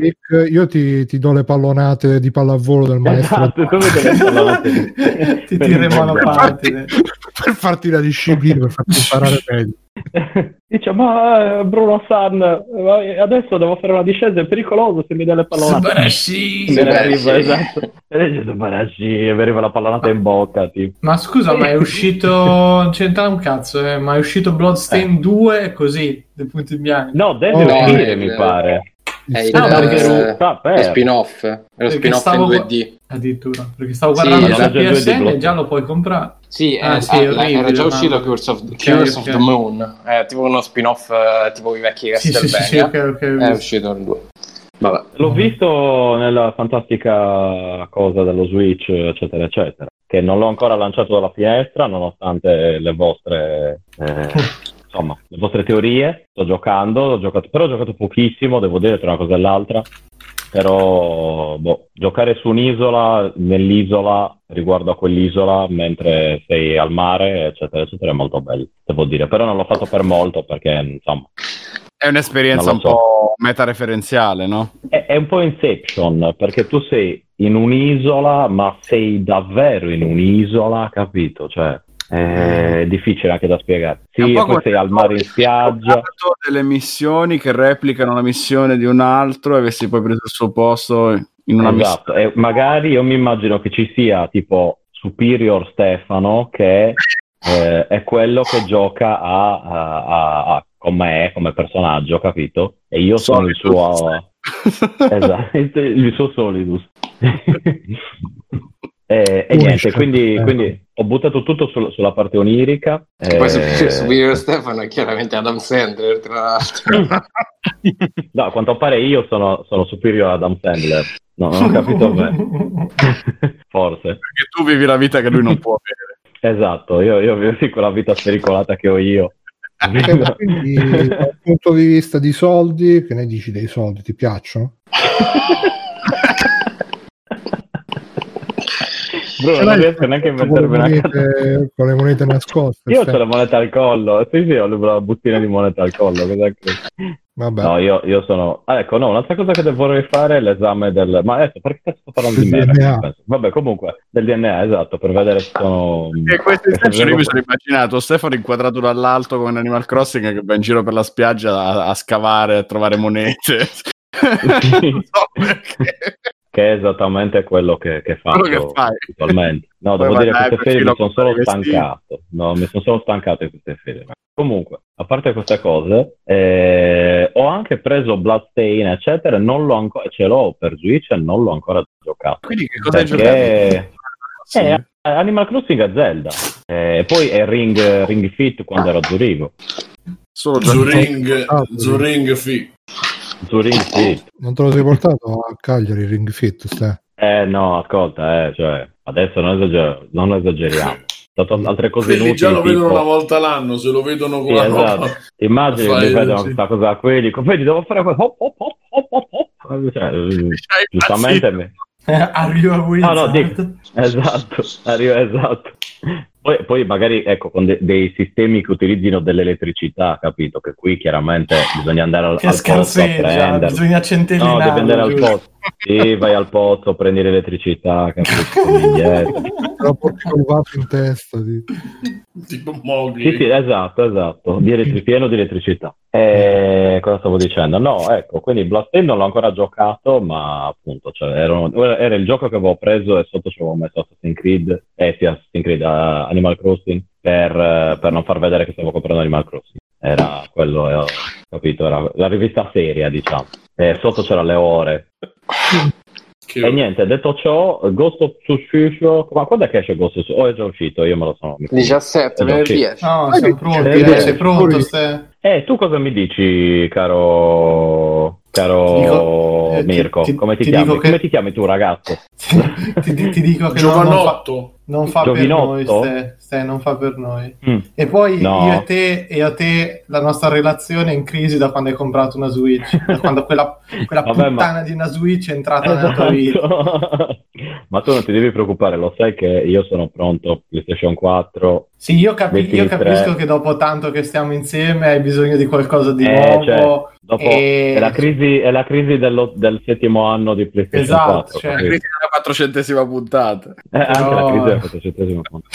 io ti, ti do le pallonate di pallavolo del maestro Esatto, tu *laughs* Ti in il monopattine. per farti la disciplina, per farti imparare meglio. *laughs* Dice, ma eh, Bruno San, eh, adesso devo fare una discesa, è pericoloso se mi dà le pallonate. Subarashi. Me ne arriva, esatto. E Subarashi, e mi arriva la pallonata in bocca, tipo. Ma scusa, ma è uscito. Non c'entra un cazzo, eh, ma è uscito Bloodstain 2 così, dei punti bianchi. No, deve Oh, uscire, eh, mi eh, pare. È il, Ah, perché eh, per- lo spin-off. È lo spin-off stavo- in 2D. Addirittura, perché stavo Sì, guardando ma due di PSN e già lo puoi comprare. Sì, Ah, eh, sì, eh, orribile, era già ma- uscito Curse of, Curse ok. of the Moon. È tipo uno spin-off eh, tipo i vecchi Sì, sì, sì, sì, Castlevania. ok, ok. ho È visto. uscito il 2. Vabbè. L'ho visto nella fantastica cosa dello Switch, eccetera, eccetera. Che non l'ho ancora lanciato dalla finestra, nonostante le vostre, eh, *laughs* insomma, le vostre teorie. Sto giocando, ho giocato, però ho giocato pochissimo, devo dire, tra una cosa e l'altra. Però, boh, giocare su un'isola, nell'isola, riguardo a quell'isola, mentre sei al mare, eccetera, eccetera, è molto bello, devo dire. Però non l'ho fatto per molto perché, insomma, È un'esperienza un so. po' metareferenziale, no? È, è un po' Inception, perché tu sei in un'isola, ma sei davvero in un'isola, capito? Cioè, è difficile anche da spiegare. Sì, po' poi come sei al mare in spiaggia. giocato delle missioni che replicano la missione di un altro e avessi poi preso il suo posto in una Esatto, e magari io mi immagino che ci sia tipo Superior Stefano che eh, è quello che gioca a, a- a- a- con me come personaggio, capito? E io sono il suo... *laughs* esatto, il suo Solidus. *laughs* e, e niente, Unisce. quindi, Eh. quindi ho buttato tutto sul- sulla parte onirica. Poi eh, *laughs* su- Superior Stefano è chiaramente Adam Sandler, tra l'altro. *laughs* No, a quanto pare io sono, sono superiore ad Adam Sandler. No, non ho capito bene. *laughs* Forse. Perché tu vivi la vita che lui non può avere. Esatto, io, io vivo quella vita spericolata che ho io. Eh, Quindi, dal punto di vista di soldi, che ne dici dei soldi? Ti piacciono? Bruno, Ce non riesco neanche a con inventarmi una cosa. monete, con le monete nascoste? Io ho la moneta al collo, sì sì, ho la bustina di moneta al collo. Vabbè. No, io, io sono... ah, ecco, no, un'altra cosa che vorrei fare è l'esame del... Ma adesso, perché cazzo sto parlando di me? Vabbè, comunque, del DNA, esatto, per vedere se sono... E questo se esempio io mi sono- sono immaginato Stefano inquadrato dall'alto come in Animal Crossing che va in giro per la spiaggia a, a scavare, a trovare monete. *laughs* *laughs* non so perché. Che è esattamente quello che, che faccio Quello che fai. attualmente. No, Poi devo dire che queste ferie mi sono solo stancato. No, mi sono solo stancato di queste ferie. Comunque, a parte queste cose, eh, ho anche preso Bloodstain, eccetera, e non l'ho ancora, ce l'ho per Switch e non l'ho ancora giocato. Quindi che cosa hai giocato? Sì. eh, Animal Crossing è Zelda, eh, poi è Ring, Ring Fit quando ero a Zurigo. Solo Zuring, Ah, Zuring Fi. Zuring Fit. Non te lo sei portato a Cagliari Ring Fit? Ste? Eh no, ascolta, eh, cioè, adesso non, esager- non esageriamo. Sono altre cose Quelli inutili. già lo vedono tipo- una volta l'anno, se lo vedono con Sì, la esatto. roba. Immagini Fai che vedono questa cosa qui, dico, vedi, devo fare quello, hop, hop, hop, hop, hop, hop. Cioè, *laughs* eh, giustamente, me- Are you a no, wizard? no, dico, esatto, arriva, esatto. Poi, poi magari, ecco, con de- dei sistemi che utilizzino dell'elettricità, capito? Che qui chiaramente bisogna andare al, Che al pozzo a prenderlo. bisogna No, centellinare. devi andare al pozzo. Sì, vai al pozzo, prendi l'elettricità, capito? Torni indietro. Te lo porti col vaso in testa. tipo. Tipo Mowgli. Sì, sì, esatto, esatto, di elettri- pieno di elettricità. E cosa stavo dicendo? No, ecco, quindi Bloodstained non l'ho ancora giocato, ma appunto, cioè, era, un- era il gioco che avevo preso e sotto ci avevo messo Assassin's Creed, eh sì, Assassin's Creed, eh, Animal Crossing, per, eh, per non far vedere che stavo comprando Animal Crossing. Era quello, eh, ho capito, era la rivista seria, diciamo. E sotto c'erano le ore. Che- E niente, detto ciò, Ghost of Tsushima, ma quando è che esce Ghost of Tsushima? Oh, è già uscito, io me lo sono... 17, È già venerdì esce. No, siamo sì, pronti. c'è- eh, c'è- sei pronto, Ste? Eh, tu cosa mi dici, caro, caro dico- eh, ti- Mirko? ti- come, ti ti che- come ti chiami tu, ragazzo? *laughs* ti, ti- ti dico che non, non fa, Giovanotto. non fa per noi, Ste, Ste, non fa per noi. Mm. E poi No. io e te e a te la nostra relazione è in crisi da quando hai comprato una Switch, da quando quella, quella Vabbè, puttana ma- di una Switch è entrata nella tua vita. Esatto. *laughs* Ma tu non ti devi preoccupare, lo sai che io sono pronto, PlayStation 4. Sì, io, capi- io 23. capisco che dopo tanto che stiamo insieme hai bisogno di qualcosa di Eh, nuovo. cioè, dopo e- è la crisi, è la crisi dello- del settimo anno di PlayStation Esatto, 4. cioè, capito? Critica la quattrocentesima puntata. Eh, anche Però- la crisi del 400 punto.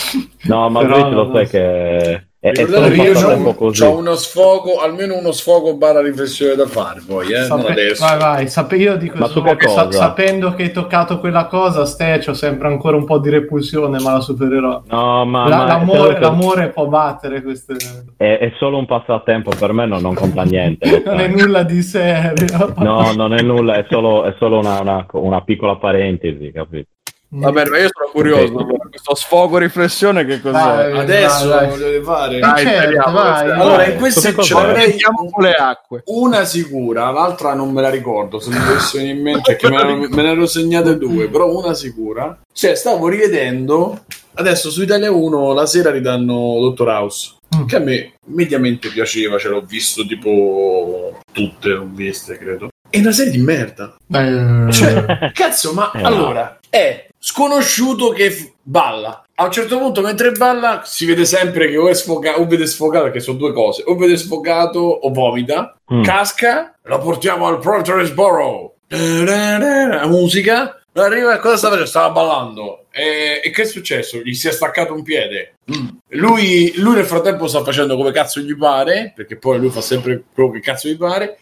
No, ma *laughs* Però Switch lo sai so. che è, solo Ricordate un che io passatempo ho, così. c'ho uno sfogo, almeno uno sfogo barra riflessione da fare poi, eh? Sape- adesso. Vai, vai, sape- io dico Ma solo che che sa- sapendo che hai toccato quella cosa, Ste, c'ho sempre ancora un po' di repulsione, ma la supererò. No, ma, La- ma l'amore, è, l'amore può battere queste... è- è solo un passatempo per me, non, non conta niente. *laughs* Non è nulla di serio. No, non è nulla, è solo, è solo una, una- una piccola parentesi, capito? Va bene, ma io sono curioso. Ok. allora, Questo sfogo riflessione che cos'è? Vai. Adesso Vai, vai. lo deve fare. Dai, certo, vai. Allora, in queste po' le acque. una sicura, l'altra non me la ricordo. Se mi dovesse venire in mente, che me, ne- me ne ero segnate due, però una sicura. Cioè, stavo rivedendo adesso su Italia 1 la sera ridanno Dottor House. Mm. Che a me mediamente piaceva, ce l'ho visto tipo tutte, l'ho viste, credo. È una serie di merda. Eh, Cioè, *laughs* cazzo, ma Eh, allora è sconosciuto che balla. A un certo punto, mentre balla, si vede sempre che o è sfogato, o vede sfogato, perché sono due cose, o vede sfogato o vomita, Mm. casca, lo portiamo al Proteresboro. La musica, arriva e cosa sta facendo? Stava ballando. E, e che è successo? Gli si è staccato un piede. Mm. Lui, lui nel frattempo sta facendo come cazzo gli pare, perché poi lui fa sempre quello che cazzo gli pare.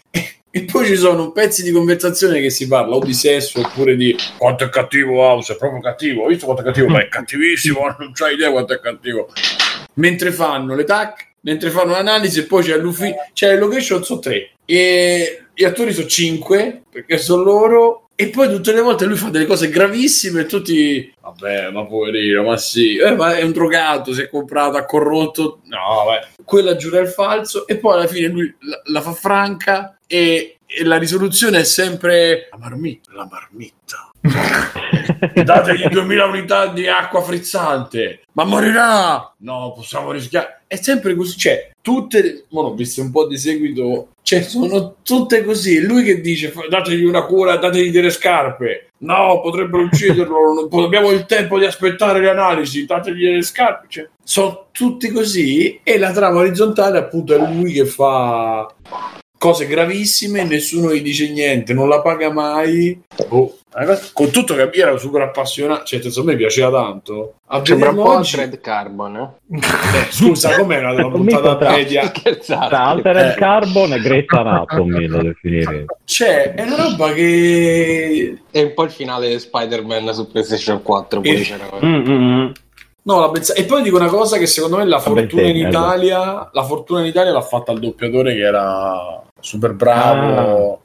E poi ci sono pezzi di conversazione che si parla o di sesso oppure di quanto è cattivo House, è proprio cattivo. Hai visto quanto è cattivo? Ma è cattivissimo, *laughs* non c'hai idea quanto è cattivo. Mentre fanno le tac, mentre fanno l'analisi, e poi c'è l'ufficio, c'è le location sono tre e gli attori sono cinque perché sono loro. E poi tutte le volte lui fa delle cose gravissime e tutti, vabbè, ma poverino, ma sì, eh, ma è un drogato, si è comprato, ha corrotto, no, vabbè. Quella giura il falso e poi alla fine lui la, la fa franca e, e la risoluzione è sempre la marmitta, la marmitta. *laughs* Dategli 2000 unità di acqua frizzante, ma morirà! No, possiamo rischiare. È sempre così, cioè, tutte, ora ho visto un po' di seguito, cioè, sono tutte così. Lui che dice, "Fa- dategli una cura, dategli delle scarpe. No, potrebbero ucciderlo, non abbiamo il tempo di aspettare le analisi, dategli delle scarpe. Cioè, sono tutti così e la trama orizzontale appunto è lui che fa cose gravissime, nessuno gli dice niente, non la paga mai. Boh. Con tutto che ero super appassionato, cioè, insomma, a me piaceva tanto. A Sembra un po' oggi- Red Carbon, eh? Eh, scusa, com'era la *laughs* puntata tra- media? *laughs* Scherzate. Tra Altered Eh. Carbon e Great Anatomy lo definirei. Cioè, è una roba che... E un po' il finale di Spider-Man su PlayStation 4. poi Eh. c'era- Mm. No, la pensa- E poi dico una cosa che secondo me la fortuna in Italia, la fortuna in Italia l'ha fatta il doppiatore che era super bravo.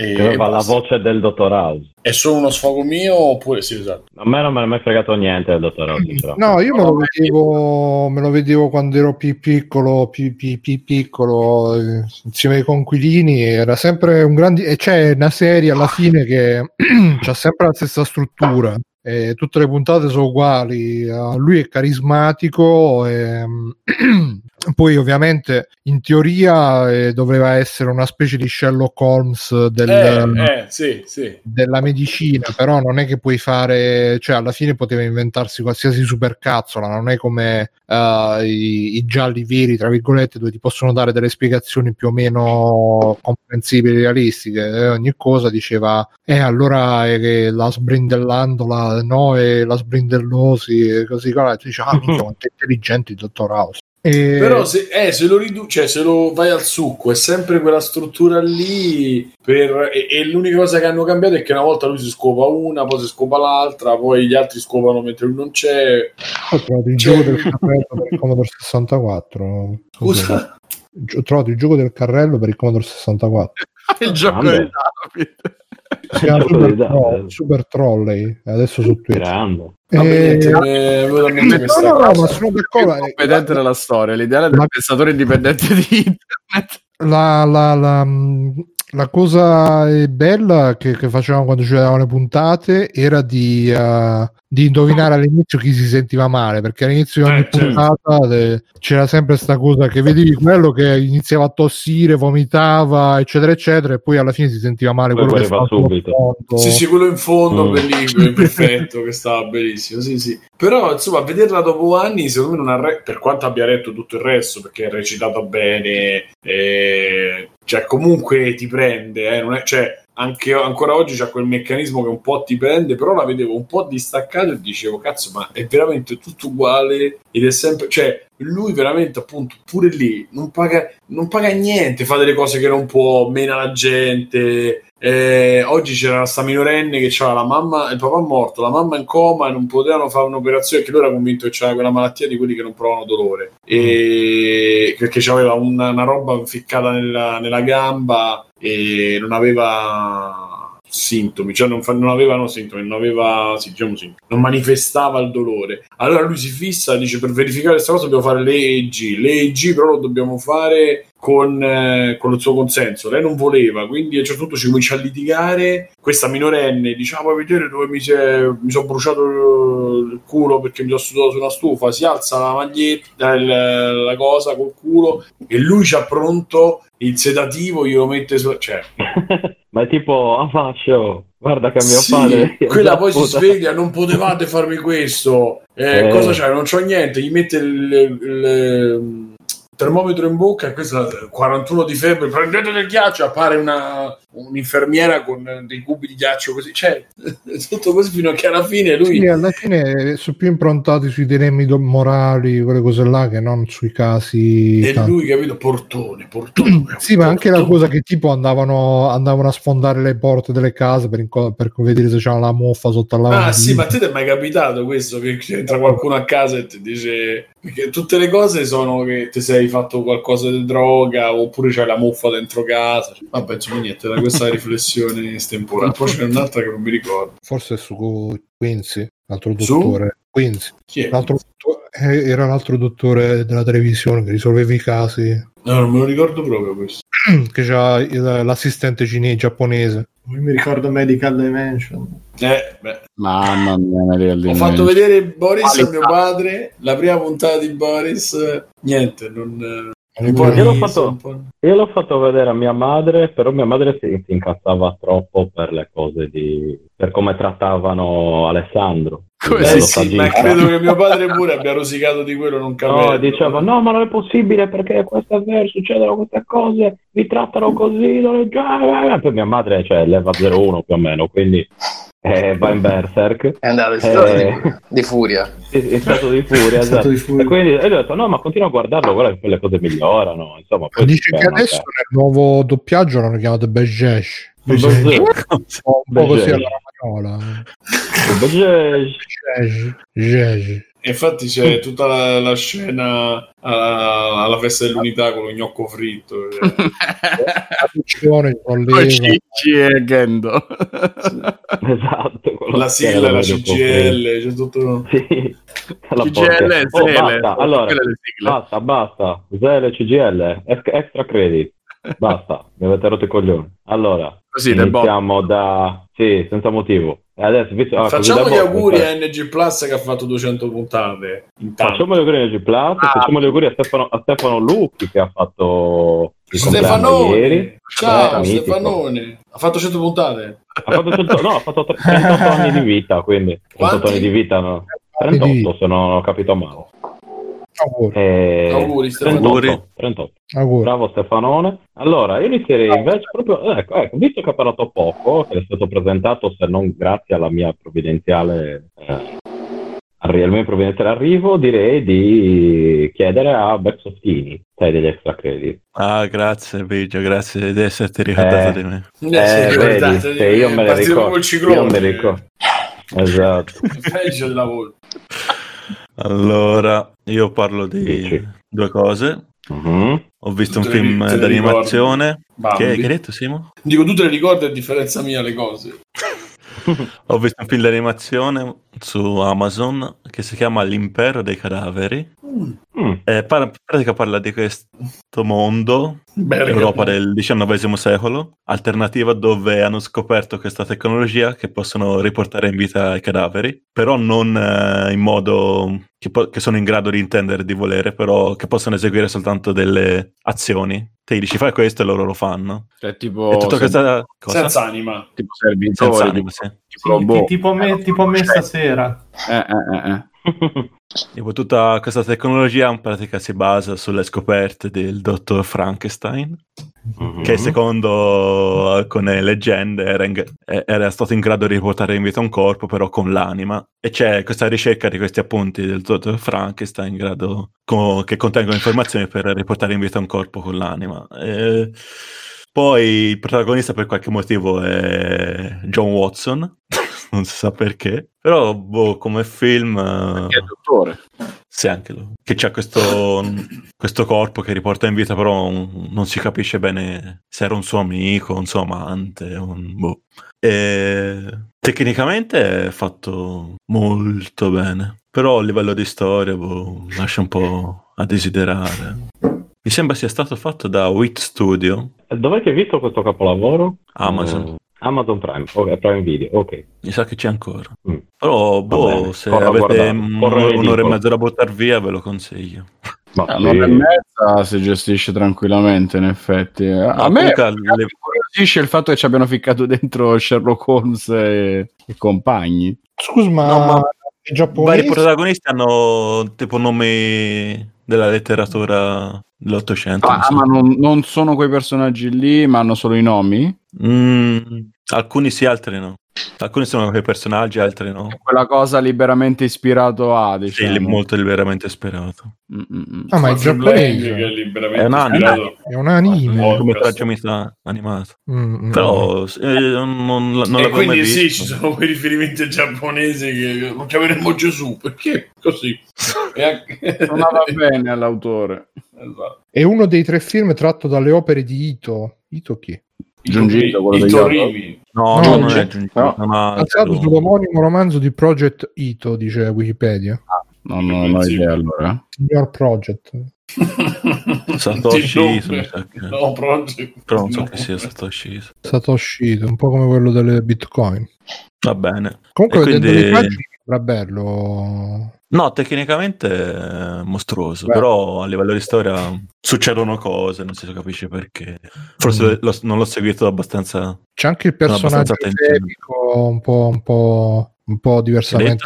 E, Che aveva la voce del Dottor House. È solo uno sfogo mio oppure sì, esatto. A me non me ne è mai fregato niente del Dottor House. però. No, io me lo vedevo, me lo vedevo quando ero più piccolo, più, più- più piccolo, insieme ai conquilini, era sempre un grande... E c'è una serie alla fine che *clears throat* ha sempre la stessa struttura, e tutte le puntate sono uguali, lui è carismatico, e, *clears throat* poi ovviamente in teoria eh, doveva essere una specie di Sherlock Holmes del Eh, eh, sì, sì. della medicina, però non è che puoi fare, cioè alla fine poteva inventarsi qualsiasi supercazzola, non è come eh, i, i gialli veri, tra virgolette, dove ti possono dare delle spiegazioni più o meno comprensibili, realistiche. Eh, ogni cosa diceva, eh allora è che la sbrindellandola, no, è la sbrindellosi, e così, qua, tu dici, ah, minchia, *laughs* quanto è intelligente il dottor House. E- Però se, eh, se lo ridu- cioè, se lo vai al succo, è sempre quella struttura lì. Per, e, e l'unica cosa che hanno cambiato è che una volta lui si scopa una, poi si scopa l'altra, poi gli altri scopano mentre lui non c'è. ho trovato il Cioè- gioco del carrello per il Commodore 64. Scusa, Ho trovato il gioco del carrello per il Commodore 64. *laughs* Il gioco Grande. di David. Si chiama Super, Trolley adesso su Twitch. Grande. Eh, eh, no, ma sono d'accordo. competente della storia, l'ideale del La- pensatore indipendente di internet. La, la, la, la cosa eh, bella che, che facevamo quando ci vedevamo le puntate era di, uh, di indovinare all'inizio chi si sentiva male, perché all'inizio di ogni Eh, certo. puntata eh, c'era sempre questa cosa che vedevi quello che iniziava a tossire, vomitava, eccetera, eccetera, e poi alla fine si sentiva male Poi quello che stava subito. Sì, sì, quello in fondo, Mm. bellissimo, perfetto, che stava benissimo. Sì, sì. Però, insomma, vederla dopo anni, secondo me non ha re- per quanto abbia retto tutto il resto, perché è recitato bene, eh, cioè comunque ti prende, eh, è, cioè, anche ancora oggi c'è quel meccanismo che un po' ti prende, però la vedevo un po' distaccato e dicevo, cazzo, ma è veramente tutto uguale ed è sempre, cioè, lui veramente appunto pure lì non paga, non paga niente, fa delle cose che non può, mena la gente. Eh, oggi c'era sta minorenne che aveva la mamma, il papà morto, la mamma in coma e non potevano fare un'operazione che lui era convinto che c'era quella malattia di quelli che non provano dolore e perché c'aveva una, una roba ficcata nella, nella gamba e non aveva sintomi, cioè non, fa- non avevano sintomi, non aveva, sì, diciamo sì, non manifestava il dolore. Allora lui si fissa, dice per verificare questa cosa dobbiamo fare l'EEG, l'EEG però lo dobbiamo fare con, eh, con il suo consenso. Lei non voleva, quindi a un certo punto ci comincia a litigare. Questa minorenne dice: ah, vedere dove mi, si mi sono bruciato il- culo perché mi sono sudato su una stufa? Si alza la maglietta, il- la cosa col culo, e lui c'ha pronto il sedativo, glielo mette su. Cioè, *laughs* Ma è tipo, ah faccio, guarda che mio sì, padre... quella *laughs* poi si Puta. sveglia, non potevate farmi questo. Eh, Eh. Cosa c'è? Non c'ho niente. Gli mette il, il- il termometro in bocca e questo è 41 di febbre. Prendete del ghiaccio. Appare una, un'infermiera con dei cubi di ghiaccio così. Cioè, *laughs* tutto così fino a che alla fine lui. Sì, alla fine sono più improntati sui dilemmi morali, quelle cose là, che non sui casi. E tanto. lui, capito? Portone, portone. Sì, ma anche la cosa che tipo andavano, andavano a sfondare le porte delle case per, inco- per vedere se c'era la muffa sotto alla Ah sì, ma a te ti è mai capitato questo che entra qualcuno a casa e ti dice perché tutte le cose sono che ti sei fatto qualcosa di droga oppure c'hai la muffa dentro casa. Vabbè, insomma, niente, da questa *laughs* riflessione estemporanea. Poi c'è un'altra che non mi ricordo. Forse su Quincy, l'altro Su? dottore. Quincy, Chi è? l'altro dottore- eh, era l'altro dottore della televisione che risolveva i casi, No, non me lo ricordo proprio questo. *clears throat* che c'ha l'assistente cinese giapponese. Io mi ricordo Medical Dimension. Eh, beh. Mamma mia, Maria Ho fatto vedere Boris a mio padre, la prima puntata di Boris, niente, non... Io l'ho fatto- Io l'ho fatto vedere a mia madre, però mia madre si, si incazzava troppo per le cose di... per come trattavano Alessandro. Eh si- sì, ma credo che mio padre *laughs* pure abbia rosicato di quello, non No, capivo. diceva no, ma non è possibile perché questo è vero, succedono queste cose, vi trattano così, non è già... eh, Poi mia madre, cioè, leva 01 più o meno, quindi eh, va in berserk. È andato in stato Eh. di, di furia. *laughs* In stato di furia, *laughs* Stato esatto. di furia. E quindi e ho detto, no, ma continua a guardarlo, guarda che poi le cose migliorano, insomma. Poi Dice che adesso nel nuovo doppiaggio l'hanno chiamato Bejesh. Un po', così alla E infatti c'è tutta la, la scena alla, alla festa dell'unità con lo gnocco fritto. eh. La piccione, Con e Gendo. Esatto. la sigla, la CGL, c'è tutto... Sì. La CGL e Oh, Zele. basta, allora, basta, basta. Zele, CGL, ex- extra credit. Basta, mi avete rotto i coglioni. Allora, Così, iniziamo da... Sì, senza motivo. E adesso, visto... ah, così Facciamo gli auguri cioè, a NG Plus che ha fatto 200 puntate. Intanto. Facciamo gli auguri a G Plus, Ah. facciamo gli auguri a Stefano, a Stefano Lucchi che ha fatto compleanno ieri. Stefanone! Ciao Eh. Stefanone! Ha fatto 100 puntate? Ha fatto 100 no, ha fatto 38 anni di vita, quindi 38 Quanti? anni di vita, no. 38 se non ho capito male. Auguri, Eh, Auguri, Stefano. 38, 38. auguri. Bravo Stefanone. Allora, io inizierei invece proprio, ecco, ecco, visto che ha parlato poco, che è stato presentato se non grazie alla mia provvidenziale, eh, al mio provvidenziale arrivo, direi di chiedere a Bersottini, sai, degli extra credit. Ah, grazie Biggio, grazie di esserti ricordato Eh. di me. Eh, Eh, vedi, se io me partito ricordo, io me ricordo. Esatto. *laughs* Peggio della volta. Allora, io parlo di Dici. due cose. Mhm. Ho visto un Te le- film le d'animazione. Che, che hai detto, Simo? Dico, tu te le ricordi a differenza mia le cose. Ho visto un film d'animazione su Amazon che si chiama L'impero dei cadaveri. Mm. Eh, par- in pratica parla di questo mondo, Bello. Europa del XIX secolo, alternativa dove hanno scoperto questa tecnologia che possono riportare in vita i cadaveri, però non eh, in modo che, po- che sono in grado di intendere di volere, però che possono eseguire soltanto delle azioni. Te gli dici fai questo e loro lo fanno. Cioè, tipo, e tutta questa cosa Senza anima. tipo servitori, senza anima, sì. tipo, Sì, boh. tipo, me, tipo me stasera. Eh, eh, eh, Tipo, tutta questa tecnologia in pratica si basa sulle scoperte del dottor Frankenstein, Mhm. che secondo alcune leggende era, in- era stato in grado di riportare in vita un corpo, però con l'anima. E c'è questa ricerca di questi appunti del dottor Frankenstein in grado co- che contengono informazioni per riportare in vita un corpo con l'anima. E poi il protagonista per qualche motivo è John Watson, non si sa perché, però boh, come film... eh, Che è il dottore. sì, anche lui. Che c'ha questo, questo corpo che riporta in vita, però un- non si capisce bene se era un suo amico, un suo amante. Un, boh. E tecnicamente è fatto molto bene, però a livello di storia boh, lascia un po' a desiderare. Mi sembra sia stato fatto da Wit Studio, Dov'è che hai visto questo capolavoro? Amazon. Eh, Amazon Prime, ok, Prime Video, ok. Mi sa che c'è ancora. Mm. Però, boh, se corro a avete un'ora e mezza da buttare via, ve lo consiglio. Ma Eh, sì. Un'ora e mezza si gestisce tranquillamente, in effetti. A No, me comunque, mi le- incuriosisce il fatto che ci abbiano ficcato dentro Sherlock Holmes e, e compagni. Scusa, ma, No, ma- i Vari giapponesi protagonisti hanno tipo nomi della letteratura dell'Ottocento. Ah, so. ma non, non sono quei personaggi lì, ma hanno solo i nomi? Mm, alcuni sì, altri no. Alcuni sono quei personaggi, altri no. Quella cosa liberamente ispirato a, Sì, diciamo. li- molto liberamente sperato. Mm, mm, mm. Ah, ma Lang, che è liberamente È un anime. ispirato. è un anime. Come cazzo. tracciamento animato. Mm, mm. Però eh, non, non e l'avevo mai quindi sì, visto. ci sono quei riferimenti giapponesi che non chiameremmo Gesù, perché così? Anche- Suonava bene all'autore. Esatto. È uno dei tre film tratto dalle opere di Ito. Ito chi? Giungito, quello I degli Torrimi. No, No, no, non c'è- è giungito. no. non ha- Basato sull'omonimo romanzo di Project Ito, dice Wikipedia. No, no, non ho idea allora. Signor Project. *laughs* Satoshi Iso, No, Project. Però non so no. che sia Satoshi Iso. Satoshi Ito, un po' come quello delle Bitcoin. Va bene. Comunque, E vedendo quindi- le immagini, era bello. No, tecnicamente è mostruoso, Beh. però a livello di storia succedono cose, non si capisce perché. Forse Mm. lo- non l'ho seguito abbastanza. C'è anche il personaggio efebico un po', un po', un po' diversamente.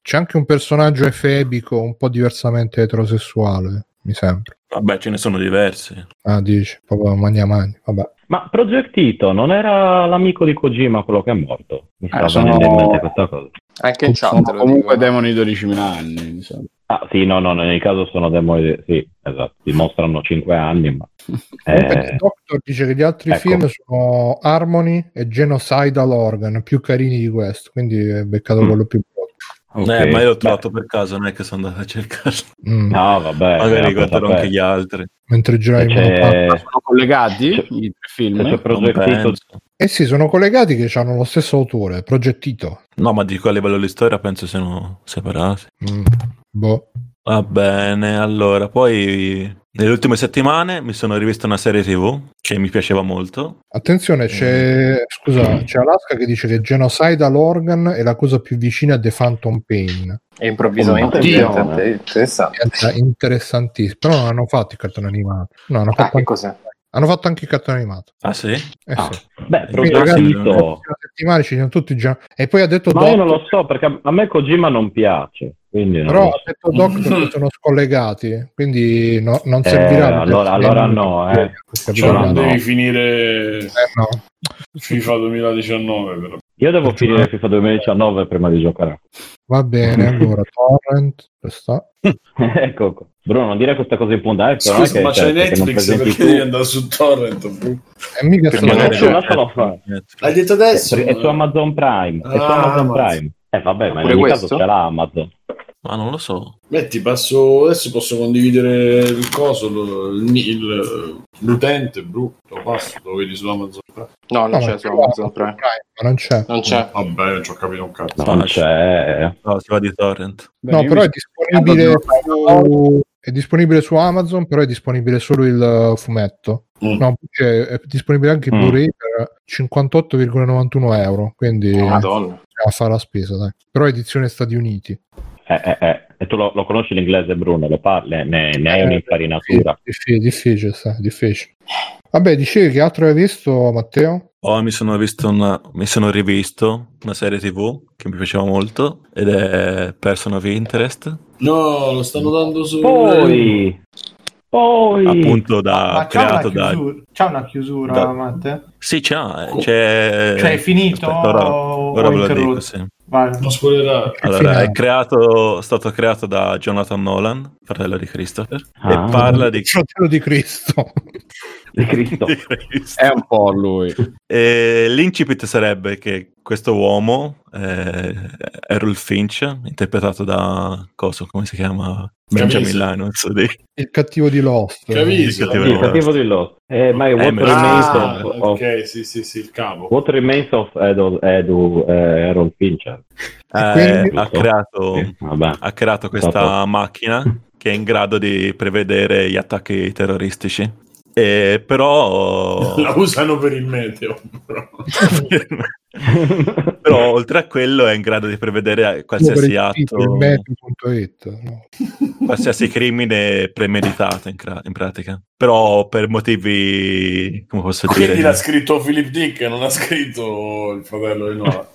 C'è anche un personaggio efebico un po' diversamente eterosessuale, mi sembra. Vabbè, ce ne sono diversi. Ah, dici, proprio magna magna. Vabbè. Ma Project Ito non era l'amico di Kojima quello che è morto? Mi sta Eh, sono- venendo in mente questa cosa. Anche in chat Sono comunque dico. demoni di 12.000 anni. insomma. Ah, sì, no, no, nel caso sono demoni. Sì, esatto. Dimostrano 5 anni, ma. *laughs* Eh, il Doctor dice che gli altri ecco. film sono Harmony e Genocidal Organ, più carini di questo, quindi è beccato Mm. quello più brutto. ok. Eh, ma io l'ho Beh, trovato per caso, non è che sono andato a cercarlo. Mm. No, vabbè. Magari guarderò anche gli altri. Mentre monopattino. C'è, Sono collegati C'è- i tre film? c'è Non Project Ito. penso. Eh sì, sono collegati che hanno lo stesso autore, Progettito. No, ma dico a livello di storia penso siano separati. Mm. Boh. Va bene, allora, poi nelle ultime settimane mi sono rivisto una serie TV che mi piaceva molto. Attenzione, c'è, scusa, c'è Alaska che dice che Genocidal Organ è la cosa più vicina a The Phantom Pain. E improvvisamente Attenzione. diventa interessante. È interessantissimo, però non hanno fatto il cartone animato. No, hanno Ah, fatto, che anche, cos'è? hanno fatto anche il cartone animato. Ah sì? Eh Ah, sì. Beh, prossima settimana ci sono tutti già. E poi ha detto Ma io Doc, non lo so perché a me Kojima non piace. Quindi però lo ha detto Doc che *laughs* sono scollegati, quindi no- non Eh, servirà. allora- allora no, eh. Cioè, non no. devi finire Eh, no. FIFA 2019 però. Io devo finire FIFA 2019 prima di giocare. Va bene, *laughs* allora Torrent, questa. *laughs* ecco, qua. Bruno, non dire queste cose in punta. Ecco, non è Scusa, che, ma cioè, c'è non Netflix perché tu- devi andare su Torrent? bro? E mica Perché sono magari lascialo fare. L'hai detto adesso? È su Amazon Prime. È su Ah, Amazon. Prime. Eh vabbè, ma in ogni questo? caso ce l'ha Amazon. Ma non lo so. Beh, ti passo adesso posso condividere il coso, il, il- L'utente, brutto, passo, lo vedi su Amazon Prime. No, non No, c'è su Amazon Prime. ma non c'è. Non c'è. Vabbè, non ci ho capito un cazzo. Non c'è. No, si va di torrent. Bene, No, però mi- è disponibile, su... è disponibile su Amazon, però è disponibile solo il fumetto. Mm. No, cioè, è disponibile anche il Mm. Blu-ray per 58,91 euro, quindi Madonna. a fare la spesa, dai. Però edizione Stati Uniti. Eh, eh, eh. E tu lo, lo conosci l'inglese, Bruno? Lo parli? Ne, ne hai Eh, un'infarinatura. Difficile, difficile, sai, difficile. Vabbè, dicevi che altro hai visto, Matteo? Oh, mi sono visto una, mi sono rivisto una serie TV che mi piaceva molto ed è Person of Interest, No, lo stanno dando su... Poi, poi, appunto da Ma c'ha una, creato da chiusura, c'ha una chiusura, da- Matte? Sì, c'è, c'è Cioè, è finito Aspetta, ora, ora ve lo dico, sì. Vai. Non spoilerà. Allora, è creato, stato creato da Jonathan Nolan, fratello di Christopher, Ah. e parla di, fratello di Cristo. *laughs* di Cristo. *laughs* di Christ. È un po' lui. E l'incipit sarebbe che questo uomo, eh, Errol Finch, interpretato da, cosa, come si chiama? Benjamin. Linus, di, Il cattivo di Lost. Caviezel. Cattivo Il cattivo di Lost. Eh, ma è What Emerson. Remains Ah, of, of- ok, sì, sì, sì, il capo. What Remains of Edu, Edu eh, Aaron Fincher. eh, ha creato... Sì, ha creato questa Stato- macchina che è in grado di prevedere gli attacchi terroristici. E però, *laughs* La usano per il meteo. però. *laughs* però oltre a quello è in grado di prevedere qualsiasi atto, Il meteo.it, no? *laughs* qualsiasi crimine premeditato in, cra- in pratica. Però per motivi, come posso Quindi dire, l'ha scritto Philip Dick, non ha scritto il fratello di Noah.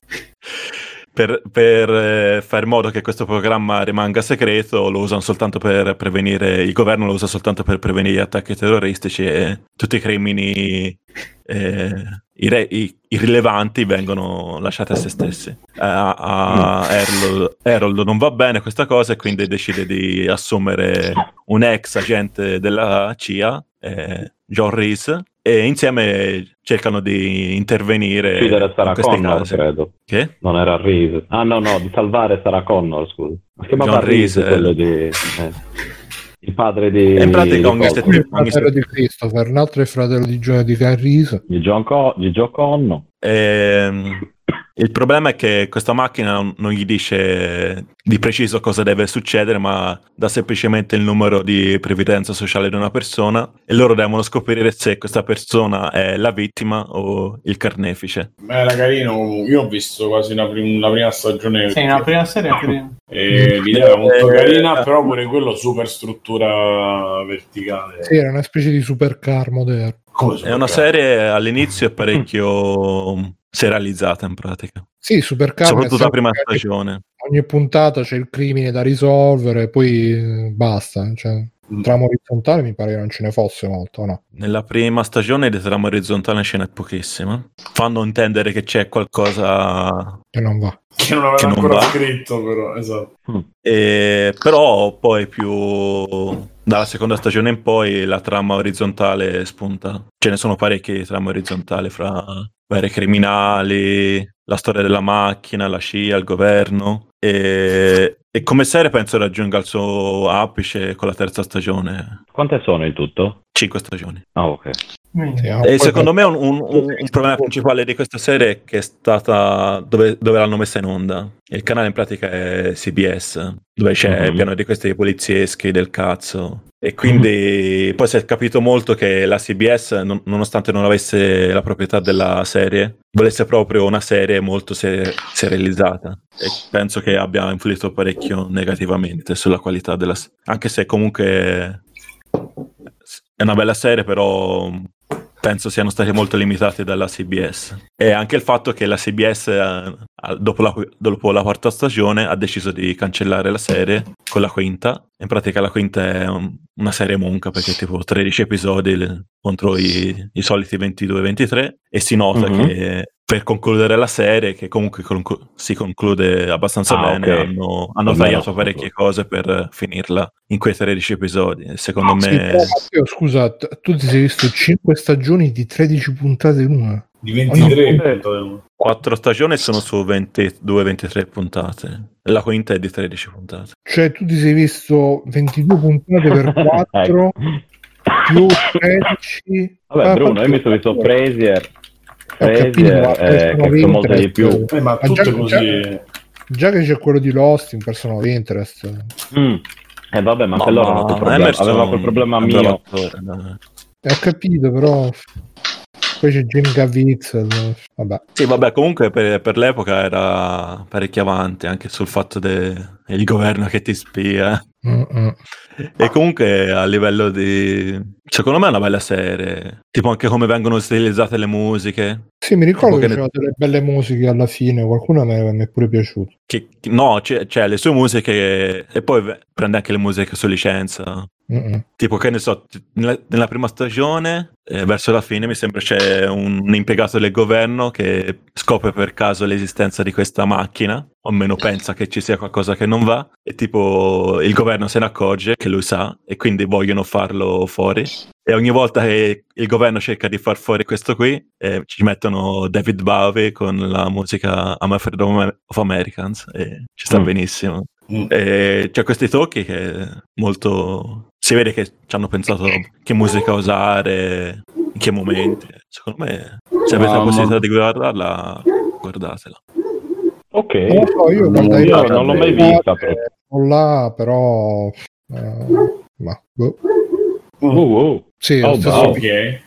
Per, per eh, fare in modo che questo programma rimanga segreto, lo usano soltanto per prevenire, il governo lo usa soltanto per prevenire attacchi terroristici e tutti i crimini eh, irre- irrilevanti vengono lasciati a se stessi. A, a Harold, Harold non va bene questa cosa e quindi decide di assumere un ex agente della CIA, eh, John Reese, e insieme cercano di intervenire Uccidere Sarah Connor, casi. credo. Che? Non era Reese. Ah, no, no, di salvare Sarah Connor, scusa. Ma si chiamava John Reese, Reese, quello eh. di... eh, il padre di... E in pratica di, ogni è il fratello di Christopher, un altro è il fratello di, Gio- di Carriso. di John Co- di Joe Conno. Ehm, il problema è che questa macchina non, gli dice di preciso cosa deve succedere, ma dà semplicemente il numero di previdenza sociale di una persona e loro devono scoprire se questa persona è la vittima o il carnefice. Ma era carino, io ho visto quasi una, prim- la prima stagione Sì, la prima serie è carina. e l'idea era molto Eh, carina, però pure quello super struttura verticale. Sì, era una specie di supercar moderno. Come È una serie all'inizio è parecchio serializzata in pratica, Sì, supercar. soprattutto la prima stagione. Ogni puntata c'è il crimine da risolvere, poi eh, basta. Cioè, Mm. trama orizzontale mi pare che non ce ne fosse molto, no? Nella prima stagione di trama orizzontale in scena è pochissima. Fanno intendere che c'è qualcosa Che non va. Che non aveva Che non ancora va. scritto, però, esatto. E, però poi più dalla seconda stagione in poi la trama orizzontale spunta. Ce ne sono parecchie di trame orizzontali fra vari criminali, la storia della macchina, la scia, il governo. E, e come serie penso raggiunga il suo apice con la terza stagione. Quante sono in tutto? Cinque stagioni. Ah, ok. Ah, E secondo me un, un- un- un problema principale di questa serie è che è stata dove, dove l'hanno messa in onda. Il canale in pratica è CBS, dove c'è Mhm. pieno di questi polizieschi del cazzo. E quindi poi si è capito molto che la CBS, non- nonostante non avesse la proprietà della serie, volesse proprio una serie molto se- serializzata. E penso che abbia influito parecchio negativamente sulla qualità della serie. Anche se comunque è una bella serie, però penso siano stati molto limitati dalla CBS. E anche il fatto che la CBS, eh, dopo, la, dopo la quarta stagione, ha deciso di cancellare la serie con la quinta. In pratica la quinta è un- una serie monca perché è tipo 13 episodi contro i, i soliti 22-23 e si nota Mhm. che per concludere la serie, che comunque conclu- si conclude abbastanza Ah, bene, ok. hanno, hanno tagliato parecchie cose per finirla in quei 13 episodi. Secondo Sì, me... però, Matteo, scusa, tu ti sei visto 5 stagioni di 13 puntate l'una. Di 23. Ogni- puntate. Quattro stagioni sono su 22-23 puntate. La quinta è di 13 puntate. Cioè, tu ti sei visto 22 puntate per *laughs* 4 Ecco. più 13 Vabbè, Ah, Bruno, io mi sono visto Frazier. Frazier, ma eh, che molto di più. Eh, ma Ma tutto già- così. già che c'è quello di Lost in Person of Interest Mm. Eh vabbè, ma loro hanno ma quel problema. Aveva quel problema un mio. dai. ho capito però poi c'è Jim Caviezel vabbè Sì, vabbè, comunque per, per l'epoca era parecchio avanti anche sul fatto del governo che ti spia. Mm-mm. E comunque a livello di... Secondo me è una bella serie. Tipo anche come vengono stilizzate le musiche. sì mi ricordo che che ne- c'erano delle belle musiche alla fine qualcuna mi è pure piaciuta Che, no, c'è, c'è le sue musiche e poi prende anche le musiche su licenza. Mm-mm. Tipo, che ne so, nella, nella prima stagione, eh, verso la fine, mi sembra c'è un, un impiegato del governo che scopre per caso l'esistenza di questa macchina, o almeno pensa che ci sia qualcosa che non va, e tipo il governo se ne accorge che lui sa, e quindi vogliono farlo fuori. E ogni volta che il governo cerca di far fuori questo qui, eh, ci mettono David Bowie con la musica I'm Afraid of Americans, e ci sta Mm. benissimo. Mm. E c'è questi tocchi che molto si vede che ci hanno pensato che musica usare in che momenti secondo me se avete la Mamma. possibilità di guardarla guardatela Ok. non so io Non- io non l'ho mai vista. però. sono là però eh, ma boh. Uh, uh. sì Oh, wow. Ok.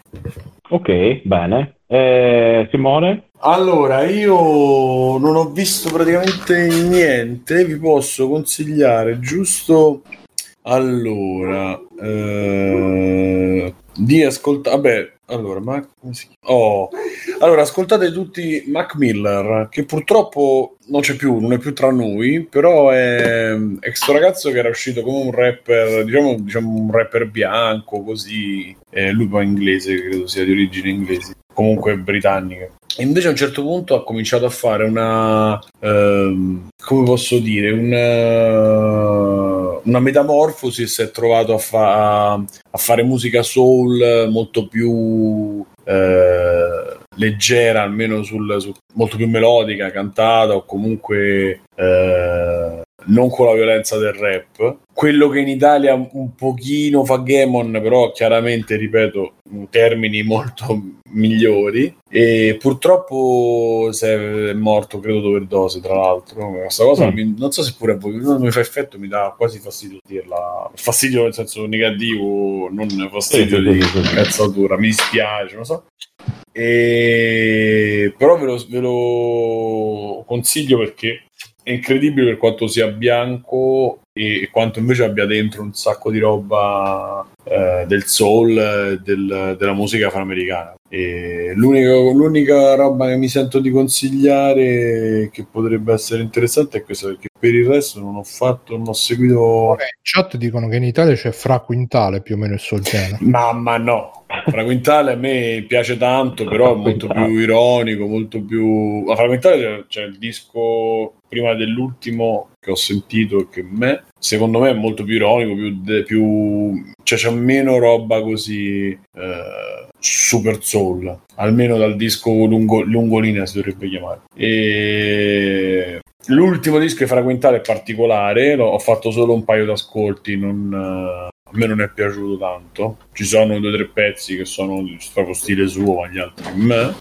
Ok, bene. Eh, Simone? Allora, io non ho visto praticamente niente, vi posso consigliare giusto allora eh, di ascoltare. Vabbè, allora, ma? Oh, allora, ascoltate tutti Mac Miller, che purtroppo non c'è più, non è più tra noi, però è, è questo ragazzo che era uscito come un rapper, diciamo, diciamo un rapper bianco, così. Eh, lui poi inglese, credo sia di origine inglese, comunque britannica. E invece a un certo punto ha cominciato a fare una, ehm, come posso dire, una, una metamorfosi e si è trovato a, fa- a fare musica soul molto più eh, leggera, almeno sul, sul- molto più melodica, cantata o comunque eh, non con la violenza del rap. Quello che in Italia un pochino fa Gamon, però chiaramente, ripeto, in termini molto migliori. E purtroppo è morto, credo, d'overdose, tra l'altro. Questa cosa Mm. mi- non so se pure a voi non mi fa effetto, mi dà quasi fastidio dirla. Fastidio nel senso negativo, non fastidio di cazzatura, mi dispiace, non so. E... Però ve lo, ve lo consiglio perché è incredibile per quanto sia bianco e quanto invece abbia dentro un sacco di roba eh, del soul, del- della musica afroamericana. E l'unica, l'unica roba che mi sento di consigliare che potrebbe essere interessante è questa, perché per il resto non ho fatto, non ho seguito. in chat dicono che in Italia c'è Fra Quintale più o meno il suo genere *laughs* Mamma no, Fragmentale a me piace tanto, però è molto più ironico, molto più... A Fragmentale c'è il disco prima dell'ultimo che ho sentito e che me, secondo me è molto più ironico, più... de- più... cioè c'è meno roba così eh, super soul, almeno dal disco lungo, lungolinea si dovrebbe chiamare. E... L'ultimo disco di Fragmentale è particolare, ho fatto solo un paio d'ascolti, non, eh, a me non è piaciuto tanto. Ci sono due o tre pezzi che sono di- proprio stile suo, ma gli altri me.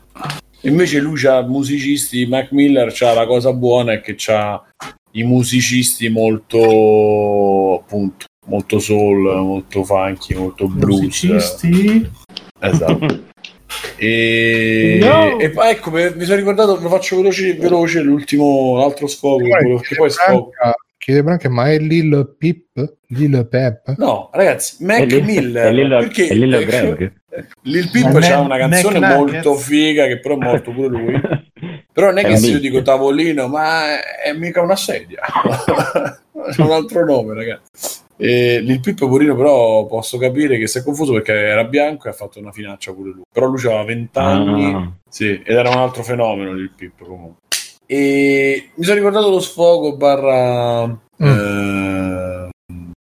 Invece lui c'ha musicisti, Mac Miller c'ha la cosa buona è che c'ha i musicisti molto appunto molto soul, molto funky, molto blues. Musicisti. Esatto. *laughs* E, No. e poi ecco, per- mi sono ricordato, lo faccio veloce, veloce l'ultimo, sfogo, quello che poi. Branca, chiede Branca, ma è Lil Pip? Lil Pep? No, ragazzi, Mac È Lil- Miller. è Lil- perché è Lil eh, Greg. Lil Pip c'ha una canzone Mac molto Nuggets. figa, che però è morto pure lui. *laughs* Però non è È che se io dico tavolino, ma è mica una sedia. *laughs* C'è un altro nome, ragazzi. E Lil Pippo Purino però posso capire che si è confuso perché era bianco e ha fatto una finaccia pure lui. Però lui aveva 20 anni Ah. sì, ed era un altro fenomeno Lil Pippo comunque. E mi sono ricordato lo sfogo barra eh,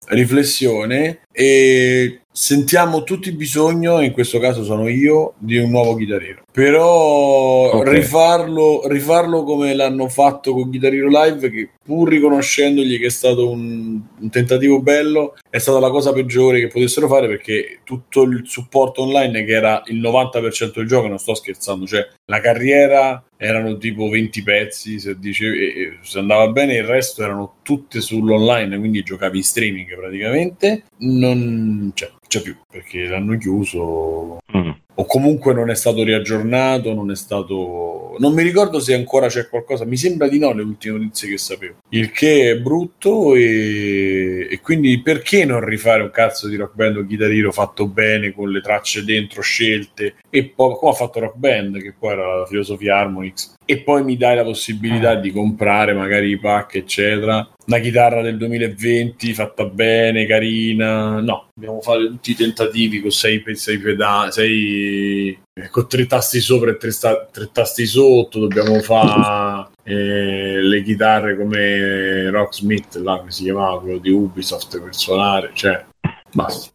riflessione e sentiamo tutti bisogno, in questo caso sono io, di un nuovo chitarriero. Però Ok. rifarlo, rifarlo come l'hanno fatto con Chitarrino Live, che pur riconoscendogli che è stato un, un tentativo bello, è stata la cosa peggiore che potessero fare perché tutto il supporto online che era il 90% del gioco, non sto scherzando, cioè la carriera erano tipo 20 pezzi, se, dicevi, se andava bene il resto erano tutte sull'online, quindi giocavi in streaming praticamente, non c'è, c'è più perché l'hanno chiuso. Mm o comunque non è stato riaggiornato, non è stato... Non mi ricordo se ancora c'è qualcosa, mi sembra di no le ultime notizie che sapevo. Il che è brutto e, e quindi perché non rifare un cazzo di rock band o chitarrino fatto bene con le tracce dentro scelte e poi come ha fatto rock band che poi era la filosofia Harmonix e poi mi dai la possibilità di comprare magari i pack eccetera una chitarra del 2020 fatta bene, carina. No, dobbiamo fare tutti i tentativi con sei, sei pedali, sei con tre tasti sopra e tre, sta- tre tasti sotto. Dobbiamo fare eh, le chitarre come Rocksmith, là che si chiamava quello di Ubisoft per suonare. Cioè, basta.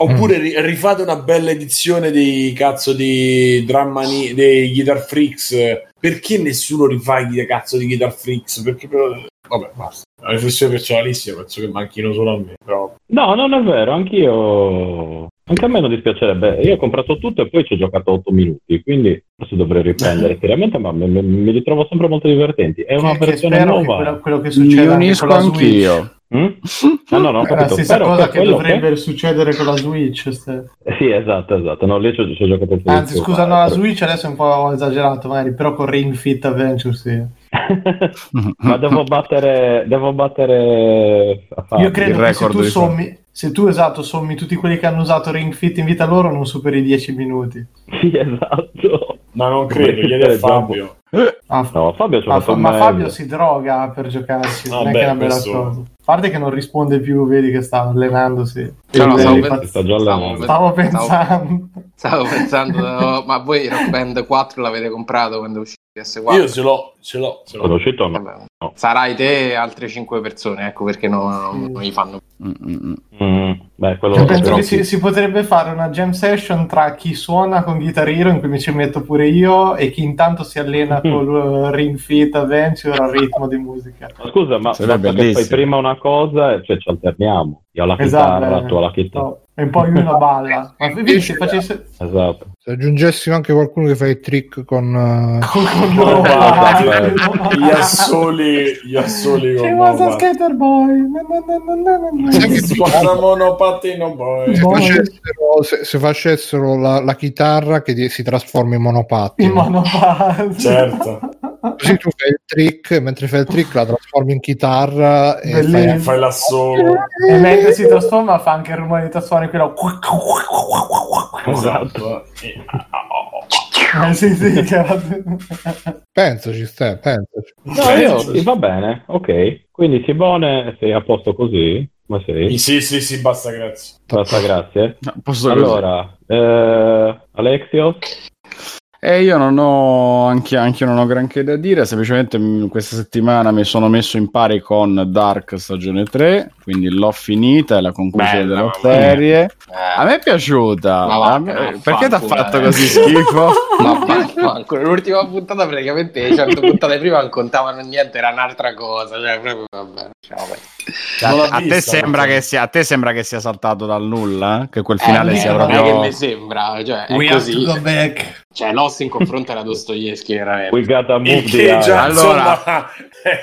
Oppure ri- rifate una bella edizione dei cazzo di Drummani, dei Guitar Freaks. Perché nessuno rifà i cazzo di Guitar Freaks? Perché. Vabbè, basta. La riflessione personalissima penso che manchino solo a me. Però... No, non è vero, anch'io. Anche a me non dispiacerebbe. Io ho comprato tutto e poi ci ho giocato 8 minuti, quindi forse dovrei riprendere *laughs* seriamente, ma mi, mi, ritrovo sempre molto divertenti. È una che, versione che nuova. Che quello, quello che succede mi unisco anch'io. Mm? Ah, *laughs* no, no, è la stessa Spero cosa che dovrebbe che... succedere con la Switch. Ste. Sì, esatto, esatto. No, lì ci ho giocato. Anzi, scusa, no, la Switch adesso è un po' esagerato, magari, però con Ring Fit Adventure sì. Ma devo battere, devo battere Io credo che se tu sommi, se tu esatto sommi tutti quelli che hanno usato Ring Fit in vita loro non superi i 10 minuti. Sì, esatto. Ma non credo, chiedi a Fabio. Ah, no, Fabio ah, fa- ma Fabio si droga per giocarsi, non è che è una bella questo... cosa. A parte che non risponde più, vedi che sta allenandosi. No, no, stavo, pen- sta già stavo, stavo pensando. Stavo, pensando, ma voi Rock Band 4 l'avete comprato quando è uscito PS4? Io ce l'ho, ce l'ho. Ce l'ho. È uscito no. no. Sarai te e altre 5 persone, ecco perché non, non, non gli fanno. Mm-mm. Mm, beh, quello Io penso che si, si, potrebbe fare una jam session tra chi suona con Guitar Hero, in cui mi ci metto pure io, e chi intanto si allena mm. con Ring Fit Adventure al ritmo di musica. Scusa, ma che fai prima una cosa e cioè ci alterniamo. Io ho la esatto, chitarra, tu la chitarra. No e poi una balla. Ma *laughs* vedi se facesse... Esatto. Se aggiungessimo anche qualcuno che fa i trick con... Uh... con, no, no, gli assoli, gli assoli con... She was a skater boy. Una monopattino boy. Se facessero, se, se facessero la, la, chitarra che si trasforma in monopattino. In monopattino. Certo. Così tu fai il trick, mentre fai il trick la trasformi in chitarra e fai, fai l'assolo. E mentre si trasforma fa anche il rumore di quello... Esatto. Eh, sì, sì, penso ci stai, pensaci. No, io, va bene, ok. Quindi Simone, sei a posto così? Ma sei? Sì, sì, sì, basta, grazie. Basta, grazie. No, posso allora, eh, Alexio? E io non ho anche, anche io non ho granché da dire, semplicemente questa settimana mi sono messo in pari con Dark stagione 3, quindi l'ho finita, è la conclusione Bella, della serie. Eh. A me è piaciuta, va, me... perché ti ha fatto eh. così schifo? *laughs* ma *laughs* l'ultima puntata praticamente, certe puntate prima non contavano niente, era un'altra cosa, cioè proprio vabbè, ciao, a, a, te sembra che sia, a te sembra che sia saltato dal nulla? Che quel finale eh, sia proprio. Non è che mi sembra, cioè, è We così. Cioè, Lost in confronto alla Dostoevsky veramente. We gotta move the già, Allora,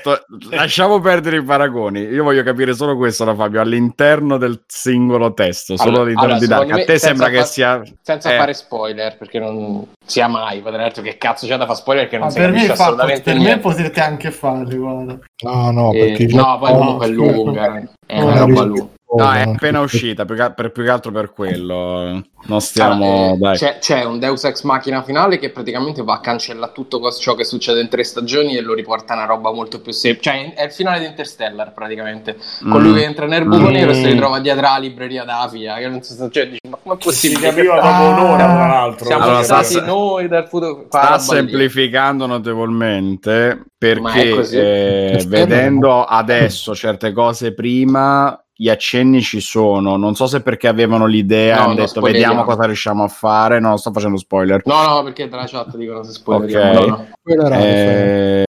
to- *laughs* lasciamo perdere i paragoni. Io voglio capire solo questo da Fabio, all'interno del singolo testo, solo allora, all'interno allora, di Dark. A te sembra che sia... Senza eh. fare spoiler, perché non sia mai, detto che cazzo c'è da fare spoiler che non Ma si per capisce me assolutamente Per niente. me potete anche farli, guarda. No, no, eh, perché... No, poi comunque è lunga. È una roba lunga. No, è appena *laughs* uscita, più che, per, più che altro per quello. Non stiamo. Allora, eh, c'è, c'è, un Deus Ex Machina finale che praticamente va a cancellare tutto ciò che succede in tre stagioni e lo riporta a una roba molto più semplice. Cioè, è il finale di Interstellar praticamente. Mm. Con lui che entra nel buco mm. nero e si ritrova dietro la libreria d'Avia. Che non so, cioè, dici, ma come è possibile? Si capiva dopo un'ora, tra l'altro. Siamo allora, stati noi dal futuro. Sta semplificando lì. notevolmente perché eh, *laughs* vedendo adesso certe cose prima gli accenni ci sono. Non so se perché avevano l'idea, no, hanno detto vediamo cosa riusciamo a fare. No, sto facendo spoiler. No, no, perché dalla chat dicono se spoiler. Okay. No, no. Eh,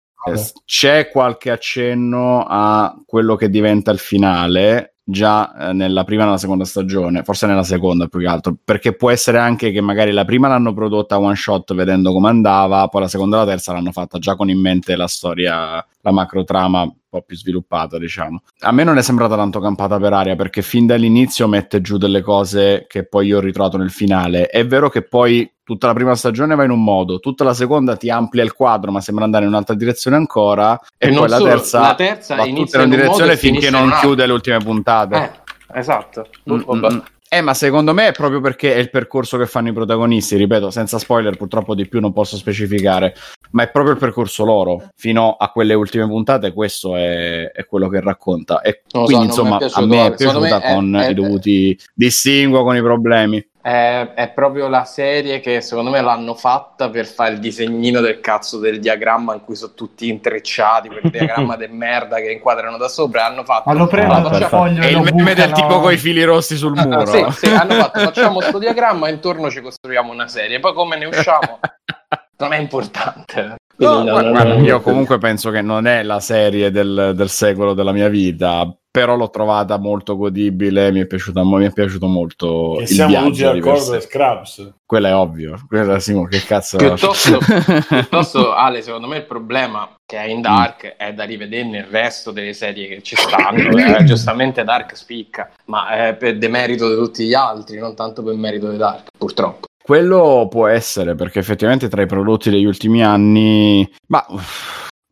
c'è qualche accenno a quello che diventa il finale già eh, nella prima e nella seconda stagione, forse nella seconda più che altro, perché può essere anche che magari la prima l'hanno prodotta one shot vedendo come andava, poi la seconda e la terza l'hanno fatta già con in mente la storia, la macro trama po' più sviluppata, diciamo. A me non è sembrata tanto campata per aria perché fin dall'inizio mette giù delle cose che poi io ho ritrovato nel finale. È vero che poi tutta la prima stagione va in un modo, tutta la seconda ti amplia il quadro, ma sembra andare in un'altra direzione ancora, e, E poi la terza, la terza va inizia tutta in una un modo direzione finché non chiude le ultime puntate. Eh, esatto. Mm, mm, mm. Eh, ma secondo me è proprio perché è il percorso che fanno i protagonisti, ripeto, senza spoiler, purtroppo di più non posso specificare, ma è proprio il percorso loro, fino a quelle ultime puntate, questo è, è quello che racconta. E Non so, quindi, è insomma, a me è secondo me piaciuta è- con è- i dovuti distinguo con i problemi. È, è proprio la serie che secondo me l'hanno fatta per fare il disegnino del cazzo del diagramma in cui sono tutti intrecciati, quel *laughs* diagramma de merda che inquadrano da sopra. e Hanno fatto. Prendono Ah, dal facciamo- foglio e il lo meme del bucano- tipo con i fili rossi sul muro. Sì, sì, hanno fatto, facciamo sto diagramma e intorno ci costruiamo una serie. Poi come ne usciamo *laughs* non è importante. No, guarda, no, no, io comunque penso che non è la serie del, del secolo della mia vita, però l'ho trovata molto godibile, mi è piaciuta, mi è piaciuto molto E il siamo tutti per d'accordo su Scrubs. Quello è ovvio, quella Simo, che cazzo Piuttosto, *laughs* piuttosto, Ale, secondo me il problema che è in Dark è da rivedere nel resto delle serie che ci stanno. eh, giustamente Dark spicca, ma è per demerito di tutti gli altri, non tanto per merito di Dark, purtroppo. Quello può essere, perché effettivamente tra i prodotti degli ultimi anni... Ma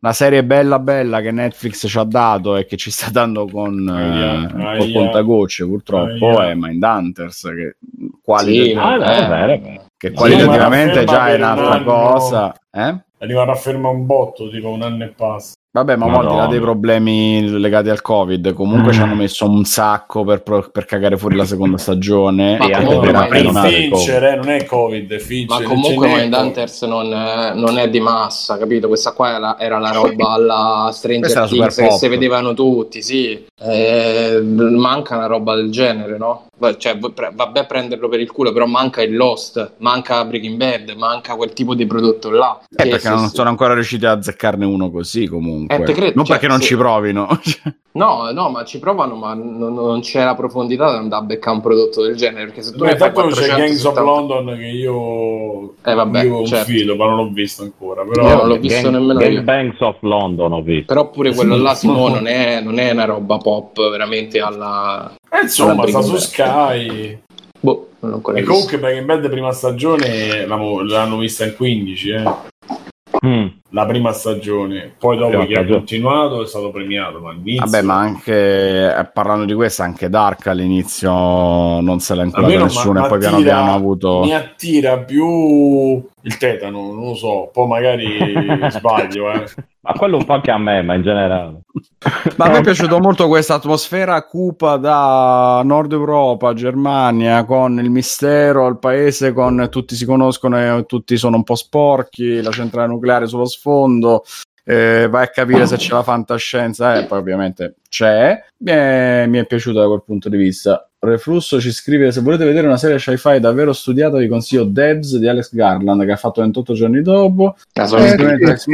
una serie bella bella che Netflix ci ha dato e che ci sta dando con Aia, eh, aia. col contagocce purtroppo Aia. è Mindhunters che, Sì, qualitativ- ma- Ah, eh, che sì, qualitativamente ma già è un un'altra cosa eh? Arriva a ferma un botto, tipo un anno e passa. Vabbè, ma al di là dei problemi legati al Covid, comunque ci hanno messo un sacco per, pro- per cagare fuori la seconda stagione. Ma e comunque anche prima ma non è il Fincher, eh, non è Covid, è Fincher. Ma comunque ce n'è Mindhunters non, non è di massa, capito? Questa qua era, era la roba alla Stranger Things che si vedevano tutti, sì. Eh, manca una roba del genere, no? Cioè, vabbè a prenderlo per il culo, però manca il Lost, manca Breaking Bad, manca quel tipo di prodotto là. Eh, Che perché sì, non sì. sono ancora riusciti a azzeccarne uno così comunque. Eh, credo, non cioè, perché non sì. ci provino. *laughs* No, no, ma ci provano, ma non, non c'è la profondità di andare a beccare un prodotto del genere, perché se tu Beh, ne fai tanto c'è Gangs of 470 London che io Eh, vabbè, io un certo. filo, ma non l'ho visto ancora. Io Però non l'ho visto Gang- nemmeno io. Gangbangs of London ho visto. Però pure quello Sì. là, *laughs* Simone, non è, non è una roba pop veramente alla... Eh, insomma, sta su Sky. Boh, non E visto. comunque Breaking Bad prima stagione l'hanno, l'hanno vista in 15, eh. Mm. la prima stagione. Poi dopo Prima chi ha continuato è stato premiato, ma all'inizio... Vabbè, ma anche eh, parlando di questo, anche Dark all'inizio non se l'ha inculata nessuno e poi piano piano ha avuto... Mi attira più il tetano, non lo so, poi magari *laughs* sbaglio, eh. Ma quello un po' anche a me, ma in generale. Ma a me è piaciuta molto questa atmosfera cupa da Nord Europa, Germania, con il mistero, il paese con tutti si conoscono e tutti sono un po' sporchi, la centrale nucleare sullo sfondo. eh, vai a capire se c'è la fantascienza, e poi ovviamente c'è. Mi è, mi è piaciuta da quel punto di vista. Reflusso ci scrive: Se volete vedere una serie sci-fi davvero studiata, vi consiglio Debs di Alex Garland, che ha fatto 28 giorni dopo. Ah, Eh, sì.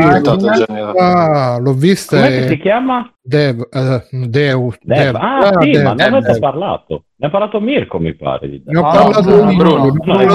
Ah, l'ho vista. Come si e... chiama? Dev, eh, Dev, Dev. Dev. Ah, sì, Dev, ma ne avete parlato. Ne ha parlato Mirko, mi pare. di Dev. Ne ho No, parlato Bruno, io. Bruno. ne ho No, hai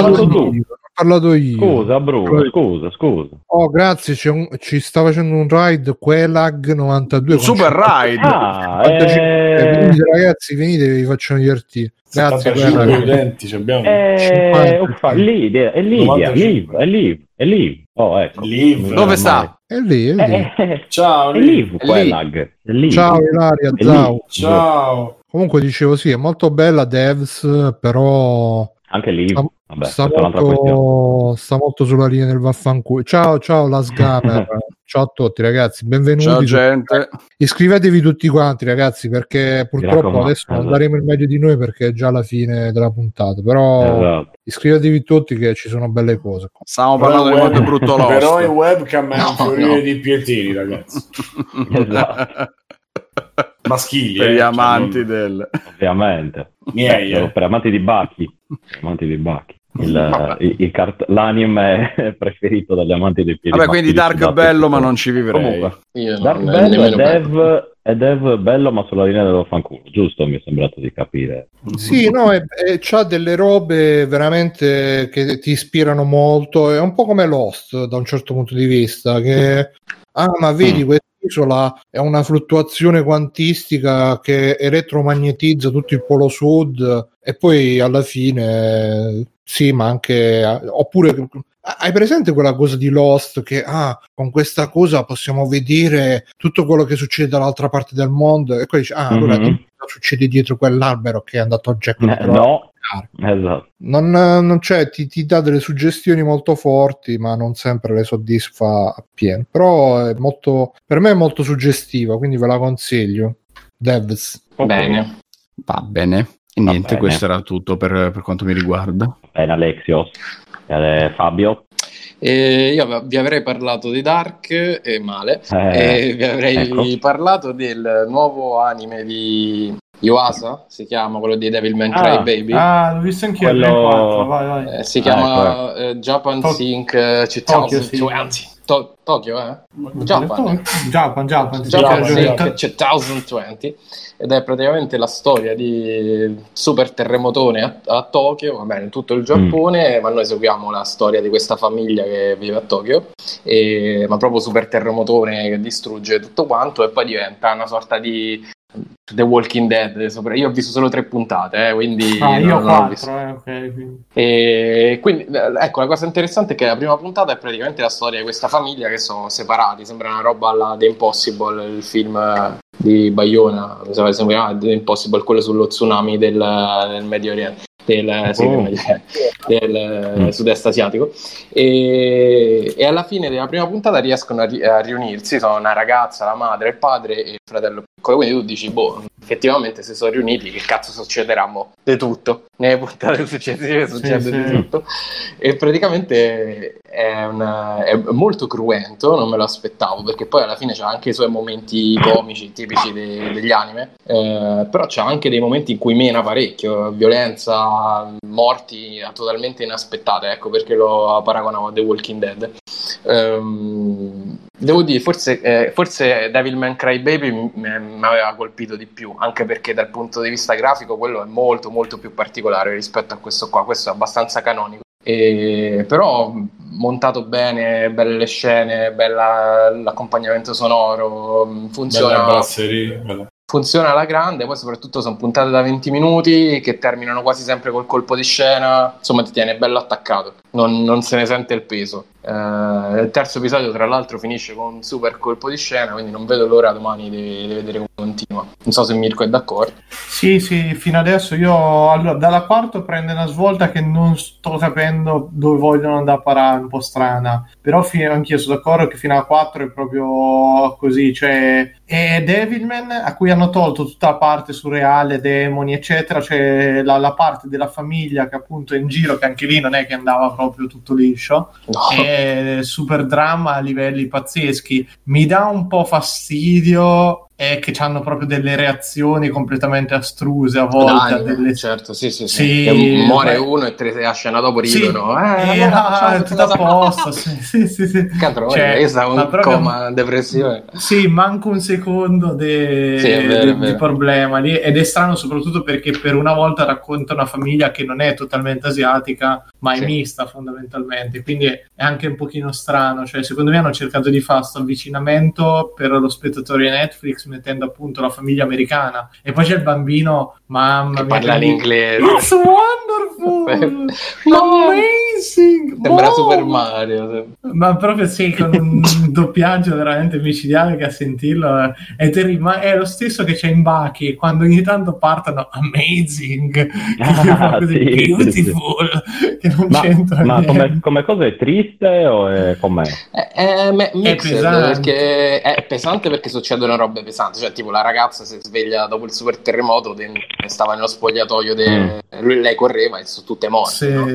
parlato io. Scusa, Bruno, scusa, scusa. Oh, grazie, c'è un- ci sta facendo un ride Quelag 92. Un con super 50 ride! Ah, 55. eh, Venite, ragazzi, venite, vi faccio un divertire. Grazie, 75 Quelag. utenti ci abbiamo. eh, 50. uffa, Lidia, è Lidia, 95. Liv, è Liv, è Liv. Oh, ecco. Liv. Dove sta? È lì, è lì. Eh, eh, Ciao, è Liv. Quelag. È. Ciao Ilaria, È ciao. Ciao. Comunque dicevo sì, è molto bella Devs, però Anche Liv. Sta, Vabbè, sta molto, sta molto sulla linea del vaffanculo. Ciao, ciao Las Gamer. *laughs* ciao a tutti ragazzi, benvenuti. Ciao gente. Iscrivetevi tutti quanti ragazzi perché purtroppo adesso non esatto. daremo il meglio di noi perché è già la fine della puntata, però Esatto. iscrivetevi tutti che ci sono belle cose. Stiamo parlando di è brutto. *laughs* Però in webcam è un fiorire no. di pietini, ragazzi. *laughs* Esatto. Maschili. per eh, gli cioè, amanti non- del... Ovviamente. Miei, eh. Per amanti di Bacchi. Amanti di Bacchi. Il, *laughs* il- il cart- l'anime *laughs* preferito dagli amanti dei piedi. Vabbè, quindi Dark bello, ma non ci vivrei. Comunque, Io Dark non, Bello è per- Dev è dev bello ma sulla linea dello fanculo, giusto? Mi è sembrato di capire. Sì, no, è, è, c'ha delle robe veramente che ti ispirano molto, è un po' come Lost da un certo punto di vista, che ah ma vedi mm. Quest'isola è una fluttuazione quantistica che elettromagnetizza tutto il polo sud e poi alla fine sì, ma anche oppure hai presente quella cosa di Lost che ah, con questa cosa possiamo vedere tutto quello che succede dall'altra parte del mondo? E poi dici ah, allora mm-hmm. succede dietro quell'albero che è andato a Jack eh, no, esatto. non, non c'è, ti, ti, dà delle suggestioni molto forti ma non sempre le soddisfa appieno però è molto, per me è molto suggestiva quindi ve la consiglio Devs bene va bene e niente, bene. questo era tutto per, per, quanto mi riguarda. Bene, Alexios. Eh, Fabio? Eh, io vi avrei parlato di Dark e male, eh, e vi avrei ecco. parlato del nuovo anime di Yuasa, si chiama quello di Devilman ah. Cry Baby. Ah, l'ho visto anch'io. Quello... Vai, vai. Eh, si chiama ah, ecco. Japan to- Sync 2020. To- Tokyo, eh? Japan. Japan, Japan. Japan, Japan 2020 ed è praticamente la storia di super terremotone a, a Tokyo, va bene, in tutto il Giappone, mm. ma noi seguiamo la storia di questa famiglia che vive a Tokyo, e, ma proprio super terremotone che distrugge tutto quanto e poi diventa una sorta di The Walking Dead sopra. io ho visto solo tre puntate eh, quindi ah, io quattro eh, okay, quindi. E quindi ecco la cosa interessante è che la prima puntata è praticamente la storia di questa famiglia che sono separati sembra una roba alla The Impossible il film eh, di Bayona mi sembra The Impossible quello sullo tsunami del, del Medio Oriente del, sì, oh. del mm. sud-est asiatico e, e, alla fine della prima puntata riescono a, ri- a, riunirsi sono una ragazza, la madre, il padre e il fratello piccolo quindi tu dici boh effettivamente se sono riuniti che cazzo succederà mo? di tutto nelle puntate successive succede sì, di sì. tutto e praticamente è, una, è, molto cruento non me lo aspettavo perché poi alla fine c'ha anche i suoi momenti comici tipici de, degli anime eh, però c'ha anche dei momenti in cui mena parecchio violenza morti totalmente inaspettate ecco perché lo paragonavo a The Walking Dead um, devo dire forse, eh, forse Devilman Crybaby mi aveva colpito di più anche perché dal punto di vista grafico quello è molto molto più particolare rispetto a questo qua, questo è abbastanza canonico. E, però montato bene, belle le scene, bella l'accompagnamento sonoro, funziona, funziona alla grande, poi soprattutto sono puntate da 20 minuti che terminano quasi sempre col colpo di scena, insomma ti tiene bello attaccato, non, non se ne sente il peso. Eh, il terzo episodio tra l'altro finisce con un super colpo di scena, quindi non vedo l'ora domani di, di vedere come continua. Non so se Mirko è d'accordo. Sì, sì, fino adesso io allora, dalla quarta prende una svolta che non sto capendo dove vogliono andare a parare, un po' strana, però fi- anch'io sono d'accordo che fino alla 4 è proprio così, cioè è Devilman a cui hanno tolto tutta la parte surreale, demoni, eccetera, cioè la, la, parte della famiglia che appunto è in giro, che anche lì non è che andava proprio tutto liscio, no. Super dramma a livelli pazzeschi. Mi dà un po' fastidio è che hanno proprio delle reazioni completamente astruse a volte. Anime, delle... Certo, sì, sì, sì. sì muore beh... uno e tre a scena dopo ridono. Sì. Eh, eh, ah, tutto a posto. sì, sì, sì. sì. Cadrone, cioè, io stavo in proprio... coma, depressione. Sì, manco un secondo de... sì, vero, de... di problema lì. Ed è strano soprattutto perché per una volta racconta una famiglia che non è totalmente asiatica, ma è mista fondamentalmente. Quindi è anche un pochino strano. Cioè, secondo me hanno cercato di fare questo avvicinamento per lo spettatore Netflix mettendo appunto la famiglia americana. E poi c'è il bambino mamma che parla l'inglese. It's wonderful! *laughs* Amazing! Sembra Super Mario ma proprio sì con un *laughs* doppiaggio veramente micidiale che a sentirlo è, terri- è lo stesso che c'è in Baki quando ogni tanto partono amazing! *laughs* Ah, sì, beautiful sì. che non ma, c'entra ma come, come, cosa è triste o è com'è? È, è, è, pesante. Perché, è pesante perché succedono robe pesanti pesante, cioè tipo la ragazza si sveglia dopo il super terremoto stava nello spogliatoio, de... lui, lei correva e sono tutte morte. Sì. no?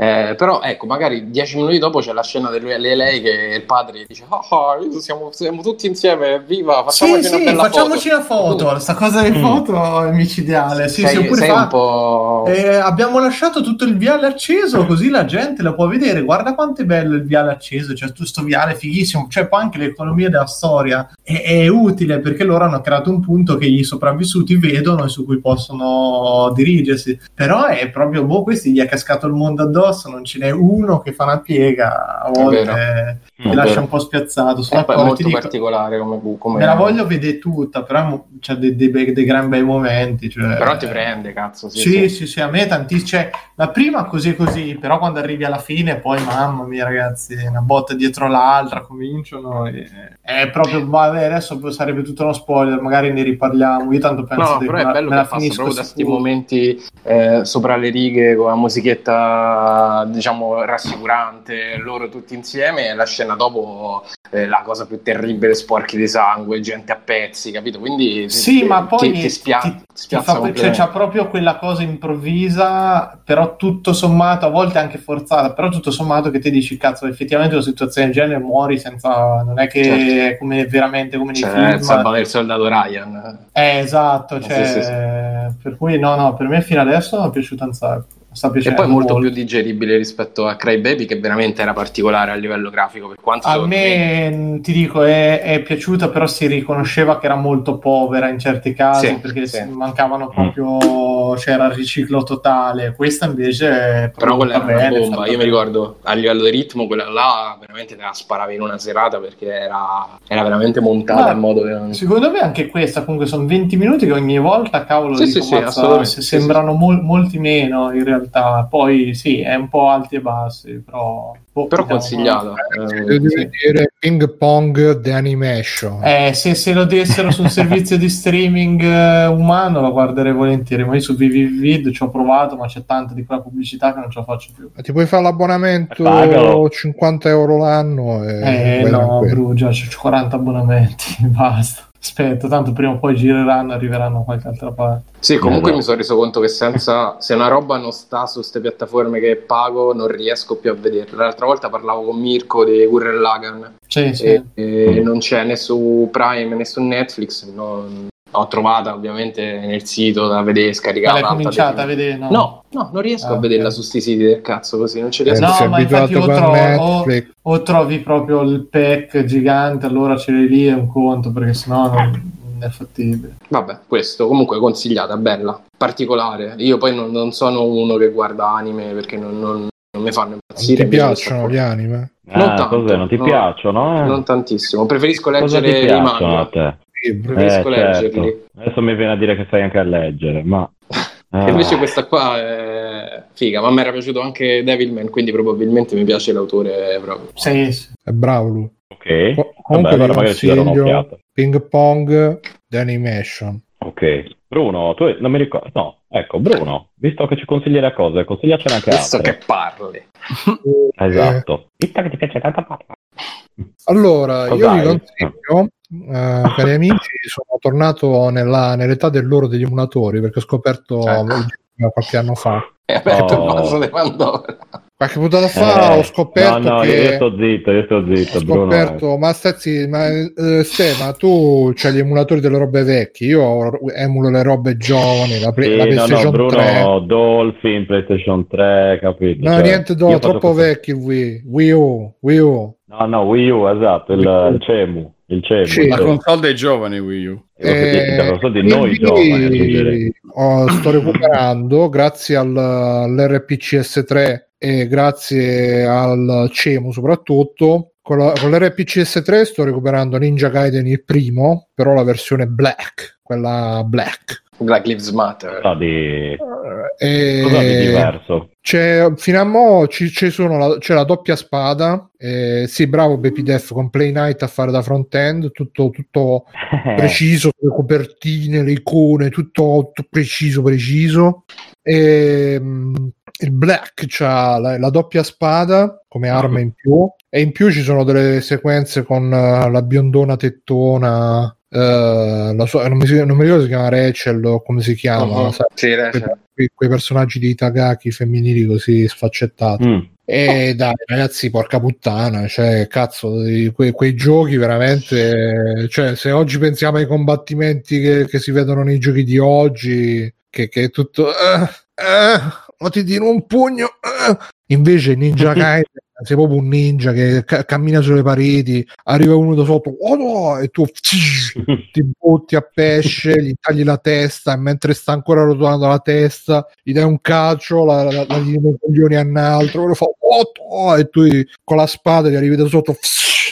Eh, però ecco, magari dieci minuti dopo c'è la scena di lui e lei che il padre dice ah, ah, siamo, siamo tutti insieme, viva, facciamoci Sì, una sì, bella facciamoci foto. una foto. Questa cosa delle Mm. foto è micidiale. Sì, sei, sei fa- un po'... Eh, abbiamo lasciato tutto il viale acceso così la gente lo può vedere. Guarda quanto è bello il viale acceso, c'è tutto questo viale fighissimo. Cioè, poi anche l'economia della storia è, è utile perché loro hanno creato un punto che i sopravvissuti vedono e su cui possono dirigersi. Però è proprio, boh, questi gli è cascato il mondo addosso, non ce n'è uno che fa una piega a volte È lascia un po' spiazzato. Sono Eh, è molto dico- particolare come, come Me la voglio vedere tutta, però c'è dei, dei, bei- dei gran bei momenti. Cioè, Però ti prende, cazzo. Sì, Sì, sì. sì, sì, a me tantissimo. Cioè, la prima così così, però quando arrivi alla fine, poi mamma mia, ragazzi, una botta dietro l'altra, cominciano. E... È proprio. Vabbè, adesso sarebbe tutto uno spoiler, magari ne riparliamo. Io tanto penso No, che però è bello me che passa finisco proprio da questi momenti eh, sopra le righe con la musichetta, diciamo, rassicurante, loro tutti insieme, e la scena dopo eh, la cosa più terribile, sporchi di sangue, gente a pezzi, capito? Quindi Sì, ti- ma poi ti- ti ti spiazza fa- cioè, c'ha proprio quella cosa improvvisa, però tutto sommato, a volte anche forzata, però tutto sommato che ti dici, cazzo, effettivamente una situazione del genere muori senza, non è che Certo. è come veramente come nei Cioè, film. salvare il soldato Ryan. Eh, esatto, Sì, cioè, sì, sì. per cui no, no, per me fino adesso mi è piaciuto un sacco. E poi molto più digeribile rispetto a Cry Baby, che veramente era particolare a livello grafico. Per quanto A me, mh, ti dico, è, è piaciuta, però si riconosceva che era molto povera in certi casi Sì, perché sì. mancavano proprio, c'era il riciclo totale. Questa invece è Però quella era prodotta una bene, bomba. Io mi bene. ricordo a livello di ritmo, quella là veramente te la sparavi in una serata perché era, era veramente montata Ma in modo che. Secondo me anche questa, comunque sono 20 minuti che ogni volta, cavolo, Sì, dico, sì, sì, mazza, assolutamente, sì, sembrano mol- molti meno in realtà. Poi sì, è un po' alti e bassi, però... boh, Però vediamo. consigliata. Se Eh, devi sì. vedere Ping Pong The Animation. Eh, se, se lo dessero su un *laughs* servizio di streaming eh, umano lo guarderei volentieri, ma io su VVVid ci ho provato, ma c'è tanta di quella pubblicità che non ce la faccio più. Ti puoi fare l'abbonamento Pagalo. 50 euro l'anno e Eh, no. Brugia, c'ho 40 abbonamenti, *laughs* basta. Aspetta, tanto prima o poi gireranno, arriveranno da qualche altra parte. Sì, comunque Eh, mi sono reso conto che senza se una roba non sta su queste piattaforme che pago, non riesco più a vederla. L'altra volta parlavo con Mirko di Gurren Lagann Sì, sì. e, e non c'è né su Prime né su Netflix. non- L'ho trovata ovviamente nel sito da vedere, scaricata. l'hai cominciata a vedere? No. No, no, non riesco Ah, a vederla ok. su sti siti del cazzo così, non ci Eh, riesco. No, sei ma infatti o trovo- o-. O trovi proprio il pack gigante, allora ce l'hai lì è un conto, perché sennò non, non è fattibile. Vabbè, questo comunque consigliata, bella, particolare. Io poi non, non sono uno che guarda anime perché non, non- non mi fanno Non impazzire. ti invece piacciono gli anime? Non Ah, tanto, cos'è? Non ti no. piacciono? Eh? Non tantissimo, preferisco ti leggere i piacciono a manga. Libri. Preferisco Eh, certo. leggerli. Adesso mi viene a dire che sai anche a leggere, ma... *laughs* Ah. invece questa qua è figa, ma mi era piaciuto anche Devilman, quindi probabilmente mi piace l'autore proprio. Sì, sì. È bravo lui. Ok, Co- vabbè, comunque allora ci darò consiglio un'occhiata. Ping Pong The Animation. Ok, Bruno, tu non mi ricordo... No, ecco, Bruno, visto che ci consigli le cose, consigliacene anche Visto altre. che parli. Esatto. Visto che ti piace tanto parlare. Allora, io Cos'hai? vi consiglio, eh, cari amici, sono tornato nella- nell'età dell'oro degli emulatori perché ho scoperto Ecco. qualche anno fa. Hai aperto Oh. il vaso di Pandora. Qualche puntata fa Eh, ho scoperto no, no, che io sto zitto, io sto ho zitto, Bruno. scoperto, ma stazzi, ma eh, Ste, ma tu c'hai gli emulatori delle robe vecchie, io emulo le robe giovani, la, Sì, la no, no, PlayStation Bruno, 3. Dolphin, PlayStation 3, capito? No, Cioè, niente, do, troppo vecchi Wii, Wii U, Wii U. No, no, Wii U, esatto, il, Wii U. il CEMU, il CEMU. Sì. La console dei giovani Wii U. Eh, lo so di noi giovani, oh, sto recuperando grazie al, all'RPCS3 e grazie al CEMU soprattutto. Con, la- con l'RPCS3 sto recuperando Ninja Gaiden il primo, però la versione black, quella black. Black Lives Matter. Cosa di, E cosa di diverso? C'è, fino a mo' ci, ci sono la, c'è la doppia spada. eh, sì, bravo Baby Def con Play Night a fare da front-end, tutto, tutto *laughs* preciso, le copertine, le icone, tutto, tutto preciso, preciso. E, mm, il Black c'ha la, la doppia spada come arma in più e in più ci sono delle sequenze con eh, la biondona tettona la sua- non, mi, non mi ricordo se si chiama Rachel o come si chiama, sai, Sì, quei, quei personaggi di Itagaki femminili così sfaccettati. Mm. E dai, ragazzi, porca puttana, cioè, cazzo, que- quei giochi veramente, cioè, se oggi pensiamo ai combattimenti che, che si vedono nei giochi di oggi, che, che è tutto, eh, eh, o ti tiro un pugno, eh. Invece Ninja Gaiden sei proprio un ninja che ca- cammina sulle pareti, arriva uno da sotto, oh no, e tu *laughs* ti butti a pesce, gli tagli la testa e mentre sta ancora rotolando la testa gli dai un calcio, la, la, la gli dai i coglioni a un altro, fa "Oh, e tu con la spada gli arrivi da sotto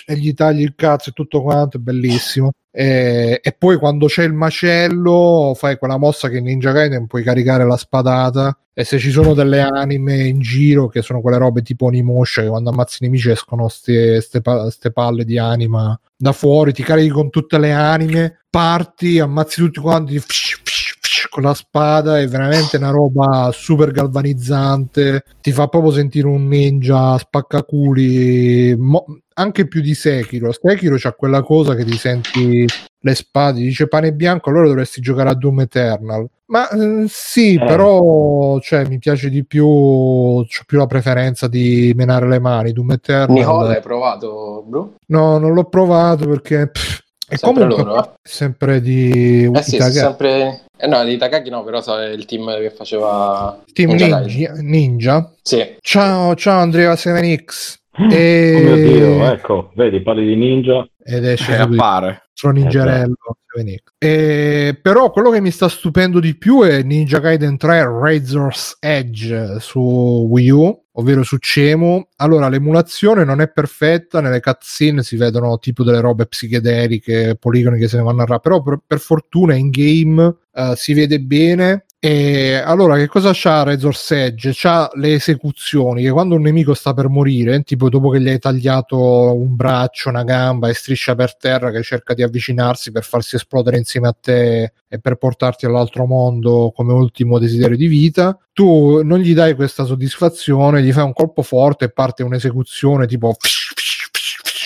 e gli tagli il cazzo e tutto quanto, è bellissimo. E, e poi quando c'è il macello fai quella mossa che in Ninja Gaiden puoi caricare la spadata e se ci sono delle anime in giro che sono quelle robe tipo Onimusha che quando ammazzi i nemici escono ste, ste pa- ste palle di anima da fuori, ti carichi con tutte le anime, parti, ammazzi tutti quanti fsh, fsh, con la spada, è veramente una roba super galvanizzante, ti fa proprio sentire un ninja spaccaculi, mo- anche più di Sekiro. Sekiro c'ha quella cosa che ti senti le spade, dice pane bianco, allora dovresti giocare a Doom Eternal. Ma eh, sì, Eh. però cioè, mi piace di più, ho più la preferenza di menare le mani. Doom Eternal. Nicole, hai provato, bro? No, non l'ho provato perché pff, è Sempre comunque loro, eh? sempre di Eh sì, sempre... Eh no, di Takagi no, però so, è il team che faceva... Team Ninja Ninja, Ninja. Sì. Ciao, ciao Andrea 7X. Oh E... mio Dio, ecco, vedi, parli di ninja. Ed esce Eh, appare. sono ningerello 7X. E, però quello che mi sta stupendo di più è Ninja Gaiden 3 Razor's Edge su Wii U ovvero su Cemu allora l'emulazione non è perfetta nelle cutscene si vedono tipo delle robe psichedeliche poligoni che se ne vanno a ra- però per, per fortuna in game eh, si vede bene e allora che cosa c'ha Razor's Edge? C'ha le esecuzioni che quando un nemico sta per morire tipo dopo che gli hai tagliato un braccio, una gamba e striscia per terra che cerca di avvicinarsi per farsi esplodere insieme a te e per portarti all'altro mondo come ultimo desiderio di vita tu non gli dai questa soddisfazione gli fai un colpo forte e parte un'esecuzione tipo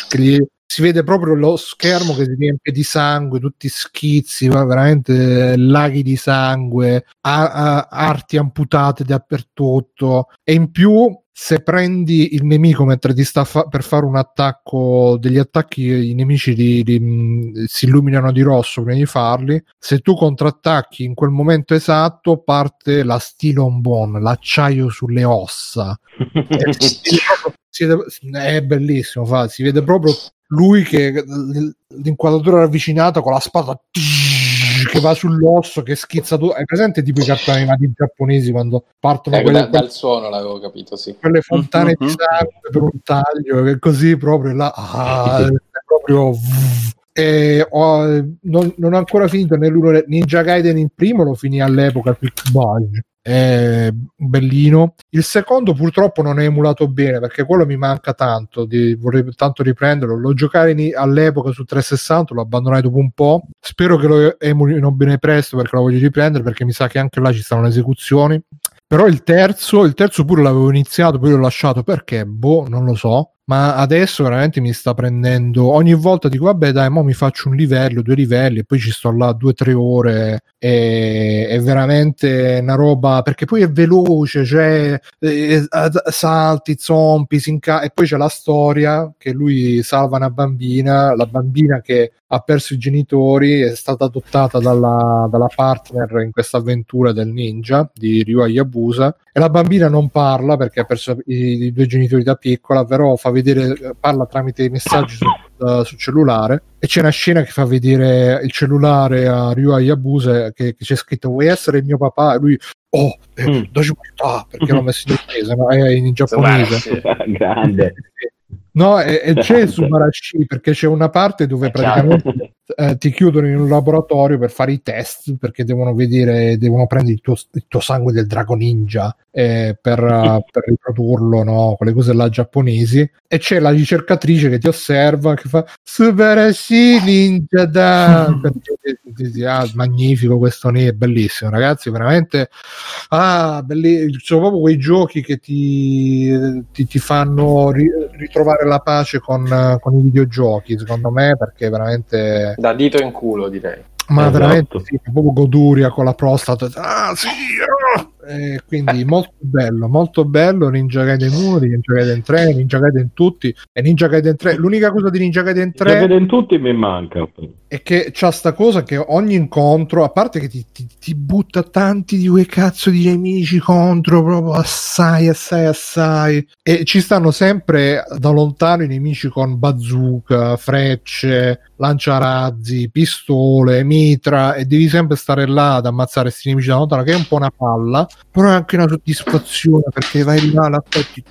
che gli- si vede proprio lo schermo che si riempie di sangue, tutti schizzi, ma veramente laghi di sangue, a- a- arti amputate dappertutto. E in più, se prendi il nemico mentre ti sta fa- per fare un attacco, degli attacchi, i nemici li- li- mh, si illuminano di rosso prima di farli. Se tu contrattacchi in quel momento esatto, parte la Stylon Bone, l'acciaio sulle ossa. *laughs* E vede- è bellissimo, fa- si vede proprio lui che l'inquadratura ravvicinata con la spada che va sull'osso che schizza tutto. Hai presente tipo i cartoni animati giapponesi quando partono Ecco, quelle, da- dal suono l'avevo capito, sì. quelle fontane di Mhm. sangue per un taglio che così proprio là ah, è proprio e ho- non, non ho ancora finito né l'uno Ninja Gaiden il primo lo finì all'epoca Quick Budge è bellino. Il secondo purtroppo non è emulato bene perché quello mi manca tanto di, vorrei tanto riprenderlo. Lo giocai in- all'epoca su 360 l'ho abbandonato dopo un po' spero che lo emulino bene presto perché lo voglio riprendere perché mi sa che anche là ci stanno le esecuzioni. Però il terzo, il terzo pure l'avevo iniziato, poi l'ho lasciato perché, boh, non lo so. Ma adesso veramente mi sta prendendo. Ogni volta dico, vabbè, dai, mo mi faccio un livello, due livelli, e poi ci sto là due o tre ore. E è veramente una roba perché poi è veloce, cioè eh, salti, zombie, si inca- e poi c'è la storia che lui salva una bambina, la bambina che ha perso i genitori, è stata adottata dalla, dalla partner in questa avventura del ninja di Ryu Hayabusa e la bambina non parla perché ha perso i, i due genitori da piccola, però fa vedere, parla tramite i messaggi su, uh, sul cellulare e c'è una scena che fa vedere il cellulare a Ryu Hayabusa che, che c'è scritto vuoi essere il mio papà? E lui oh, eh, Mm. perché l'ho messo in inglese, no? è in giapponese. *laughs* Grande. No, e, e *laughs* c'è il Subarashi perché c'è una parte dove È chiaro. praticamente eh, ti chiudono in un laboratorio per fare i test perché devono vedere, devono prendere il tuo, il tuo sangue del drago ninja eh, per, eh, *laughs* per riprodurlo, no? Quelle cose là giapponesi. E c'è la ricercatrice che ti osserva che fa Subarashi ninja da *laughs* perché ah, magnifico questo ne è bellissimo, ragazzi, veramente ah, belli- sono proprio quei giochi che ti, ti, ti fanno ri- ritrovare la pace con, con i videogiochi, secondo me, perché veramente... Da dito in culo, direi. Ma Esatto. veramente sì, proprio goduria con la prostata. Ah, sì! ah! Eh, quindi molto bello, molto bello Ninja Gaiden 1, Ninja Gaiden 3, Ninja Gaiden tutti e Ninja Gaiden 3. L'unica cosa di Ninja Gaiden 3 Che in tutti mi manca. è che c'ha sta cosa che ogni incontro, a parte che ti, ti- ti butta tanti di quei cazzo di nemici contro, proprio assai, assai, assai, e ci stanno sempre da lontano i nemici con bazooka, frecce, lanciarazzi, pistole, mitra, e devi sempre stare là ad ammazzare questi nemici da lontano, che è un po' una palla, però è anche una soddisfazione perché vai là, l'aspetti.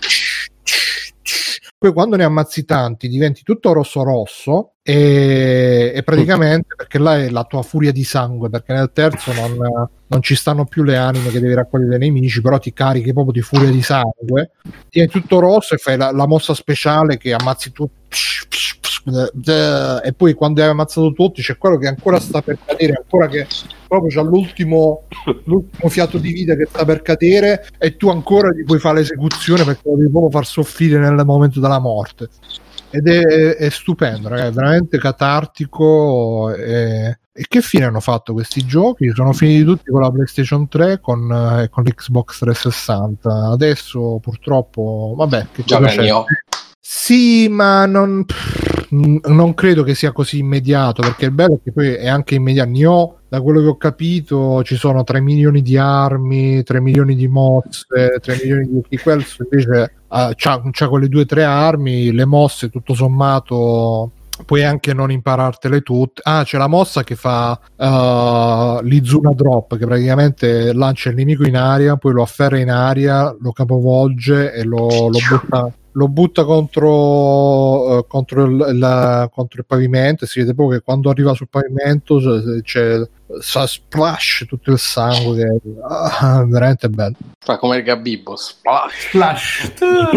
Poi quando ne ammazzi tanti diventi tutto rosso rosso e, e praticamente perché là è la tua furia di sangue perché nel terzo non, non ci stanno più le anime che devi raccogliere dai nemici però ti carichi proprio di furia di sangue diventi tutto rosso e fai la, la mossa speciale che ammazzi tu e poi quando hai ammazzato tutti c'è quello che ancora sta per cadere ancora che proprio c'ha l'ultimo, l'ultimo fiato di vita che sta per cadere e tu ancora gli puoi fare l'esecuzione perché lo devi proprio far soffrire nel momento della morte. Ed è, è stupendo ragazzi, è veramente catartico e, e che fine hanno fatto questi giochi? Sono finiti tutti con la PlayStation 3 con, eh, e con l'Xbox 360 adesso purtroppo vabbè che c'è? sì, ma non, pff, non credo che sia così immediato perché il bello è che poi è anche immediato. Nioh, da quello che ho capito, ci sono 3 milioni di armi, 3 milioni di mosse, 3 milioni di questo invece ha, c'ha, c'ha quelle due o tre armi, le mosse tutto sommato puoi anche non imparartele tutte. Ah, c'è la mossa che fa uh, l'Izuna Drop, che praticamente lancia il nemico in aria, poi lo afferra in aria, lo capovolge e lo, lo butta. Lo butta contro, eh, contro, il, la- contro il pavimento e si vede proprio che quando arriva sul pavimento c'è, c'è splash tutto il sangue che ah, veramente bello Fa come il Gabibbo. Splash. Tempo,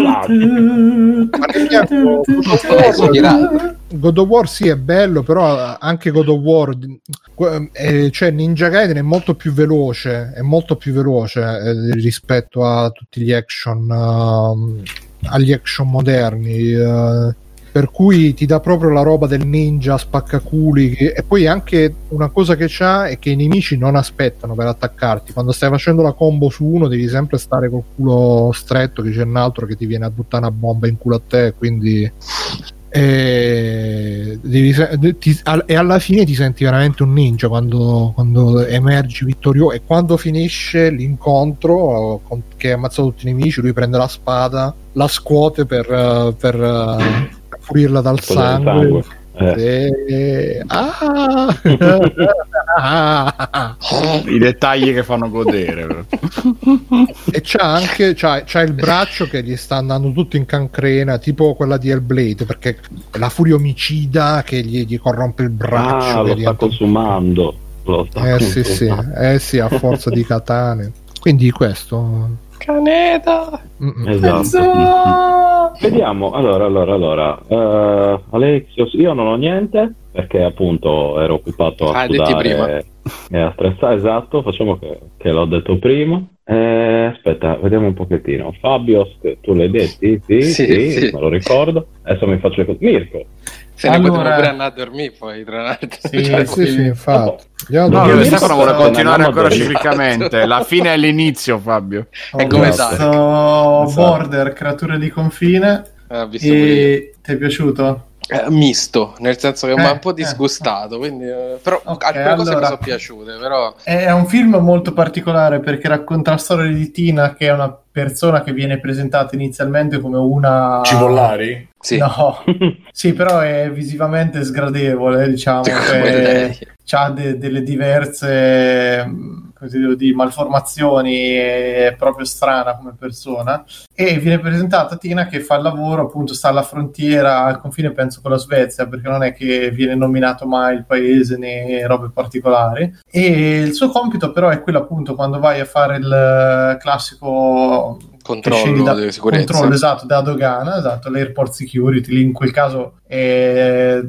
ispirato. God of War sì è bello però anche God of War eh, cioè Ninja Gaiden è molto più veloce è molto più veloce eh, rispetto a tutti gli action ehm, agli action moderni eh, per cui ti dà proprio la roba del ninja spaccaculi che- e poi anche una cosa che c'ha è che i nemici non aspettano per attaccarti. Quando stai facendo la combo su uno devi sempre stare col culo stretto che c'è un altro che ti viene a buttare una bomba in culo a te quindi e, devi se- de- ti- al- e alla fine ti senti veramente un ninja quando, quando emergi vittorioso e quando finisce l'incontro con- che hai ammazzato tutti i nemici lui prende la spada la scuote per, eh, per, eh, per pulirla dal sangue, sangue. Eh. E- Ah! I dettagli che fanno godere. e c'ha anche c'ha, c'ha il braccio che gli sta andando tutto in cancrena tipo quella di Hellblade perché è la furia omicida che gli, gli corrompe il braccio Ah, lo sta consumando. Lo sta eh sì sì consumando. eh sì a forza di katane quindi questo Caneta. Esatto. Vediamo, allora, allora, allora. Eh, Alexios, io non ho niente perché appunto ero occupato a Ah, studiare e a stressare, esatto, facciamo che, che l'ho detto prima. Eh, aspetta, vediamo un pochettino. Fabio, tu l'hai detti? Sì, sì, Sì, sì. me lo ricordo. Adesso mi faccio il Mirko. Se ne Allora- potevo pure andare a dormire poi, tra l'altro. Sì, *laughs* Cioè, sì sì infatti altri- No, Io Stefano vuole continuare no, ancora no, ciclicamente. La fine è l'inizio, Fabio. È Ho come visto Dark. Border, creature di confine eh, io. e ti è piaciuto? Eh, misto, nel senso che mi ha un po' Eh, disgustato, quindi, eh, però Ok, alcune cose mi allora. sono piaciute, però È un film molto particolare perché racconta la storia di Tina, che è una persona che viene presentata inizialmente come una. Cipollari? Sì, No, *laughs* sì, però è visivamente sgradevole, diciamo. ha delle diverse devo dire, malformazioni, è proprio strana come persona. E viene presentata Tina che fa il lavoro, appunto, sta alla frontiera, al confine, penso, con la Svezia, perché non è che viene nominato mai il paese né robe particolari. E il suo compito, però, è quello, appunto, quando vai a fare il classico controllo da, di sicurezza. controllo esatto della dogana, esatto, l'airport security, lì in quel caso è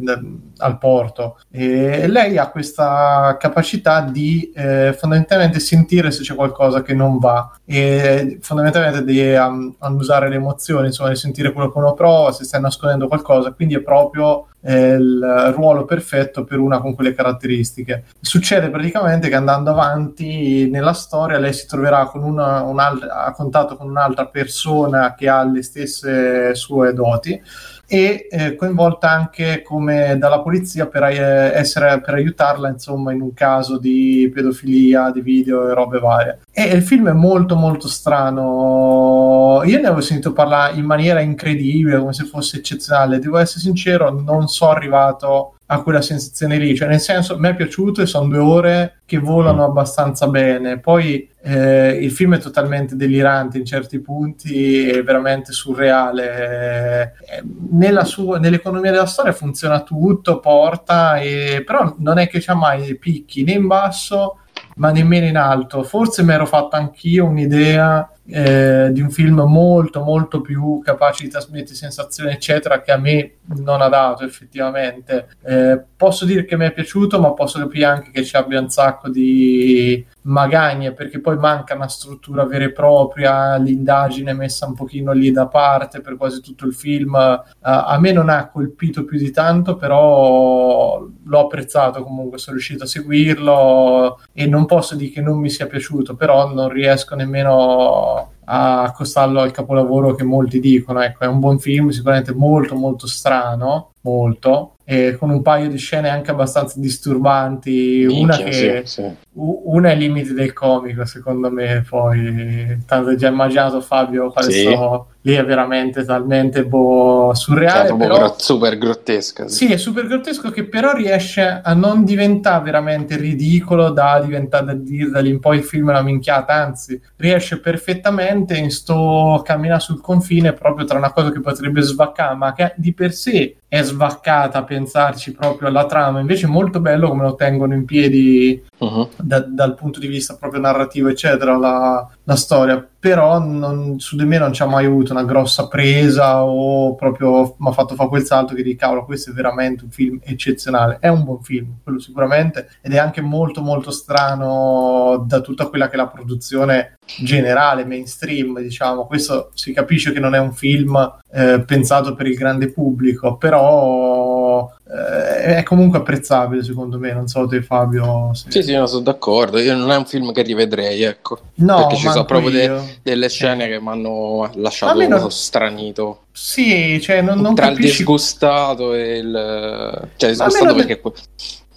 al porto. E lei ha questa capacità di eh, fondamentalmente sentire se c'è qualcosa che non va e fondamentalmente di um, annusare le emozioni, insomma, di sentire quello che uno prova, se stai nascondendo qualcosa, quindi è proprio il ruolo perfetto per una con quelle caratteristiche. Succede praticamente che andando avanti nella storia lei si troverà con una, un a contatto con un'altra persona che ha le stesse sue doti e eh, coinvolta anche come dalla polizia per, eh, essere, per aiutarla insomma in un caso di pedofilia, di video e robe varie. E il film è molto molto strano. Io ne avevo sentito parlare in maniera incredibile, come se fosse eccezionale. Devo essere sincero, non sono arrivato a quella sensazione lì. Cioè, nel senso, mi è piaciuto e sono due ore che volano abbastanza bene. Poi eh, il film è totalmente delirante in certi punti, è veramente surreale. Eh, nella sua, nell'economia della storia funziona tutto, porta, e, però non è che c'ha mai picchi né in basso ma nemmeno in alto. Forse mi ero fatto anch'io un'idea eh, di un film molto molto più capace di trasmettere sensazioni eccetera che a me non ha dato effettivamente. Eh, posso dire che mi è piaciuto ma posso capire anche che ci abbia un sacco di magagne perché poi manca una struttura vera e propria l'indagine è messa un pochino lì da parte per quasi tutto il film. Uh, a me non ha colpito più di tanto però l'ho apprezzato comunque sono riuscito a seguirlo e non posso dire che non mi sia piaciuto però non riesco nemmeno all a accostarlo al capolavoro che molti dicono. Ecco, è un buon film, sicuramente molto molto strano, molto, e con un paio di scene anche abbastanza disturbanti. Minchia, una, che, sì, sì. una è il limite del comico, secondo me. Poi, tanto hai già immaginato Fabio quale sì. so, lì è veramente talmente boh, surreale. Cioè, però... gro- super grottesca. Sì. sì. è super grottesco che però riesce a non diventare veramente ridicolo da diventare da dire da lì in poi il film è una minchiata, anzi riesce perfettamente in sto camminare sul confine proprio tra una cosa che potrebbe svaccare, ma che di per sé è svaccata pensarci proprio alla trama, invece è molto bello come lo tengono in piedi uh-huh. da, dal punto di vista proprio narrativo, eccetera, la, la storia però non, su di me non ci ha mai avuto una grossa presa o proprio mi ha fatto fare quel salto che di cavolo questo è veramente un film eccezionale è un buon film, quello sicuramente ed è anche molto molto strano da tutta quella che è la produzione generale, mainstream diciamo, questo si capisce che non è un film eh, pensato per il grande pubblico però è comunque apprezzabile secondo me non so te Fabio se... sì sì no, sono d'accordo. Io non è un film che rivedrei ecco. No perché ci sono proprio de- delle scene che mi hanno lasciato non... stranito. Sì cioè non, non tra capisci... il disgustato e il cioè disgustato perché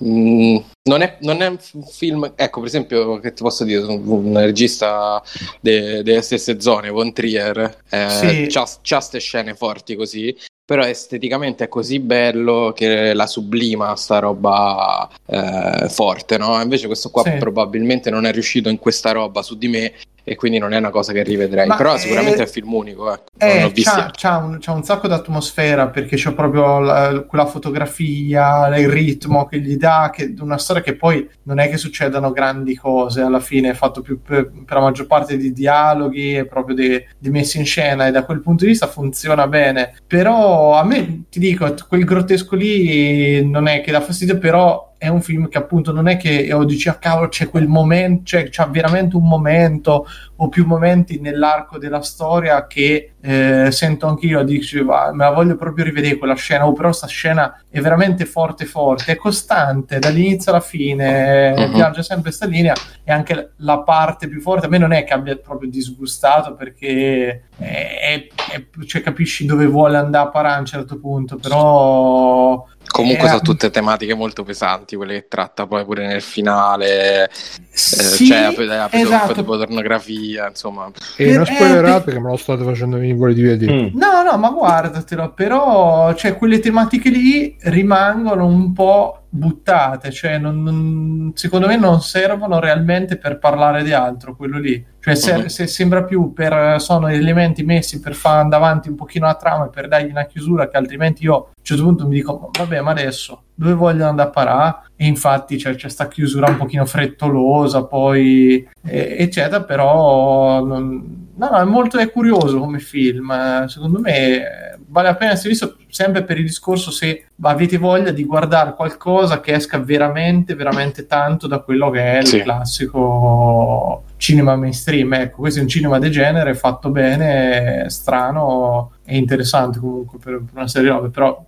Mm, non, è, non, è, un film, ecco per esempio, che ti posso dire, un regista de, delle stesse zone, Von Trier, eh, sì. c'ha queste scene forti così, però esteticamente è così bello che la sublima sta roba eh, forte, no? Invece questo qua sì. probabilmente non è riuscito in questa roba su di me e quindi non è una cosa che rivedrei, Ma però è... sicuramente è un film unico. Ecco. Eh, c'ha, c'ha, un, c'ha, un, sacco d'atmosfera perché c'è proprio la, quella fotografia, il ritmo che gli dà, che, una storia che poi non è che succedano grandi cose, alla fine è fatto più per, per la maggior parte di dialoghi e proprio di, di messi in scena e da quel punto di vista funziona bene, però a me ti dico, quel grottesco lì non è che dà fastidio, però è un film che appunto non è che oh, dici a ah, cavolo c'è quel momento, cioè c'è veramente un momento o più momenti nell'arco della storia che eh, sento anch'io, dici me la voglio proprio rivedere quella scena, o oh, però questa scena è veramente forte forte, è costante dall'inizio alla fine, uh-huh. viaggia sempre questa linea e anche la parte più forte, a me non è che abbia proprio disgustato perché è, è, cioè, capisci dove vuole andare a parare a un certo punto, però Comunque eh, sono tutte tematiche molto pesanti, quelle che tratta poi pure nel finale, eh, sì, eh, cioè ha preso esatto. un po' di pornografia, insomma. E non spoilerate che me lo state facendo venire di vedere. Mm. No, no, ma guardatelo, però cioè, quelle tematiche lì rimangono un po' buttate, cioè non, non, secondo me non servono realmente per parlare di altro, quello lì. Cioè se, se sembra più per, sono elementi messi per fare andare avanti un pochino la trama e per dargli una chiusura che altrimenti io a un certo punto mi dico vabbè ma adesso dove vogliono andare a parare? E infatti c'è, c'è sta chiusura un pochino frettolosa poi eh, eccetera, però non no, no, è molto è curioso come film. Secondo me vale la pena essere visto sempre per il discorso se avete voglia di guardare qualcosa che esca veramente, veramente tanto da quello che è il Sì. classico cinema mainstream. Ecco, questo è un cinema de genere fatto bene, strano e interessante comunque per, per una serie di robe. Però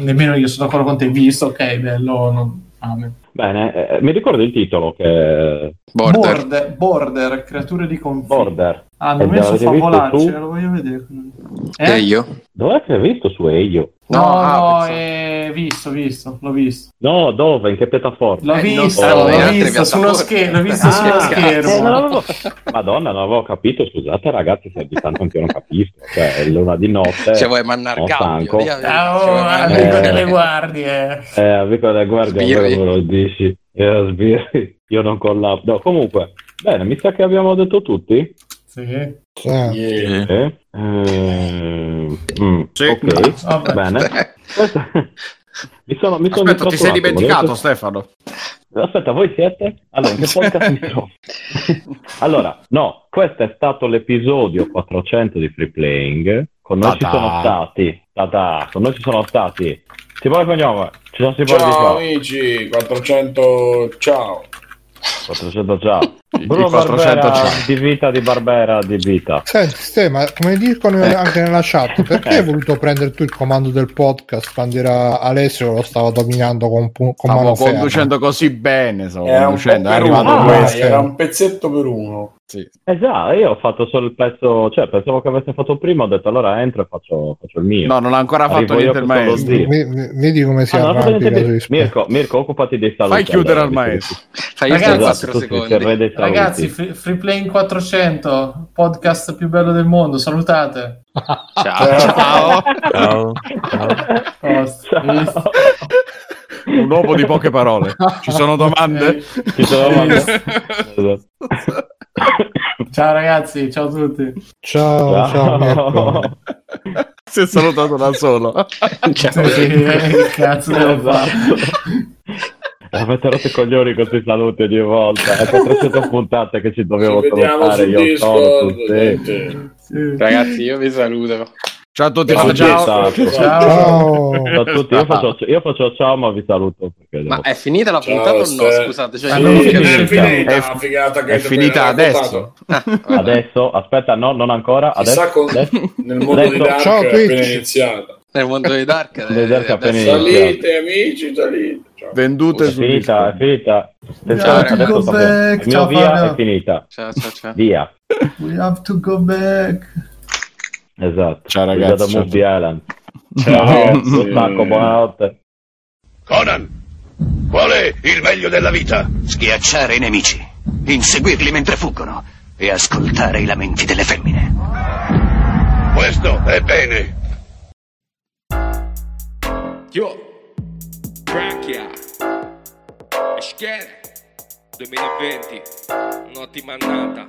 nemmeno io sono d'accordo con te. Visto, ok, bello. Non... fame. Bene, eh, mi ricordo il titolo che Border. Border, Border, creature di confine. Border. Ah, mi ha E messo favolacci, lo voglio vedere. E Eh? io? Dov'è che hai visto su Eio? No, No, ah, no, eh, visto, visto, l'ho visto. No, dove? In che piattaforma? L'ho Eh, visto, stavo l'ho visto sullo piattaforme. schermo, l'ho visto Ah, sullo cazzo. Eh, non schermo. avevo... Madonna, non avevo capito, scusate ragazzi se di tanto anche io non capisco, cioè è l'una di notte, Se vuoi mandare sono cambio. stanco. via, via. Ah, oh, amico Eh. delle guardie. eh, amico della guardia, Sbirri. me lo dici, Eh, sbirri. io non collabo, no, comunque, bene, mi sa che abbiamo detto tutti, Sì. Sì. Yeah. eh? Eh, mm, Sì. ok, Vabbè. bene, *laughs* mi sono, mi sono Aspetta, ti sei dimenticato, volete- Stefano. Aspetta, voi siete? Allora, che podcast mi trovo? allora, no, questo è stato l'episodio 400 di Free Playing. Con noi ci sono stati, ta-ta, con noi ci sono stati Simone Cognome, ci sono Simone ciao. amici, 400 ciao. 400 ciao. Bruno 400 Barbera di vita di Barbera di vita. Senti, Ste, ma come dicono Ecco. anche nella chat, perché hai Ecco. voluto prendere tu il comando del podcast quando era Alessio lo stava dominando con, con Stavo mano ferma? conducendo così bene, stavo Era un po' conducendo, è per arrivato uno, dai, questo. era un pezzetto per uno. Sì. Eh già, io ho fatto solo il pezzo, cioè pensavo che avesse fatto prima, ho detto allora entro e faccio, faccio il mio. No, non ha ancora Arrivo fatto io niente il maestro. vedi come si Ah, rispetto. Mirko, Mirko, occupati dei saluti. Fai chiudere allora, al maestro. Fai io Ragazzi, sto Esatto, 4 Ragazzi, Free, Free Playing 400, podcast più bello del mondo, salutate. Ciao. Ciao. Ciao. Ciao. Visto? Un uomo di poche parole. Ci sono domande? Ci sono domande? Esatto. Ciao ragazzi, ciao a tutti. Ciao, ciao, Mirko. si è salutato da solo. Ciao. Sì, eh, che cazzo devo fare? *laughs* Esatto. Avete rotto i coglioni con questi saluti ogni volta. È 400 *laughs* puntate che ci dovevo Ci salutare. Io sono Discord. niente. Sì. Ragazzi, io vi saluto. Ciao a tutti, Ciao, ciao. Ciao. Ciao. Ciao. A tutti. Io faccio, io faccio ciao, ma vi saluto. Perché Ma devo- è finita la Ciao, puntata o no? Scusate, cioè, Ah, non è è finita. È- che È finita adesso. raccontato. Adesso, aspetta, no, non ancora. Adesso, Chissà con- adesso. nel mondo Adesso- di Dark Ciao, è appena iniziata. Nel mondo di Dark. eh, Dark è appena. Salite amici, salite. Ciao. Vendute È su finita, è finita. Ciao, Adesso Back. Ciao, via Fabio. è finita. Ciao, ciao, ciao. Via. We have to go back. Esatto. Ciao, ragazzi, *laughs* ciao. Ciao, ragazzi. stacco, buonanotte. Conan, qual è il meglio della vita? Schiacciare i nemici, inseguirli mentre fuggono e ascoltare i lamenti delle femmine. Questo è bene. Yo, Branchia, Escher, 2020, un'ottima annata.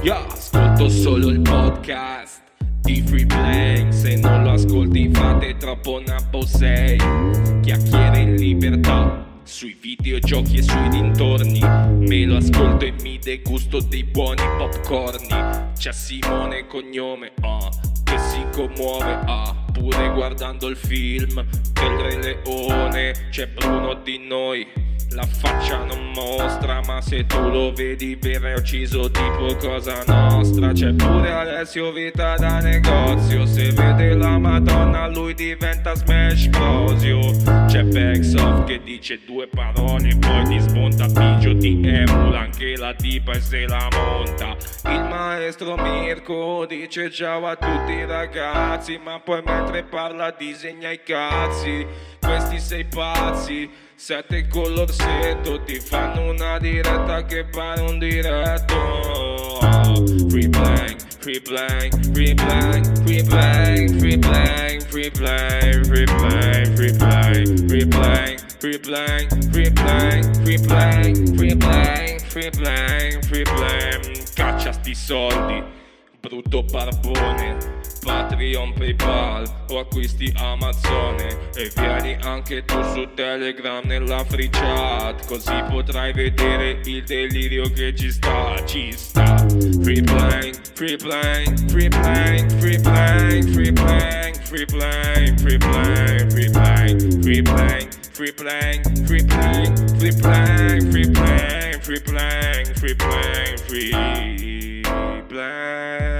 Yo, ascolto solo il podcast di Free Play, se non lo ascolti fate troppo napo sei. Chiacchiere in libertà. Sui videogiochi e sui dintorni. Me lo ascolto e mi degusto dei buoni popcorni. C'è Simone cognome, ah Che si commuove, ah Pure guardando il film del Re Leone C'è Bruno di noi la faccia non mostra, ma se tu lo vedi viene ucciso tipo cosa nostra. C'è pure Alessio Vita da negozio, se vede la Madonna lui diventa Smash Brosio. C'è Vexoff che dice due parole, poi ti smonta Pigio, ti emula anche la tipa e se la monta. Il maestro Mirko dice ciao a tutti ragazzi, ma poi mentre parla disegna i cazzi. Questi sei pazzi, sette con l'orsetto, ti fanno una diretta che pare un diretto. Free blank, free blank, free blank, free blank, free blank, free blank, free blank, free blank, free blank, free blank, free blank, free blank, free blank, free blank, free blank. Caccia sti soldi, brutto barbone. Patreon, Paypal o acquisti Amazon E vieni anche tu su Telegram nella free chat Così potrai vedere il delirio che ci sta, ci sta Free playing, free playing, free playing, free playing, free playing, free playing, free playing, free playing, free playing free playing, free playing, free playing, free playing, free playing, free playing, free playing,